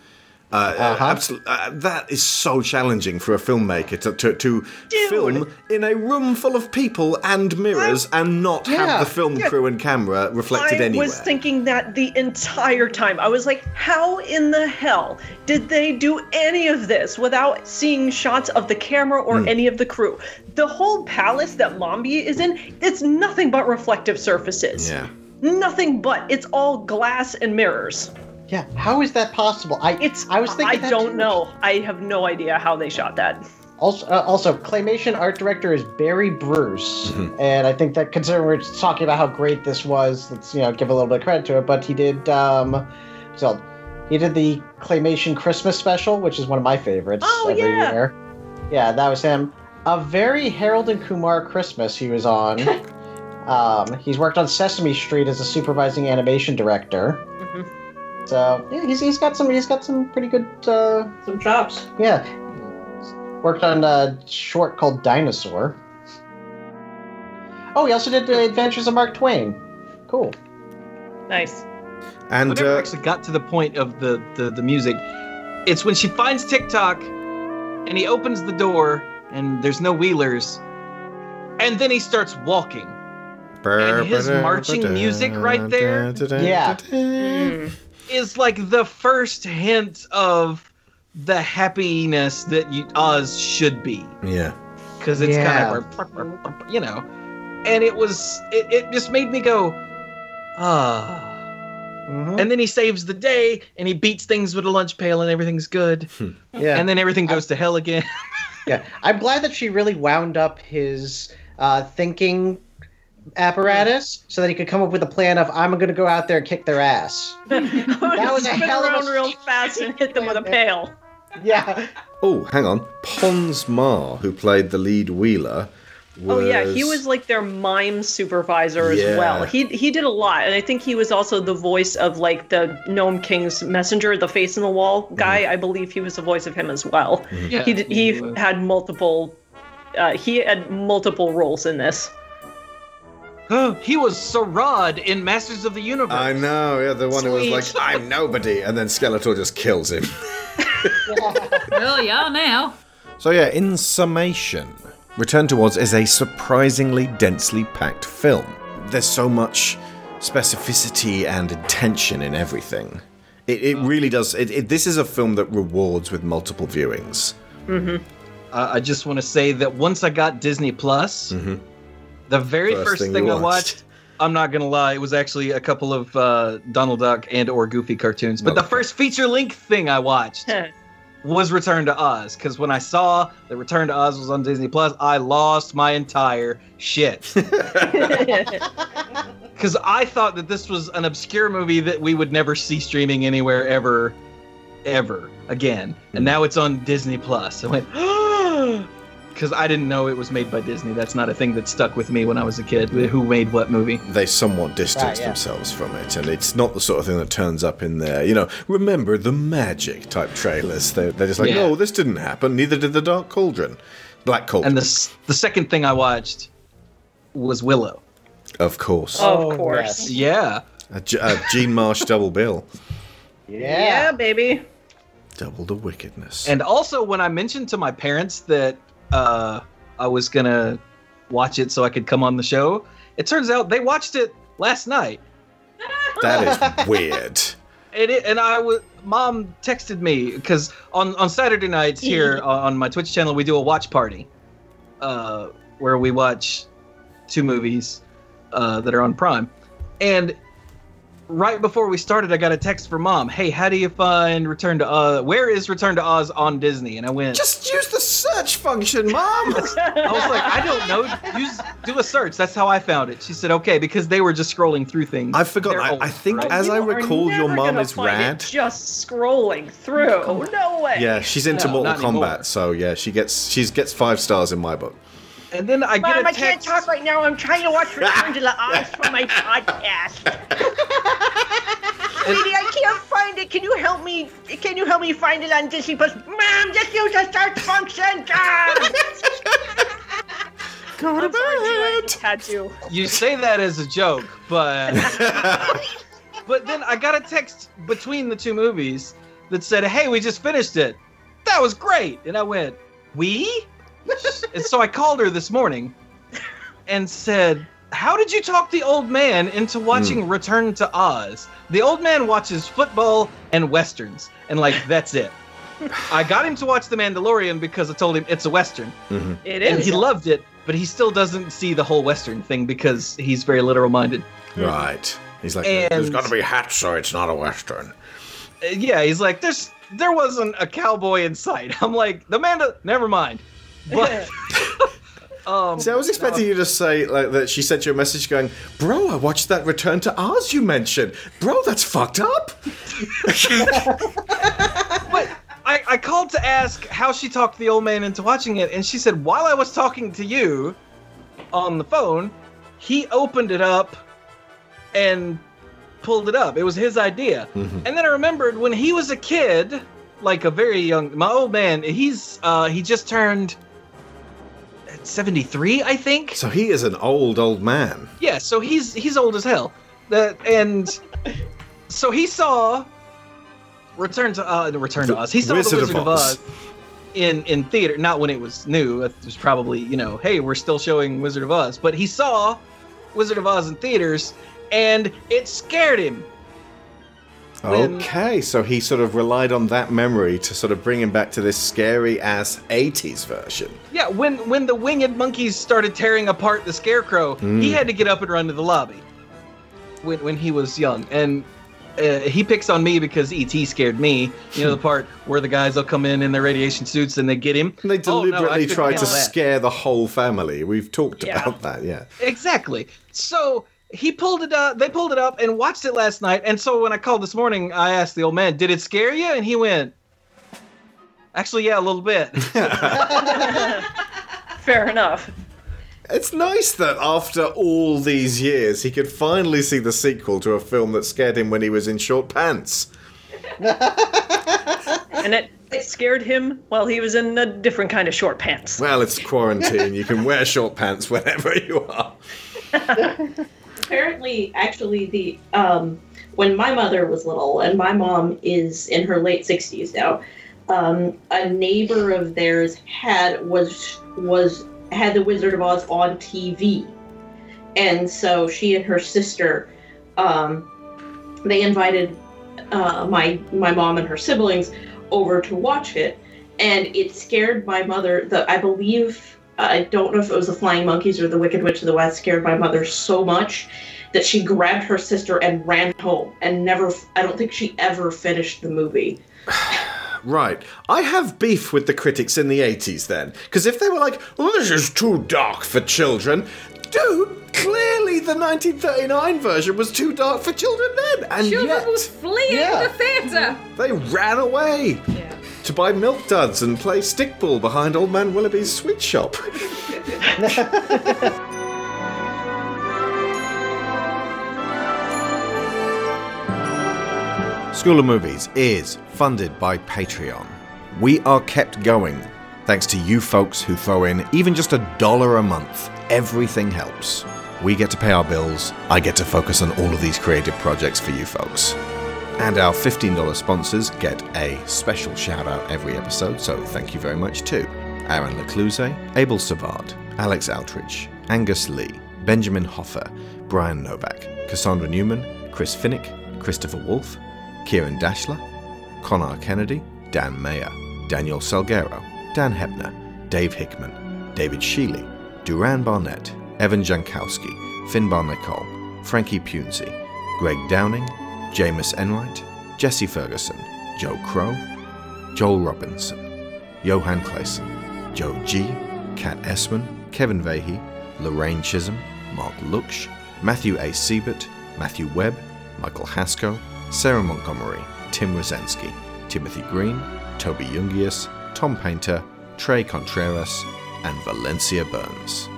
uh, absol- uh, that is so challenging for a filmmaker to, to, to film in a room full of people and mirrors and not Yeah. have the film Yeah. crew and camera reflected I anywhere. I was thinking that the entire time. I was like, how in the hell did they do any of this without seeing shots of the camera or Hmm. any of the crew? The whole palace that Mombi is in, it's nothing but reflective surfaces. Yeah. Nothing but. It's all glass and mirrors. Yeah, how is that possible? I it's. I was thinking I that don't too. know. I have no idea how they shot that. Also, uh, also, claymation art director is Barry Bruce, and I think that considering we're talking about how great this was, let's you know give a little bit of credit to it. But he did, um, so he did the claymation Christmas special, which is one of my favorites Oh, every yeah. year. Yeah, that was him. A very Harold and Kumar Christmas he was on. um, he's worked on Sesame Street as a supervising animation director. So yeah, he's, he's got some he's got some pretty good uh, some chops. Yeah, worked on a short called Dinosaur. Oh, he also did the Adventures of Mark Twain. Cool. Nice. And Whenever uh, actually got to the point of the, the the music, it's when she finds Tik-Tok, and he opens the door, and there's no wheelers, and then he starts walking. And his marching music right there Yeah. Is like the first hint of the happiness that you, Oz should be. Yeah. Because it's Yeah. kind of, you know, and it was, it, it just made me go, ah. And then he saves the day and he beats things with a lunch pail and everything's good. Yeah. And then everything goes to hell again. Yeah, I'm glad that she really wound up his uh, thinking apparatus so that he could come up with a plan of I'm going to go out there and kick their ass. that was a hell of a around real fast and hit them with a pail. Yeah. Oh, hang on. Pons Maar, who played the lead Wheeler, was... Oh yeah, he was like their mime supervisor as Yeah. well. He he did a lot, and I think he was also the voice of like the Gnome King's messenger, the face in the wall guy. I believe he was the voice of him as well. Yeah. He did, he had multiple. Uh, he had multiple roles in this. he was Saurod in Masters of the Universe. I know, yeah, the one who was like, I'm nobody, and then Skeletor just kills him. well, yeah, now. So, yeah, in summation, Return to Oz is a surprisingly densely packed film. There's so much specificity and intention in everything. It, it really does. It, it, this is a film that rewards with multiple viewings. Mm-hmm. Uh, I just want to say that once I got Disney Plus, the very First first, thing thing, I watched. watched, I'm not gonna lie, it was actually a couple of uh, Donald Duck and or Goofy cartoons. But the first feature length thing I watched was Return to Oz, because when I saw that Return to Oz was on Disney Plus, I lost my entire shit. Because I thought that this was an obscure movie that we would never see streaming anywhere ever, ever again. And now it's on Disney Plus. I went, because I didn't know it was made by Disney. That's not a thing that stuck with me when I was a kid. Who made what movie? They somewhat distance Right, yeah. themselves from it, and it's not the sort of thing that turns up in their, you know, remember the magic type trailers. They're, they're just like, Yeah. no, this didn't happen. Neither did the Dark Cauldron, Black Cauldron, And the the second thing I watched was Willow. of course. Of oh, course. Yeah. A, G- a Jean Marsh double bill, Yeah, baby. double the wickedness. And also, when I mentioned to my parents that uh, I was gonna watch it so I could come on the show, it turns out they watched it last night. that is weird. And it, and I was mom texted me because on on Saturday nights here on my Twitch channel we do a watch party, uh, where we watch two movies uh, that are on Prime, and right before we started, I got a text from mom. Hey, how do you find Return to Oz? Where is Return to Oz on Disney? And I went, just use the search function, mom. I was like, I don't know. Use do a search. That's how I found it. She said, okay, because they were just scrolling through things. I forgot. I, old, I think right? as I You are recall, your mom is find rad. Just scrolling through. No way. Yeah, she's into No, Mortal Kombat, anymore. so yeah, she gets she gets five stars in my book. And then I get Mom, a I can't talk right now. I'm trying to watch Return to the Oz for my podcast. Sweetie, I can't find it. Can you help me? Can you help me find it on Disney Plus? Mom, just use the search function. I'm sorry, too, had to. You say that as a joke, but but then I got a text between the two movies that said, "Hey, we just finished it. That was great." And I went, "We?" And so I called her this morning and said, "How did you talk the old man into watching Return to Oz? The old man watches football and westerns, and like that's it." I got him to watch The Mandalorian because I told him it's a western. It And he loved it, but he still doesn't see the whole Western thing because he's very literal minded. Right. He's like, And- there's got to be hats, so it's not a western. Uh, Yeah, he's like, there's there wasn't a cowboy in sight. I'm like, the Manda, never mind. But um, See, I was expecting you to say like that. She sent you a message going, "Bro, I watched that Return to Oz you mentioned. Bro, that's fucked up." but I, I called to ask how she talked the old man into watching it, and she said while I was talking to you on the phone, he opened it up and pulled it up. It was his idea. And then I remembered when he was a kid, like a very young, my old man, he's uh he just turned 73, I think. So he is an old old man. Yeah, so he's he's old as hell. That and so he saw Return to uh, Return to The Oz. He saw Wizard the of Wizard of Oz. Oz in in theater, not when it was new. It was probably you know, hey, we're still showing Wizard of Oz, but he saw Wizard of Oz in theaters, and it scared him. When- Okay, so he sort of relied on that memory to sort of bring him back to this scary ass 80s version. Yeah, when when the winged monkeys started tearing apart the scarecrow, Mm. he had to get up and run to the lobby. When when he was young, and uh, he picks on me because ET scared me. You know the part where the guys will come in in their radiation suits and they get him. And They Oh, no, deliberately try to that. scare the whole family. We've talked Yeah. about that, yeah. Exactly. So he pulled it up. They pulled it up and watched it last night. And so when I called this morning, I asked the old man, "Did it scare you?" And he went, "Actually, yeah, a little bit." Fair enough. It's nice that after all these years, he could finally see the sequel to a film that scared him when he was in short pants. and it, it scared him while he was in a different kind of short pants. Well, it's quarantine. you can wear short pants wherever you are. Apparently, actually, the um, when my mother was little, and my mom is in her late sixties now, um, a neighbor of theirs had was was had the Wizard of Oz on TV, and so she and her sister, um, they invited uh, my my mom and her siblings over to watch it, and it scared my mother. The I believe I don't know if it was the Flying Monkeys or the Wicked Witch of the West scared my mother so much that she grabbed her sister and ran home and never. I don't think she ever finished the movie. Right. I have beef with the critics in the 80s then. Because if they were like, well, this is too dark for children, dude, clearly the 1939 version was too dark for children then. And Children yet, was fleeing Yeah. the theatre. they ran away. To buy milk duds and play stickball behind Old Man Willoughby's sweet shop. School of Movies is funded by Patreon. We are kept going thanks to you folks who throw in even just a dollar a month. Everything helps. We get to pay our bills, I get to focus on all of these creative projects for you folks. And our $15 sponsors get a special shout out every episode, so thank you very much too. Aaron Lecluse, Abel Savard, Alex Outridge, Angus Lee, Benjamin Hoffer, Brian Novak, Cassandra Newman, Chris Finnick, Christopher Wolfe, Kieran Dashler, Connor Kennedy, Dan Mayer, Daniel Salguero, Dan Hebner, Dave Hickman, David Sheely, Duran Barnett, Evan Jankowski, Finbar Nicole, Frankie Punzi, Greg Downing, Jameis Enright, Jesse Ferguson, Joe Crow, Joel Robinson, Johan Clayson, Joe G, Kat Essman, Kevin Vahey, Lorraine Chisholm, Mark Luksh, Matthew A. Siebert, Matthew Webb, Michael Haskell, Sarah Montgomery, Tim Rosensky, Timothy Green, Toby Jungius, Tom Painter, Trey Contreras, and Valencia Burns.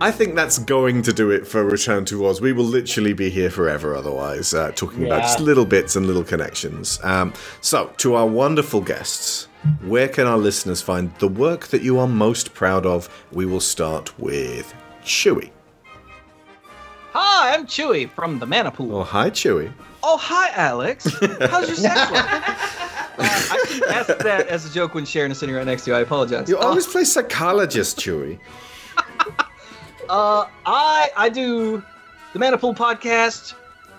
I think that's going to do it for Return to Oz. We will literally be here forever otherwise, uh, talking about just little bits and little connections. Um, so, to our wonderful guests, where can our listeners find the work that you are most proud of? We will start with Chewy. Hi, I'm Chewy from the Manapool. Oh, hi, Chewy. Oh, hi, Alex. How's your sex life? uh, I shouldn't ask that as a joke when Sharon is sitting right next to you. I apologize. You always play psychologist, Chewy. Uh, I I do the Manapool podcast,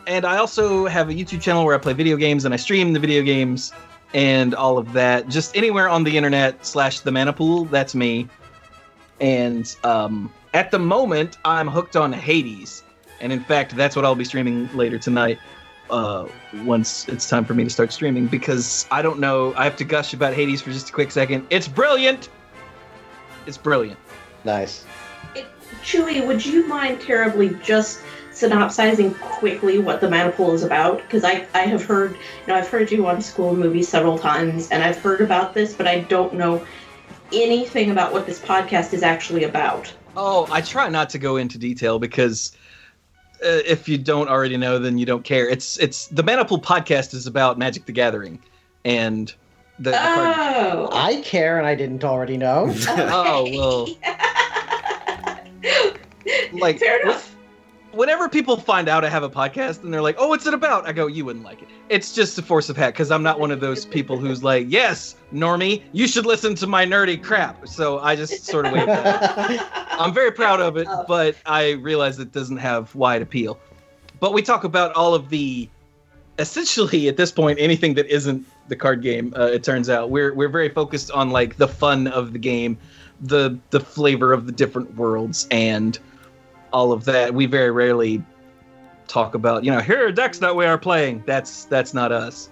and I also have a YouTube channel where I play video games and I stream the video games and all of that. Just anywhere on the internet slash the Manapool, that's me. And um, at the moment, I'm hooked on Hades, and in fact, that's what I'll be streaming later tonight. Uh, once it's time for me to start streaming, because I don't know, I have to gush about Hades for just a quick second. It's brilliant. It's brilliant. Nice. Chewy, would you mind terribly just synopsizing quickly what the Manapool is about? Because I, I have heard, you know, I've heard you on school movies several times, and I've heard about this, but I don't know anything about what this podcast is actually about. Oh, I try not to go into detail because uh, if you don't already know, then you don't care. It's it's the Manipool podcast is about Magic the Gathering, and the, the Oh. I care, and I didn't already know. oh well. like Fair enough. Whenever people find out I have a podcast and they're like, "Oh, what's it about?" I go, "You wouldn't like it. It's just a force of habit because I'm not one of those people who's like, "Yes, Normie, you should listen to my nerdy crap." So I just sort of wait. I'm very proud of it, but I realize it doesn't have wide appeal. But we talk about all of the essentially at this point anything that isn't the card game. Uh, it turns out we're we're very focused on like the fun of the game, the the flavor of the different worlds, and all of that. We very rarely talk about you know here are decks that we are playing. That's that's not us,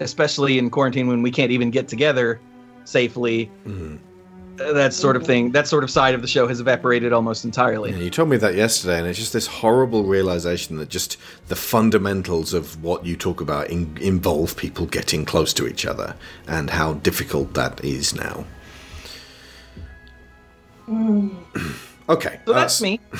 especially in quarantine when we can't even get together safely. Uh, That sort of thing, that sort of side of the show has evaporated almost entirely. Yeah, you told me that yesterday, and it's just this horrible realization that just the fundamentals of what you talk about in, involve people getting close to each other, and how difficult that is now. Okay, So that's uh, me.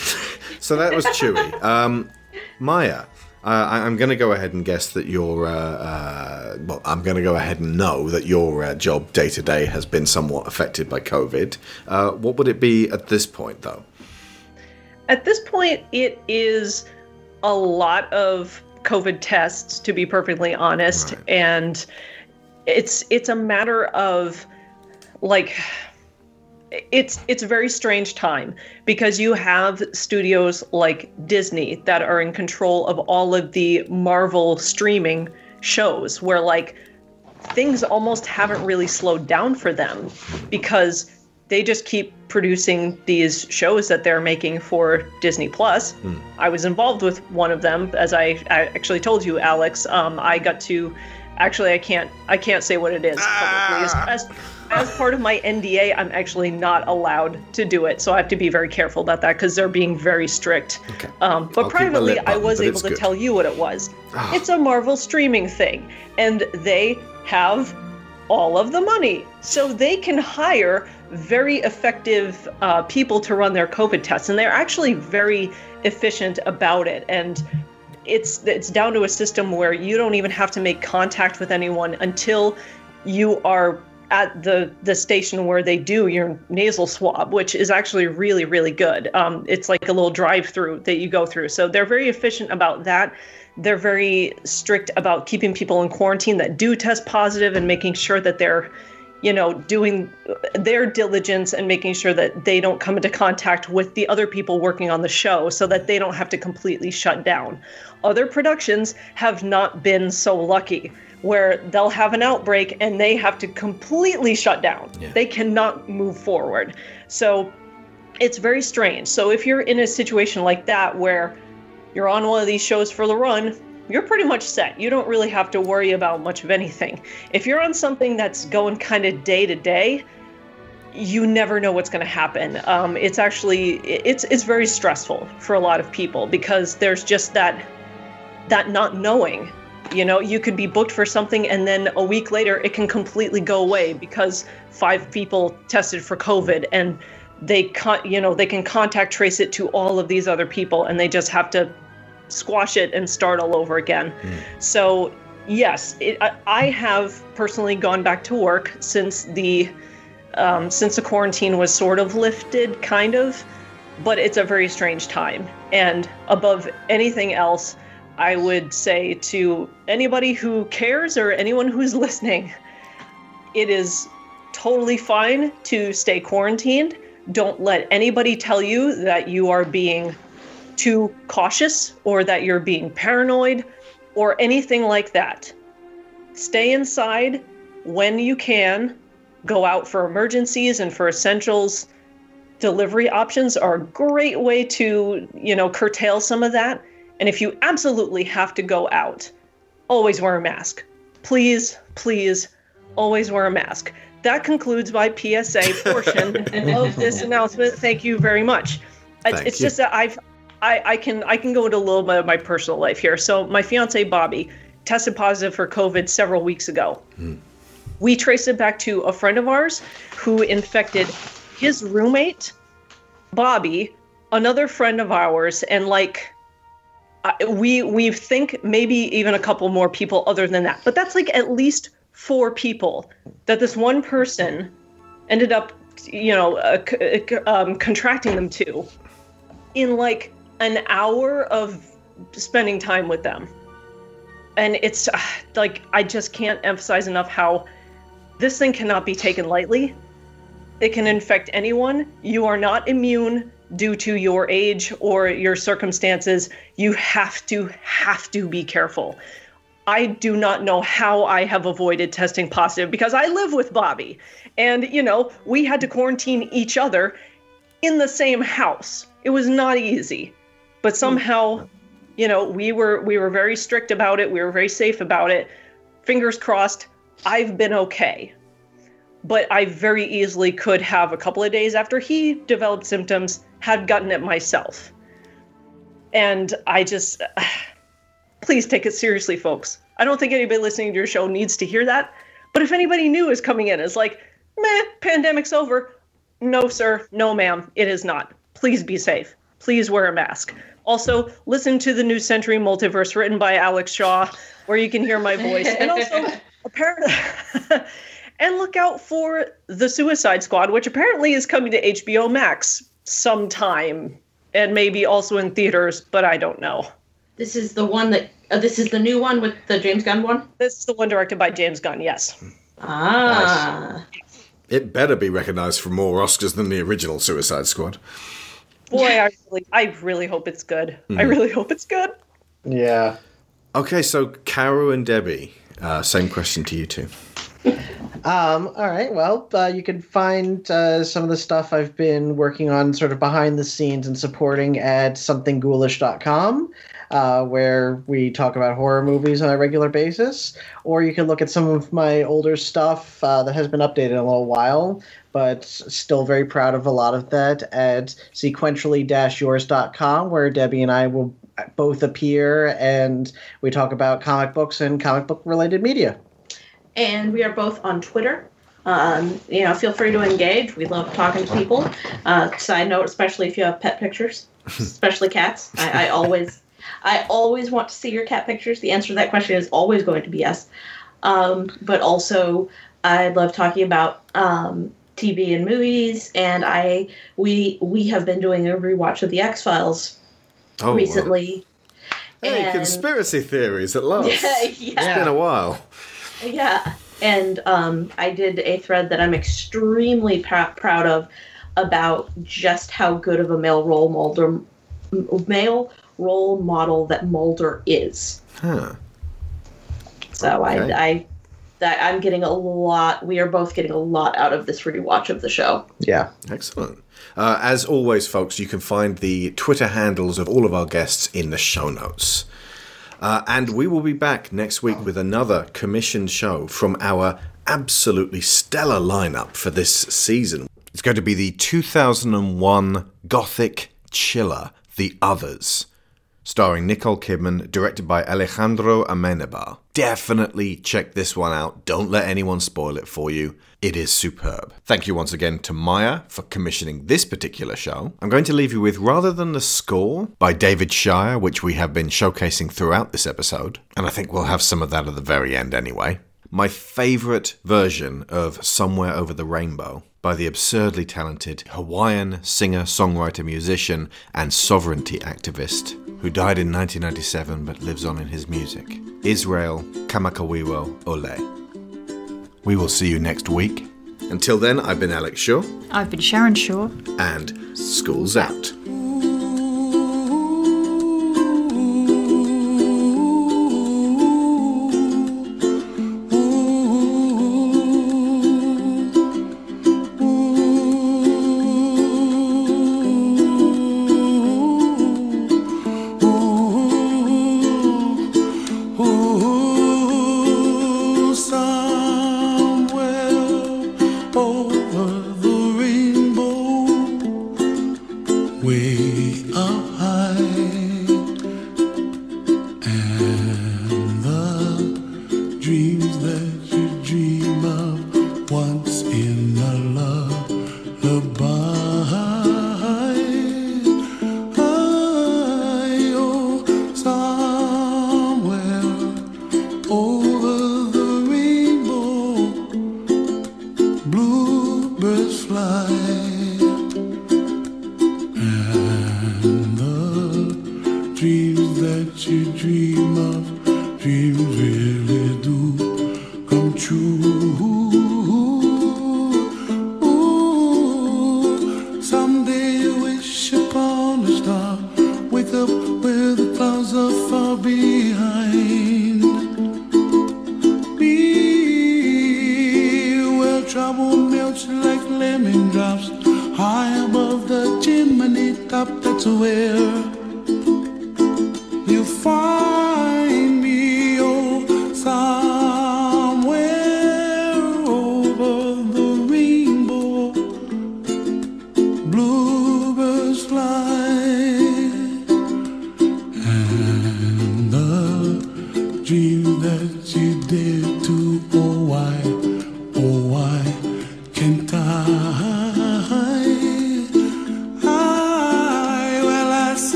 So that was Chewy. Um, Maya, uh, I, I'm going to go ahead and guess that your. Uh, uh, well, I'm going to go ahead and know that your uh, job day to day has been somewhat affected by COVID. Uh, what would it be at this point, though? At this point, it is a lot of COVID tests, to be perfectly honest, and it's it's a matter of like it's it's a very strange time because you have studios like Disney that are in control of all of the Marvel streaming shows where like things almost haven't really slowed down for them because they just keep producing these shows that they're making for Disney Plus. I was involved with one of them, as I, I actually told you, Alex. Um, I got to, actually, I can't, I can't say what it is publicly. As, as, as part of my NDA, I'm actually not allowed to do it, so I have to be very careful about that because they're being very strict. Um, but I'll privately, lip I was able it's to good. tell you what it was. it's a Marvel streaming thing, and they have all of the money. So they can hire very effective uh, people to run their COVID tests, and they're actually very efficient about it. And it's it's down to a system where you don't even have to make contact with anyone until you are at the the station where they do your nasal swab, which is actually really really good. Um, it's like a little drive-through that you go through. So they're very efficient about that. They're very strict about keeping people in quarantine that do test positive and making sure that they're you know, doing their diligence and making sure that they don't come into contact with the other people working on the show so that they don't have to completely shut down. Other productions have not been so lucky where they'll have an outbreak and they have to completely shut down. They cannot move forward. So it's very strange. So if you're in a situation like that where you're on one of these shows for the run, you're pretty much set. You don't really have to worry about much of anything. If you're on something that's going kind of day to day, you never know what's going to happen. Um, it's actually it's it's very stressful for a lot of people because there's just that that not knowing. You know, you could be booked for something and then a week later it can completely go away because five people tested for COVID and they con- you know they can contact trace it to all of these other people and they just have to squash it and start all over again. So, yes, it, I, I have personally gone back to work since the um, since the quarantine was sort of lifted, kind of, but it's a very strange time. And above anything else, I would say to anybody who cares or anyone who's listening, it is totally fine to stay quarantined. Don't let anybody tell you that you are being too cautious or that you're being paranoid or anything like that. Stay inside when you can. Go out for emergencies and for essentials. Delivery options are a great way to, you know, curtail some of that. And if you absolutely have to go out, always wear a mask. Please, please, always wear a mask. That concludes my PSA portion of this announcement. Thank you very much. It's, Thank it's you. just that I've I, I can I can go into a little bit of my personal life here. So my fiance Bobby tested positive for COVID several weeks ago. We traced it back to a friend of ours who infected his roommate, Bobby, another friend of ours, and like we we think maybe even a couple more people other than that. But that's like at least four people that this one person ended up, you know, uh, c- uh, um, contracting them to in like an hour of spending time with them. And it's uh, like, I just can't emphasize enough how this thing cannot be taken lightly. It can infect anyone. You are not immune due to your age or your circumstances. You have to, have to be careful. I do not know how I have avoided testing positive because I live with Bobby. And, you know, we had to quarantine each other in the same house. It was not easy. But hmm. somehow, you know, we were we were very strict about it. We were very safe about it. Fingers crossed, I've been okay. But I very easily could have a couple of days after he developed symptoms had gotten it myself. And I just please take it seriously, folks. I don't think anybody listening to your show needs to hear that. But if anybody new is coming in, is like, meh, pandemic's over. No, sir. No, ma'am. It is not. Please be safe. Please wear a mask. Also, listen to the New Century Multiverse written by Alex Shaw, where you can hear my voice. And also, apparently, and look out for The Suicide Squad, which apparently is coming to HBO Max sometime, and maybe also in theaters, but I don't know. This is the one that. Uh, this is the new one with the James Gunn one. This is the one directed by James Gunn. Yes. Ah. It better be recognised for more Oscars than the original Suicide Squad. Boy, I really, I really hope it's good. I Mhm. really hope it's good. Yeah. Okay, so Caro and Debbie, uh, same question to you two. Um, all right. Well, uh, you can find uh, some of the stuff I've been working on sort of behind the scenes and supporting at somethingghoulish.com, uh, where we talk about horror movies on a regular basis. Or you can look at some of my older stuff uh, that has been updated in a little while, but still very proud of a lot of that at sequentially-yours.com, where Debbie and I will both appear and we talk about comic books and comic book related media. and we are both on Twitter. Um, you know, feel free to engage. We love talking to people. Uh, side note, especially if you have pet pictures, especially cats. I, I always, I always want to see your cat pictures. The answer to that question is always going to be yes. Um, but also, I love talking about um, TV and movies. And I, we, we have been doing a rewatch of the X Files Oh, wow. recently. Hey, And- conspiracy theories at last. Yeah, It's yeah. been a while. Yeah, and um, I did a thread that I'm extremely prou- proud of about just how good of a male role Mulder, male role model that Mulder is. Huh. So Okay. I, I, that I'm getting a lot. We are both getting a lot out of this rewatch of the show. Yeah. Excellent. Uh, as always, folks, you can find the Twitter handles of all of our guests in the show notes. Uh, and we will be back next week with another commissioned show from our absolutely stellar lineup for this season. It's going to be the 2001 Gothic chiller, The Others, starring Nicole Kidman, directed by Alejandro Amenabar. Definitely check this one out. Don't let anyone spoil it for you. It is superb. Thank you once again to Maya for commissioning this particular show. I'm going to leave you with Rather Than the Score by David Shire, which we have been showcasing throughout this episode. And I think we'll have some of that at the very end anyway. My favourite version of Somewhere Over the Rainbow by the absurdly talented Hawaiian singer, songwriter, musician, and sovereignty activist who died in 1997 but lives on in his music, Israel Kamakawiwo'ole. We will see you next week. Until then, I've been Alex Shaw, I've been Sharon Shaw. and school's out.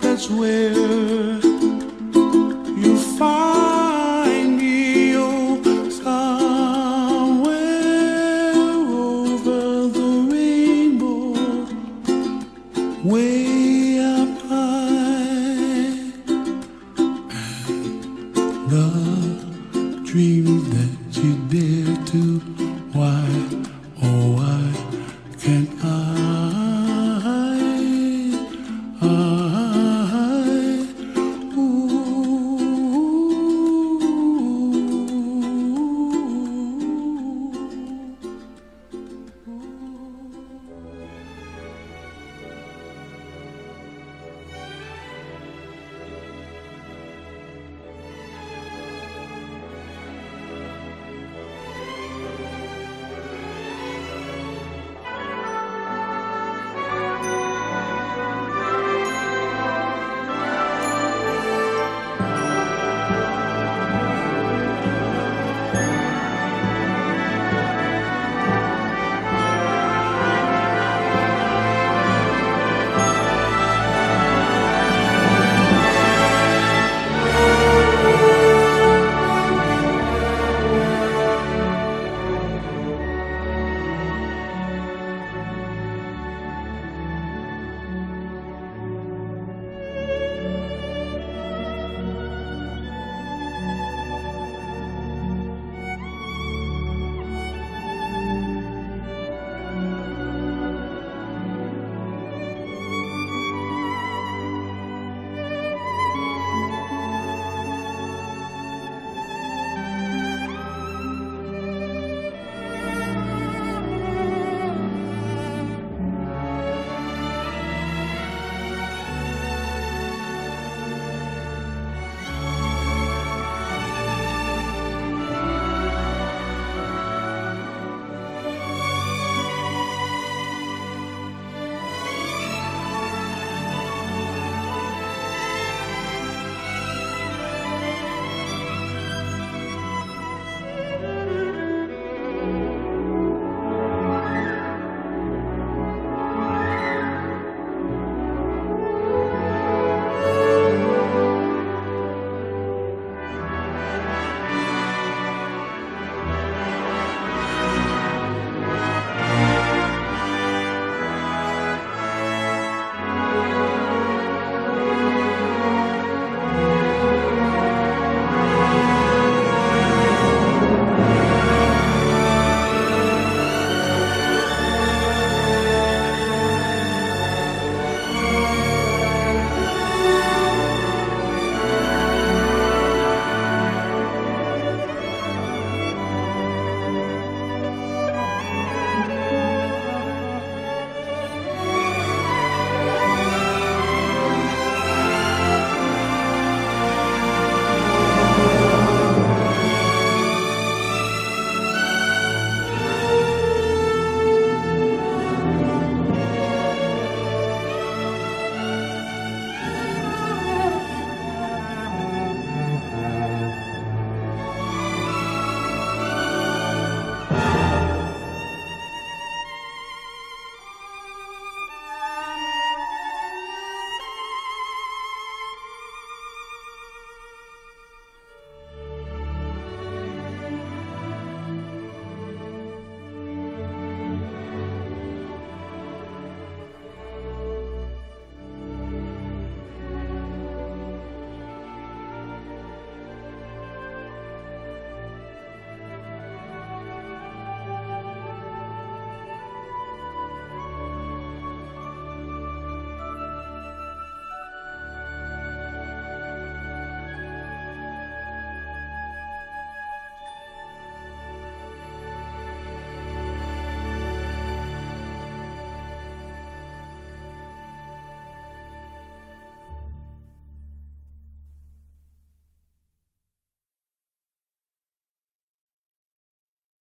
That's where you find